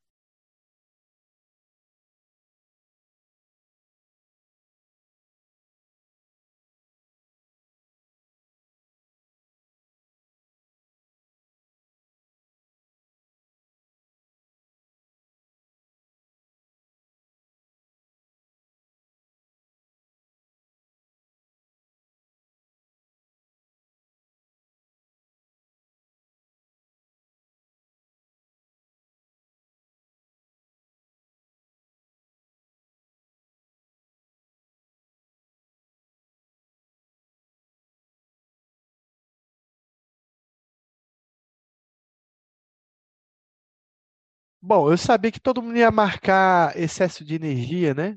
Bom, eu sabia que todo mundo ia marcar excesso de energia, né?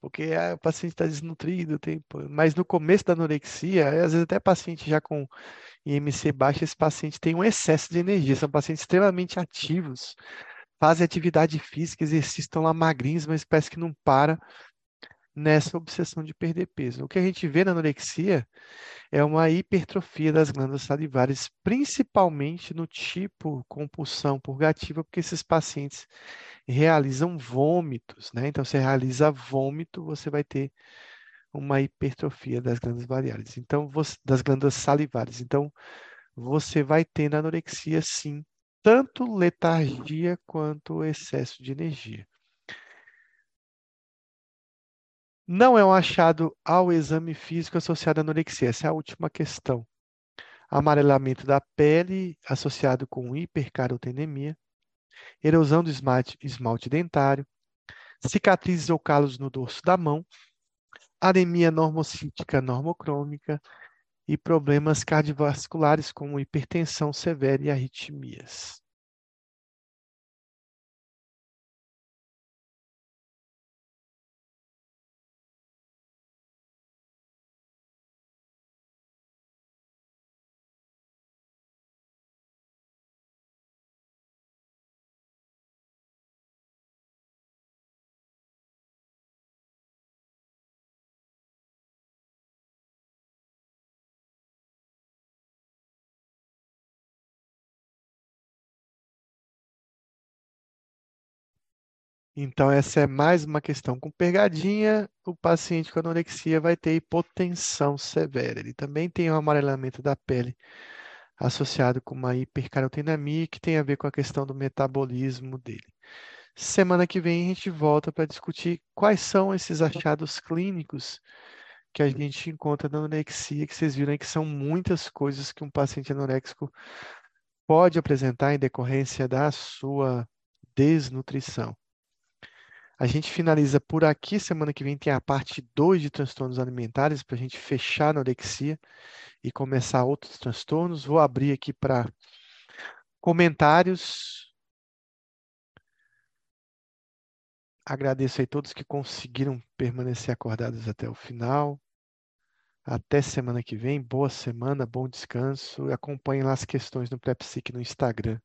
Porque ah, o paciente está desnutrido, tem... mas no começo da anorexia, às vezes até paciente já com IMC baixo, esse paciente tem um excesso de energia, são pacientes extremamente ativos, fazem atividade física, exercício, estão lá magrinhos, mas parece que não para nessa obsessão de perder peso. O que a gente vê na anorexia é uma hipertrofia das glândulas salivares, principalmente no tipo compulsão purgativa, porque esses pacientes realizam vômitos, né? Então, você realiza vômito, você vai ter uma hipertrofia das glândulas variáveis. Então, você, das glândulas salivares. Então, você vai ter na anorexia, sim, tanto letargia quanto excesso de energia. Não é um achado ao exame físico associado à anorexia. Essa é a última questão. Amarelamento da pele associado com hipercarotenemia, erosão do esmalte, esmalte dentário, cicatrizes ou calos no dorso da mão, anemia normocítica normocrômica e problemas cardiovasculares como hipertensão severa e arritmias. Então, essa é mais uma questão. Com pegadinha, o paciente com anorexia vai ter hipotensão severa. Ele também tem um amarelamento da pele associado com uma hipercarotenemia, que tem a ver com a questão do metabolismo dele. Semana que vem a gente volta para discutir quais são esses achados clínicos que a gente encontra na anorexia, que vocês viram aí que são muitas coisas que um paciente anoréxico pode apresentar em decorrência da sua desnutrição. A gente finaliza por aqui. Semana que vem tem a parte 2 de transtornos alimentares para a gente fechar a anorexia e começar outros transtornos. Vou abrir aqui para comentários. Agradeço aí todos que conseguiram permanecer acordados até o final. Até semana que vem. Boa semana, bom descanso. Acompanhem lá as questões no Prepsic no Instagram.